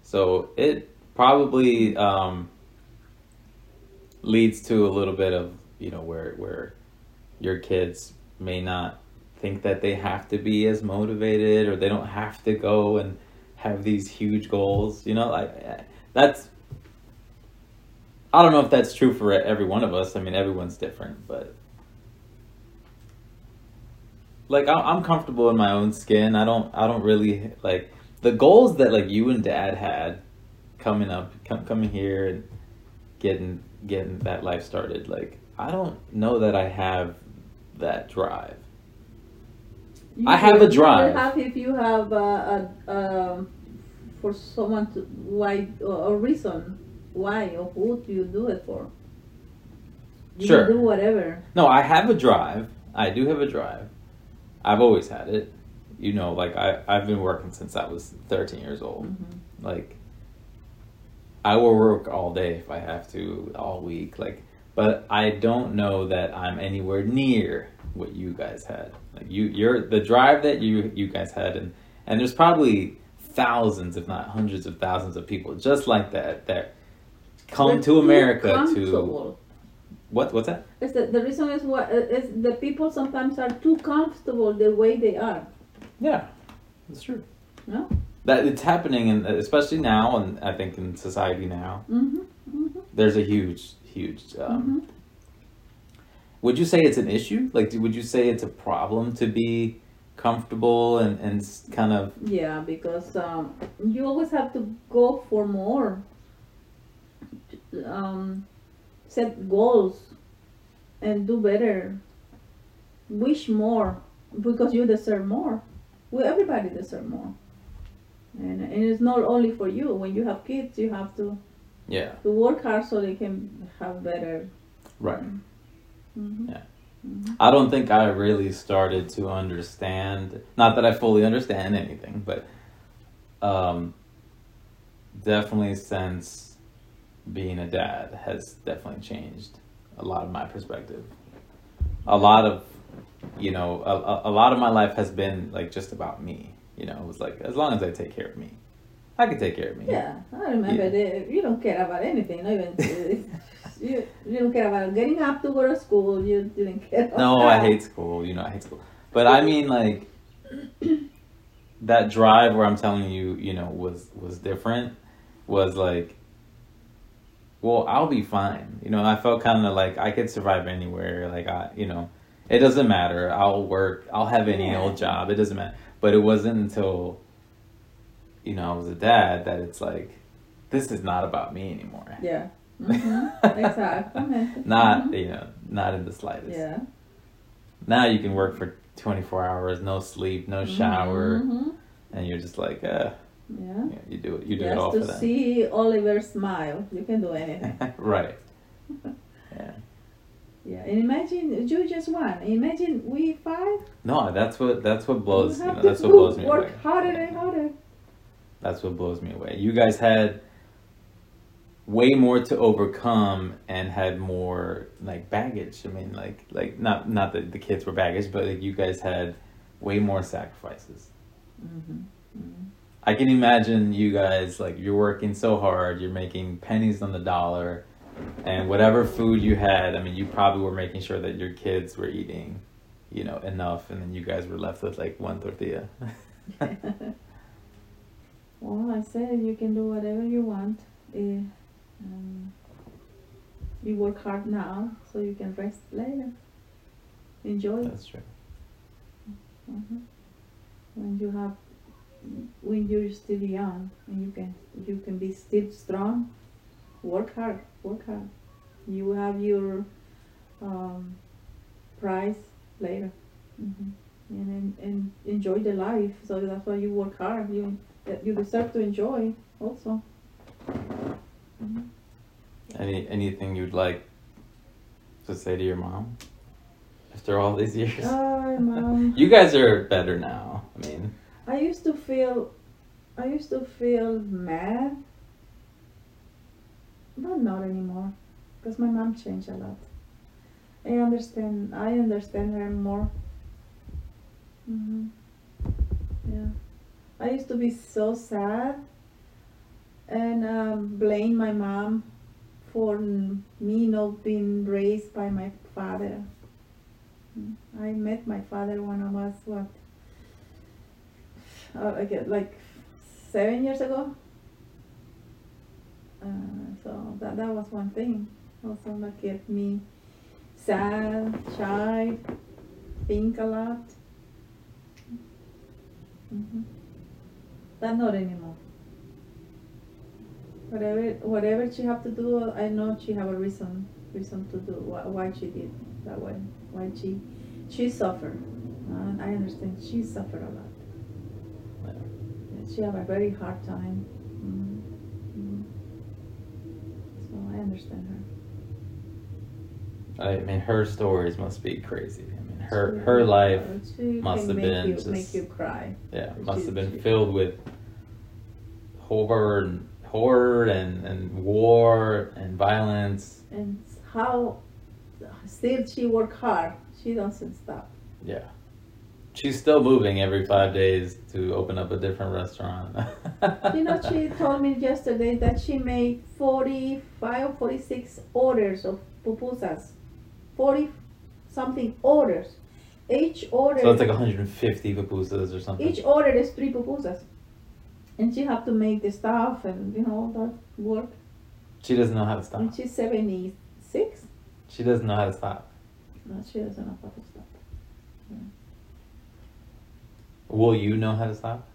so it probably um, leads to a little bit of you know where where your kids may not think that they have to be as motivated or they don't have to go and have these huge goals you know like eh, that's i don't know if that's true for every one of us. I mean everyone's different but like i'm comfortable in my own skin. I don't i don't really like the goals that like you and dad had coming up com- coming here and getting getting that life started like i don't know that i have that drive You I have a drive. Have if you have a, a, um for someone to why a reason why or who do you do it for? You Sure. do whatever. No, I have a drive. I do have a drive. I've always had it. You know, like I, I've been working since I was 13 years old. Mhm. Like, I will work all day if I have to, all week. Like, but I don't know that I'm anywhere near what you guys had. Like you, you're the drive that you you guys had, and and there's probably thousands, if not hundreds of thousands of people just like that that come to America to what what's that? It's the, the reason is what is the people sometimes are too comfortable the way they are. Yeah, that's true. No. That it's happening, and especially now, and I think in society now, Mm-hmm. Mm-hmm. there's a huge, huge. Um, mm-hmm. Would you say it's an issue? Like, would you say it's a problem to be comfortable and and kind of? Yeah, because um, you always have to go for more. Um, set goals and do better. Wish more because you deserve more. Well, everybody deserve more. And, and it's not only for you. When you have kids, you have to, Yeah, to work hard so they can have better. right. Hmm Yeah. I don't think I really started to understand. Not that I fully understand anything, but um, definitely since being a dad has definitely changed a lot of my perspective. A lot of, you know, a, a, a lot of my life has been like just about me. You know, it was like as long as I take care of me, I can take care of me. Yeah, I remember Yeah. that you don't care about anything, not even *laughs* you, you don't care about getting up to go to school. You didn't care. About No, I hate school. You know, I hate school. But I mean, like that drive where I'm telling you, you know, was was different. Was like, well, I'll be fine. You know, I felt kind of like I could survive anywhere. Like I, you know, it doesn't matter. I'll work. I'll have any Yeah. old job. It doesn't matter. But it wasn't until, you know, I was a dad that it's like, this is not about me anymore. Yeah. Hmm Exactly. *laughs* Not you know, not in the slightest. Yeah. Now you can work for 24 hours, no sleep, no shower, Mhm. and you're just like, uh, Yeah. yeah, you do it. You do it all Just for to them. see Oliver smile, you can do anything. *laughs* right. *laughs* Yeah. yeah. And imagine you just one. Imagine we five. No, that's what that's what blows. you You know, to that's what blows me work away. harder and harder. That's what blows me away. You guys had way more to overcome and had more like baggage. I mean, like like not not that the kids were baggage, but like you guys had way more sacrifices. hmm I can imagine you guys like you're working so hard, you're making pennies on the dollar, and whatever food you had, I mean, you probably were making sure that your kids were eating, you know, enough, and then you guys were left with like one tortilla. *laughs* well, I said you can do whatever you want. Eh, um, you work hard now, so you can rest later. Enjoy. That's true. Mhm. When you have, when you're still young, and you can you can be still strong. Work hard. Work hard. You have your um, prize later, hmm and, and and enjoy the life. So that's why you work hard. You that you deserve to enjoy also. Mhm. Any anything you'd like to say to your mom after all these years? *laughs* Hi, mom. You guys are better now. I mean, I used to feel, I used to feel mad, but not anymore, because my mom changed a lot. I understand. I understand her more. hmm Yeah, I used to be so sad, and um, blame my mom for me not being raised by my father. Mm. I met my father when I was what uh, like uh, like seven years ago. Uh, so that that was one thing. Also, that kept me sad, shy, think a lot. hmm But not anymore. Whatever whatever she have to do, I know she have a reason reason to do why, why she did that way. Why she she suffered. Uh, I understand she suffered a lot. She have a very hard time. Mm, mm. So I understand her. I mean, her stories must be crazy. I mean, her She- her life, she must have been you, just- make you cry. yeah, She- must have been she- filled with horror and horror and and war and violence. And how still she work hard. She doesn't stop. Yeah. She's still moving every five days to open up a different restaurant. *laughs* You know, *laughs* she told me yesterday that she made 45 or 46 orders of pupusas. 40 something orders. Each order So it's like 150 pupusas or something. each order is three pupusas. And she have to make the stuff and you know all that work. She doesn't know how to stop. And she's 76. She doesn't know how to stop. No, she doesn't know how to stop. Will you know how to stop?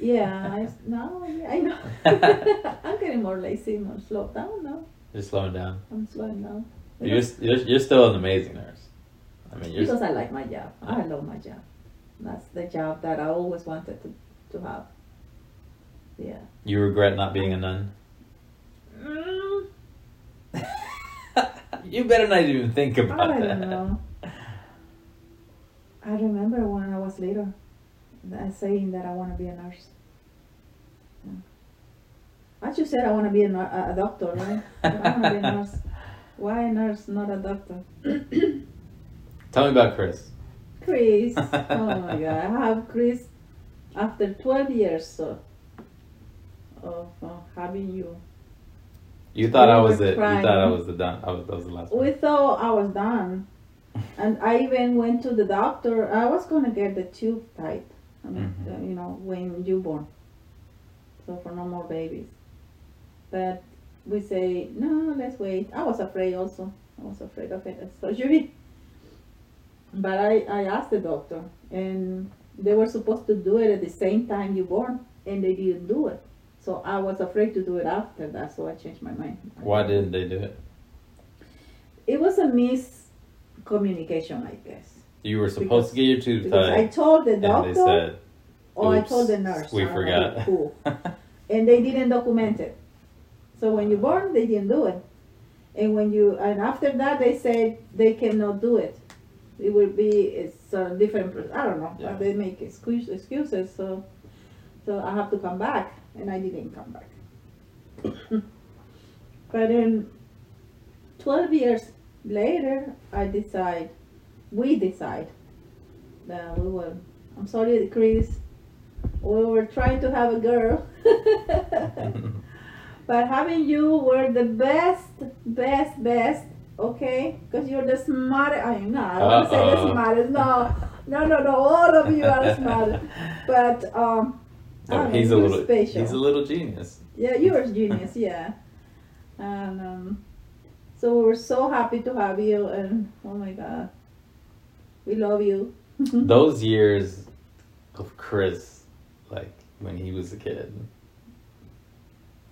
Yeah, I, *laughs* no, yeah, I know. *laughs* I'm getting more lazy, more slow down now. You're slowing down. I'm slowing down. You're, you're, you're still an amazing nurse. I mean, you're Because I like my job. I love my job. That's the job that I always wanted to, have. Yeah. you regret not being a nun. Mm, *laughs* you better not even think about I that. don't know. I remember when I was little, that saying that I want to be a nurse. Yeah. I just said I want to be a, a a doctor, right? I want to be a nurse. *laughs* Why a nurse, not a doctor? Tell me about Chris. Chris, *laughs* oh my god, I have Chris after 12 years of uh, having you. You thought I was it. You thought I was the done. I was that was the last We one. thought I was done, and I even went to the doctor. I was gonna get the tube tied, I mean, Mhm. uh, you know, when you born, so for no more babies. But we say no, let's wait. I was afraid also. I was afraid of it *laughs* surgery. But I, I asked the doctor, and they were supposed to do it at the same time you born, and they didn't do it. So I was afraid to do it after that, so I changed my mind. Why didn't they do it? It was a miscommunication, I guess. You were supposed to get your tube Because I told the doctor. and they said, or I told the nurse. We forgot." Who, *laughs* and they didn't document it. So when you born, they didn't do it. And when you, and after that, they said they cannot do it. It will be, it's a different, I don't know, Yeah. but they make excuse, excuses, so, so I have to come back, and I didn't come back. *coughs* but then, twelve years later, I decide, we decide, that we will, I'm sorry, Chris, we were trying to have a girl. *laughs* *laughs* but having you were the best, best, best okay, because you're the smartest. I'm not. I don't want to say the smartest. No, no, no, no. All of you are smart. *laughs* But um, I No, don't he's a little special. he's a little genius. Yeah, you're a genius. *laughs* Yeah, and um, so we're so happy to have you. And oh my God, we love you. *laughs* Those years of Chris, like when he was a kid,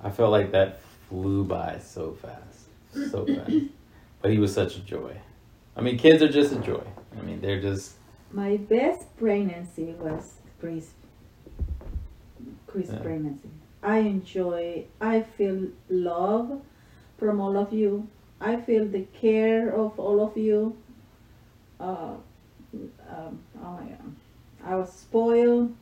I felt like that flew by so fast, so fast. But he was such a joy. I mean, kids are just a joy. I mean, they're just My best pregnancy was Chris. Chris Yeah. pregnancy. I enjoy. I feel love from all of you. I feel the care of all of you. Uh, um, oh my God, I was spoiled.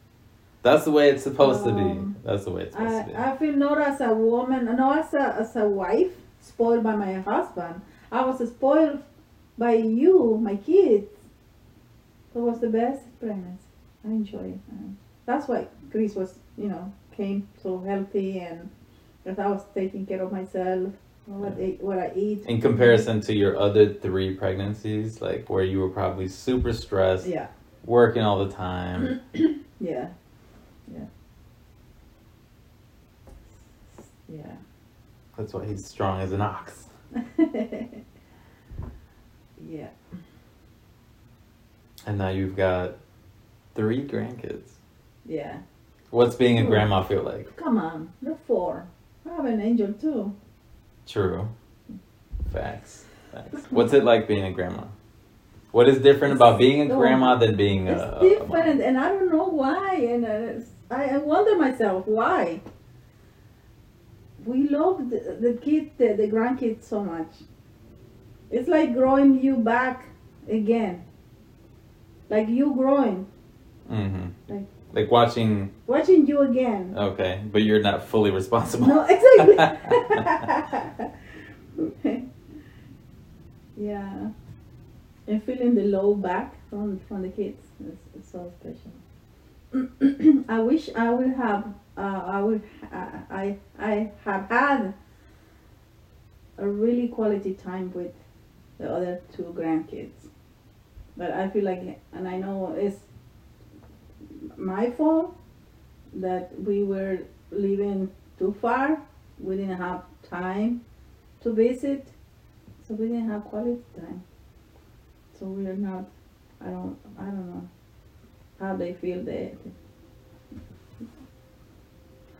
that's the way it's supposed to Um, be. That's the way it's supposed to be. I, I feel not as a woman, not as a, as a wife, spoiled by my husband. I was spoiled by you, my kids. It was the best pregnancy. I enjoy it. Um, that's why Chris was, you know, came so healthy and because I was taking care of myself, what, I, what I eat. In comparison to your other three pregnancies, like where you were probably super stressed, Yeah, working all the time. *clears throat* yeah, yeah. Yeah. That's why he's strong as an ox. *laughs* yeah. And now you've got three grandkids. Yeah. What's being a grandma feel like? Come on, you're four. I have an angel too. True. Facts. Facts. What's it like being a grandma? What is different about being a grandma than being a, It's a- a different, mom? and I don't know why. And uh, I, I wonder myself why. We love the, the kid, the, the grandkids so much. It's like growing you back again. Like you growing, Mm-hmm. Like- Like watching. watching you again. Okay, but you're not fully responsible. No, exactly. *laughs* *laughs* yeah, and feeling the love back from from the kids is so special. *clears throat* I wish I would have. Uh, I would. Uh, I I have had a really quality time with the other two grandkids, but I feel like, and I know it's my fault that we were living too far. We didn't have time to visit, so we didn't have quality time. So we are not. I don't. I don't know how they feel. They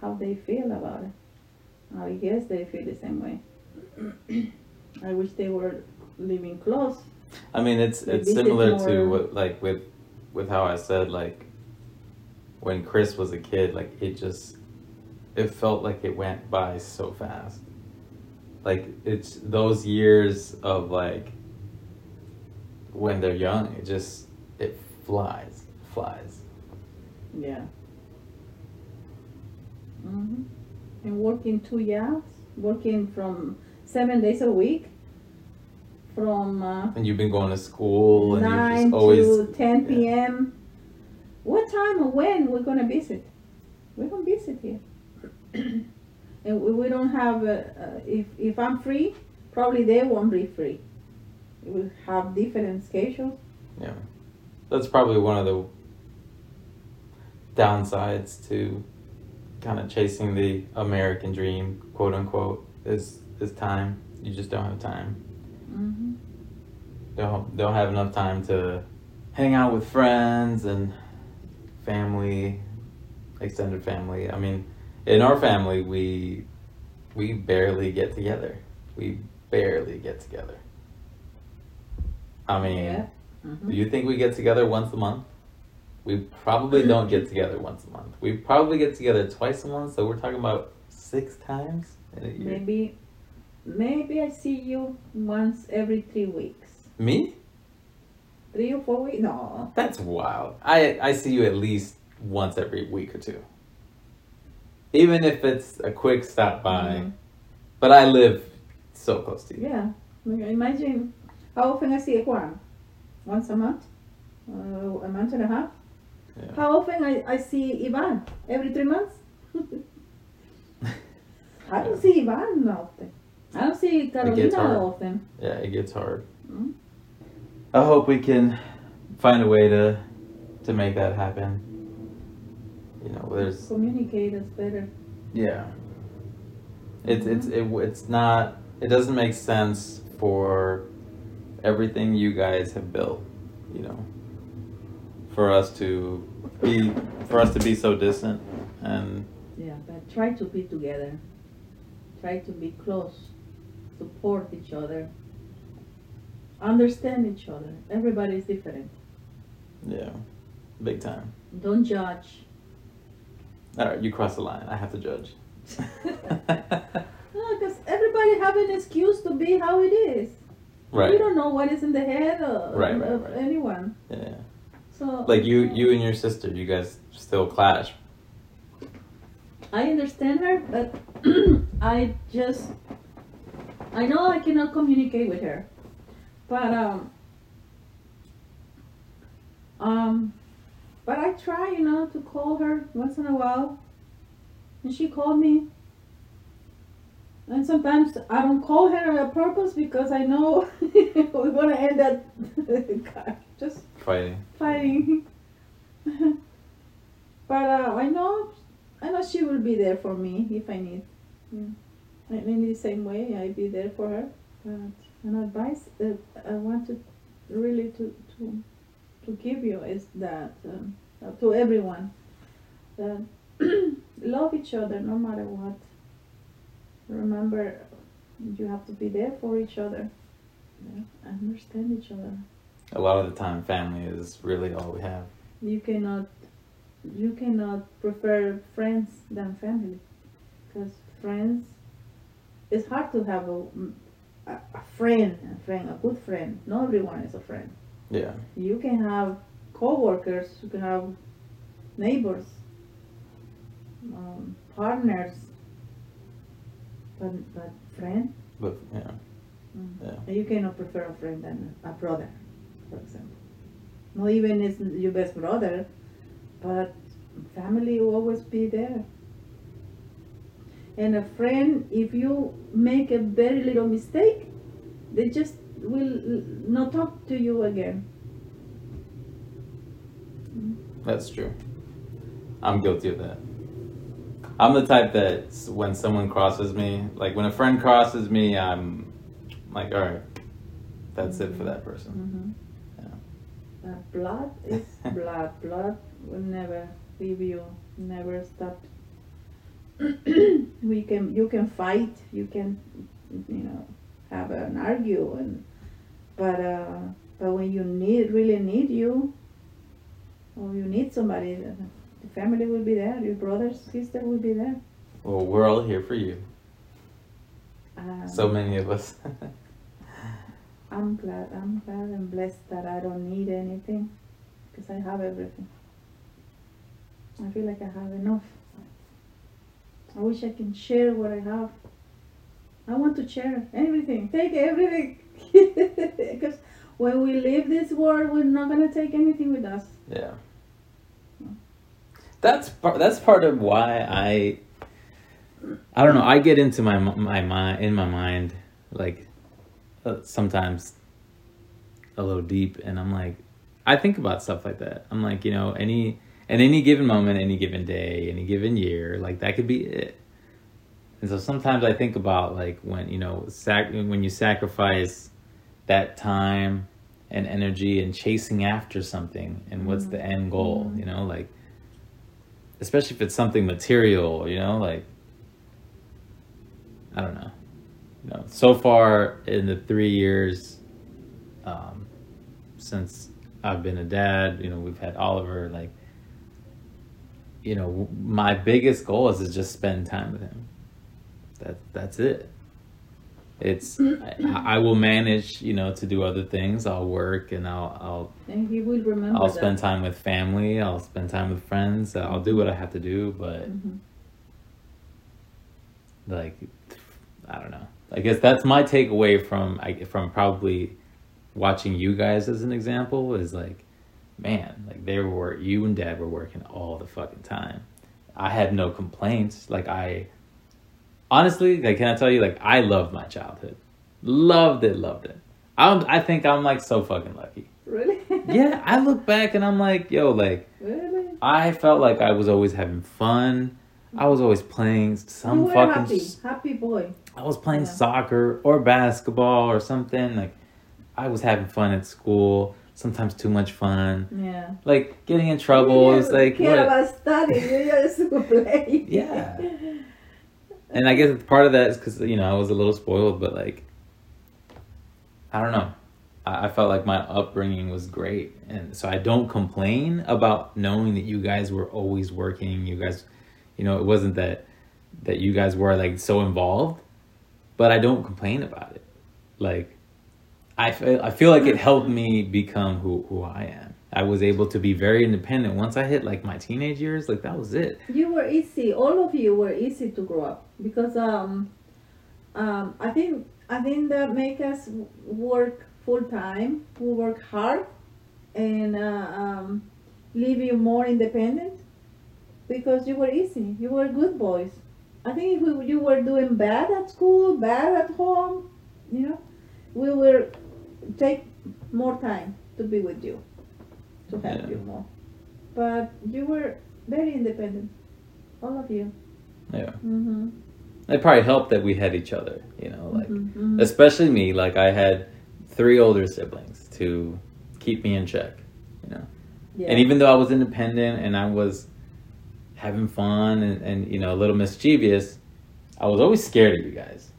how they feel about it. I guess they feel the same way. *clears throat* I wish they were living close. I mean, it's They it's similar to what like with with how I said like when Chris was a kid, like it just it felt like it went by so fast. Like it's those years of like when they're young, it just it flies, flies. Yeah. Hmm And working two years, working from seven days a week, from uh, And you've been going to school, and you're nine just always to ten yeah. p.m. What time or when we're gonna visit? We're gonna visit here, *clears throat* and we, we don't have. Uh, uh, if if I'm free, probably they won't be free. We will have different schedules. Yeah, that's probably one of the downsides to kind of chasing the American dream, quote unquote, is is time. You just don't have time. Mm-hmm. Don't don't have enough time to hang out with friends and family, extended family. I mean, in our family, we we barely get together. We barely get together. I mean, Yeah. Mm-hmm. do you think we get together once a month? We probably don't get together once a month. We probably get together twice a month, so we're talking about six times in a year. Maybe, maybe I see you once every three weeks. Me? Three or four weeks? No. That's wild. I I see you at least once every week or two. Even if it's a quick stop by. Mhm. But I live so close to you. Yeah. Imagine how often I see Juan. Once a month? Uh, a month and a half? Yeah. How often I, I see Ivan? Every three months? *laughs* I don't see Ivan often. I don't see Carolina often. Yeah, it gets hard. Mm-hmm. I hope we can find a way to to make that happen. You know, there's communicate is better. Yeah. It's it's it, it's not. It doesn't make sense for everything you guys have built. You know, for us to be for us to be so distant and. Yeah, but try to be together. Try to be close. Support each other. Understand each other. Everybody is different. Yeah, big time. Don't judge. All right, you cross the line. I have to judge. *laughs* no, because everybody have an excuse to be how it is. Right. We don't know what is in the head of, right, right, of anyone. Yeah. So. Like you, you and your sister, you guys still clash. I understand her, but *clears throat* I just I know I cannot communicate with her, but um um but I try, you know, to call her once in a while, and she called me. And sometimes I don't call her on purpose because I know *laughs* we're gonna end up *laughs* just fighting. Fighting. *laughs* but uh, I know I know she will be there for me if I need. Yeah. In the same way, I be there for her. But an advice that I want to really to to to give you is that um, uh, to everyone that *clears throat* love each other no matter what. Remember, you have to be there for each other. Yeah, understand each other. A lot of the time, family is really all we have. You cannot you cannot prefer friends than family because friends it's hard to have a, a, a, friend a friend a good friend. Not everyone is a friend. Yeah. You can have co-workers you can have neighbors um, partners but but friend? But yeah. Mm. yeah. You cannot prefer a friend than a brother for example not even is your best brother but family will always be there. And a friend, if you make a very little mistake, they just will not talk to you again. That's true. I'm guilty of that. I'm the type that when someone crosses me, like when a friend crosses me, I'm like, all right, that's mm-hmm. it for that person. Mm-hmm. Uh, blood is *laughs* blood. blood will never leave you, never stop. *coughs* we can, you can fight, you can, you know, have an argue, and but uh, but when you need really need you, or you need somebody, the family will be there. Your brothers, sister will be there. Well, we're all here for you. Uh, so many of us. *laughs* I'm glad, I'm glad and blessed that I don't need anything because I have everything. I feel like I have enough. I wish I can share what I have. I want to share everything, take everything. *laughs* because when we leave this world, we're not gonna take anything with us. Yeah. That's part. That's part of why I. I don't know. I get into my my mind in my mind like sometimes a little deep and i'm like i think about stuff like that. I'm like you know any at any given moment any given day any given year like that could be it. And so sometimes i think about like when you know sac- when you sacrifice that time and energy and chasing after something and what's the end goal mm-hmm. you know like especially if it's something material you know like i don't know you know, so far in the three years um, since I've been a dad, you know, we've had Oliver. Like, you know, my biggest goal is to just spend time with him. That that's it. It's *clears throat* I, I, will manage, you know, to do other things. I'll work and I'll I'll and he will remember. I'll spend that. time with family. I'll spend time with friends. I'll do what I have to do, but mm-hmm. like I don't know. I guess that's my takeaway from from probably watching you guys as an example is like, man, like they were you and Dad were working all the fucking time. I had no complaints. Like I, honestly, like, can I tell you, like, I loved my childhood, loved it, loved it. I'm, I think I'm like so fucking lucky. Really? *laughs* Yeah, I look back and I'm like, yo, like, Really? I felt like I was always having fun. I was always playing some fucking. happy, happy boy. I was playing Yeah. soccer or basketball or something. Like, I was having fun at school. Sometimes too much fun. Yeah. Like getting in trouble is like care what- about studying. You just *laughs* play. Yeah. And I guess part of that is because you know I was a little spoiled, but like, I don't know. I, I felt like my upbringing was great, and so I don't complain about knowing that you guys were always working. You guys, you know, it wasn't that that you guys were like so involved, but I don't complain about it. Like, I feel I feel like it helped me become who who I am. I was able to be very independent once I hit like my teenage years. Like that was it. You were easy. All of you were easy to grow up because um, um, I think I think that make us work full time. We work hard and uh, um, leave you more independent because you were easy. You were good boys. I think if we, you were doing bad at school, bad at home, you know, we will take more time to be with you, to help Yeah. you more. But you were very independent, all of you. Yeah. Mm-hmm. It probably helped that we had each other, you know, like mm-hmm. especially me. Like I had three older siblings to keep me in check, you know. yeah. And even though I was independent and I was having fun and, and you know a little mischievous, I was always scared of you guys.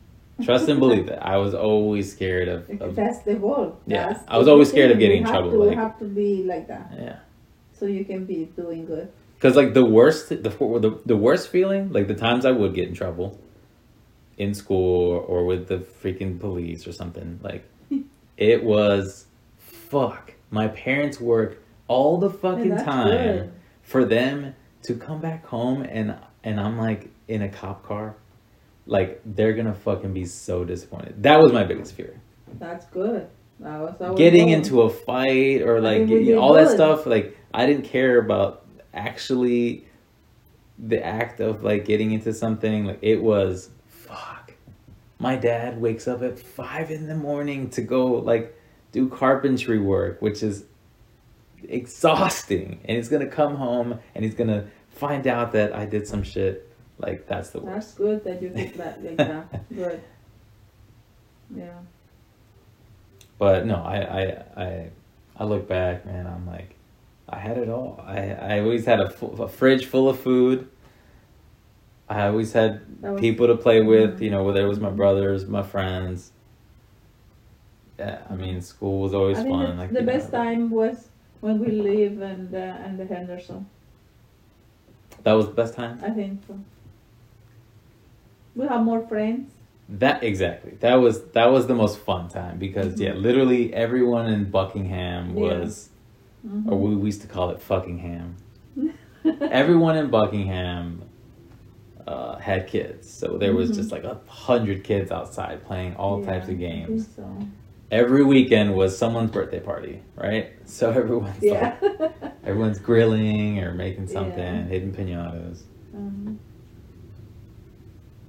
Trust and believe that I was always scared of. of That's the goal. Yeah, That's I was always scared of getting in trouble, To, like- have to be like that, yeah, so you can be doing good. because like the worst, the, the the worst feeling, like the times I would get in trouble, in school or with the freaking police or something, like *laughs* it was, fuck. My parents work all the fucking time good. for them to come back home and and I'm like in a cop car, like they're gonna fucking be so disappointed. That was my biggest fear. That's good. That was our Getting into a fight or like mean, we you know, did all that stuff. Like I didn't care about actually the act of like getting into something. Like it was fuck. My dad wakes up at five in the morning to go like do carpentry work, which is exhausting. And he's gonna come home and he's gonna find out that I did some shit. Like that's the worst. That's good that you did that like that. *laughs* Good. Yeah. But no, I I I I look back, man. I'm like, I had it all. I I always had a, a fridge full of food. I always had was, people to play with. Mhm. You know, whether it was my brothers, my friends. Yeah, I mean, school was always I fun. the, like the you know, best time was when we live and uh, and the Henderson. That was the best time. I think so. We have more friends. That exactly. That was that was the most fun time because yeah, literally everyone in Buckingham Mm-hmm. Yeah. was, Mhm. or we, we used to call it Fuckingham. *laughs* everyone in Buckingham uh, had kids, so there was Mhm. just like a hundred kids outside playing all Yeah, types of games. So. Every weekend was someone's birthday party, right? So *laughs* everyone's Yeah. like, everyone's grilling or making something, Yeah. hitting pinatas. Um,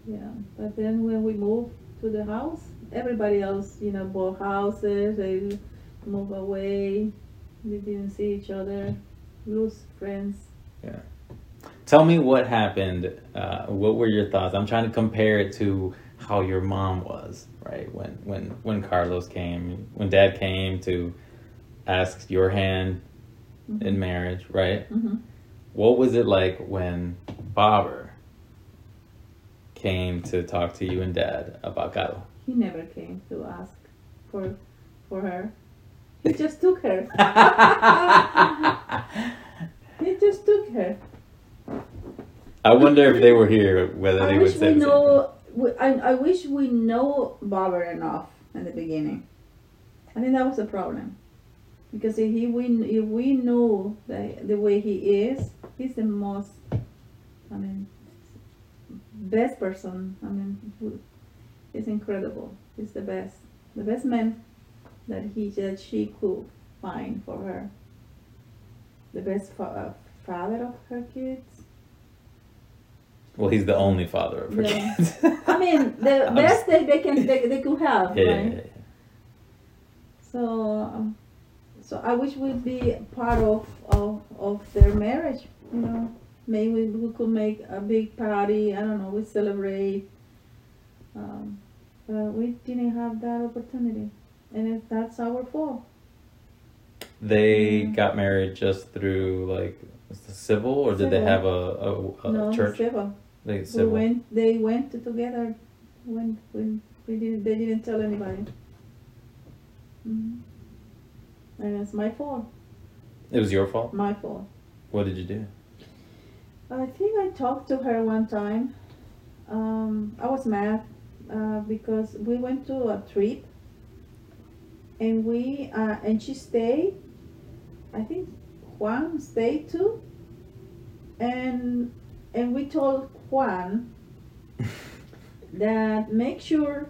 yeah, but then when we moved to the house, everybody else, you know, bought houses, they moved away, we didn't see each other, lose friends. Yeah. Tell me what happened. Uh, what were your thoughts? I'm trying to compare it to how your mom was, right? When when when Carlos came, when Dad came to ask your hand in marriage, right? hmm What was it like when Bobber came to talk to you and Dad about Caro? He never came to ask for for her. He *laughs* just took her. *laughs* He just took her. I wonder if they were here, whether I they would wish say we the same know. I, I wish we know Bobber enough in the beginning. I think that was a problem, because if he we if we know the the way he is, he's the most. I mean, best person. I mean, he's incredible. He's the best, the best man that he that she could find for her. The best fa- father of her kids. Well, he's the only father of her Yeah. kids. *laughs* I mean, the *laughs* I'm best they, they can they, they could have, Yeah, right? yeah, yeah. So, um, so I wish we'd be part of, of of their marriage. You know, maybe we could make a big party. I don't know. We celebrate. Um, but we didn't have that opportunity, and if that's our fault. They Yeah. got married just through like civil, or did they have a, a, a no, church? civil. They We went. They went together. When when we didn't. They didn't tell anybody. hmm And it's my fault. It was your fault. My fault. What did you do? I think I talked to her one time. Um, I was mad uh, because we went to a trip, and we uh, and she stayed. I think Juan stayed too, and and we told Juan *laughs* that make sure.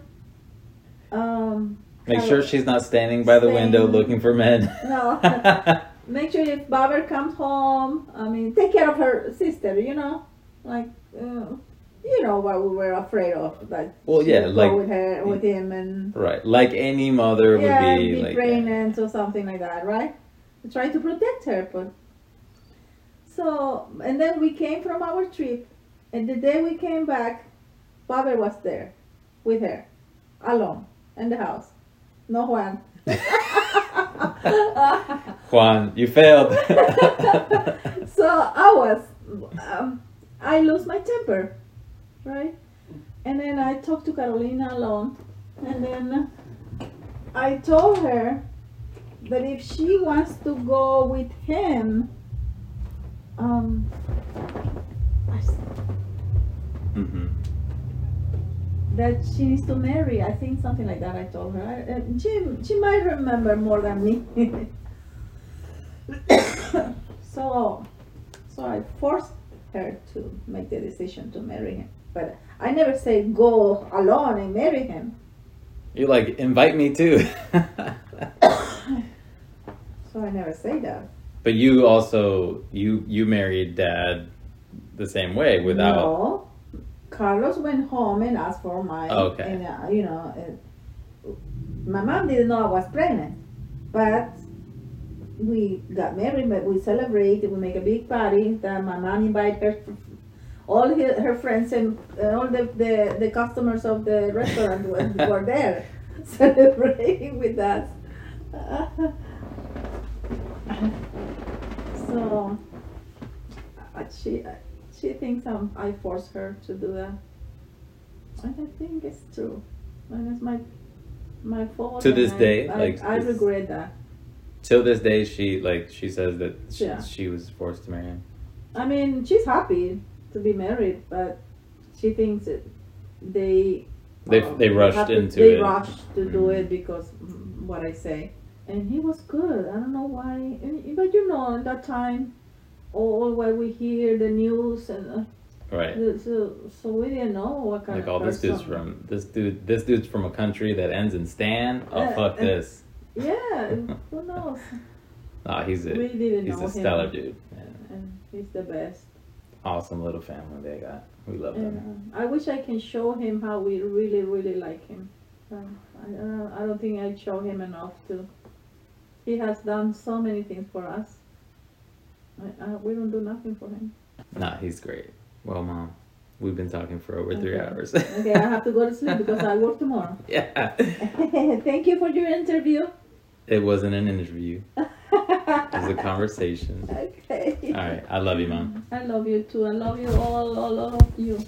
Um, Make sure she's not standing by the window looking for men. No. *laughs* make sure if Barbara comes home, I mean, take care of her sister, you know, like, uh, you know what we were afraid of, like, Well, yeah, like- with her, with him, and right, like any mother would yeah, be, be like. pregnant or something like that, right? trying to protect her, but so, and then we came from our trip, and the day we came back, Barbara was there with her, alone in the house, no Juan. *laughs* Juan, you failed. *laughs* so I was, um, I lose my temper, right? And then I talked to Carolina alone, and then I told her that if she wants to go with him, um, S- hmm that she needs to marry. I think something like that. I told her. I, and she she might remember more than me. *coughs* so so I forced her to make the decision to marry him. But I never say go alone and marry him. You like invite me too. *laughs* So I never say that. but you also you you married dad the same way without. No. Carlos went home and asked for my. Okay. And, uh, you know, uh, my mom didn't know I was pregnant, but we got married. But we celebrated. We make a big party. That my mom invited her, all her, her friends and uh, all the, the the customers of the restaurant were, *laughs* were there *laughs* celebrating with us. *laughs* so uh, she she thinks I'm, I forced her to do that. And I think it's true. And it's my my fault. To this I- day, I, like, I regret that. Till this day, she like she says that she, Yeah. she was forced to marry him. I mean, she's happy to be married, but she thinks that they They uh, they rushed to- into they it. They rushed to do Mhm. it because mm, what I say. And he was good. I don't know why. And, but you know, at that time, all what we hear the news and uh, Right. the- so so we didn't know what kind Like, of oh, this dude's from this dude. This dude's from a country that ends in Stan. Oh, Uh, fuck this. Yeah, *laughs* who knows? Nah, he's a we didn't he's know a him. stellar dude. Yeah. And he's the best. Awesome little family they got. We love them. uh, I wish I can show him how we really, really like him. Um, I, uh, I don't think I show him enough to. He has done so many things for us. I, I, we don't do nothing for him. Nah, he's great. Well, mom, we've been talking for over three hours. *laughs* Okay, I have to go to sleep because I work tomorrow. *laughs* yeah. *laughs* Thank you for your interview. It wasn't an interview. It was a conversation. okay. All right. I love you, mom. I love you too. I love you all, all, all of you.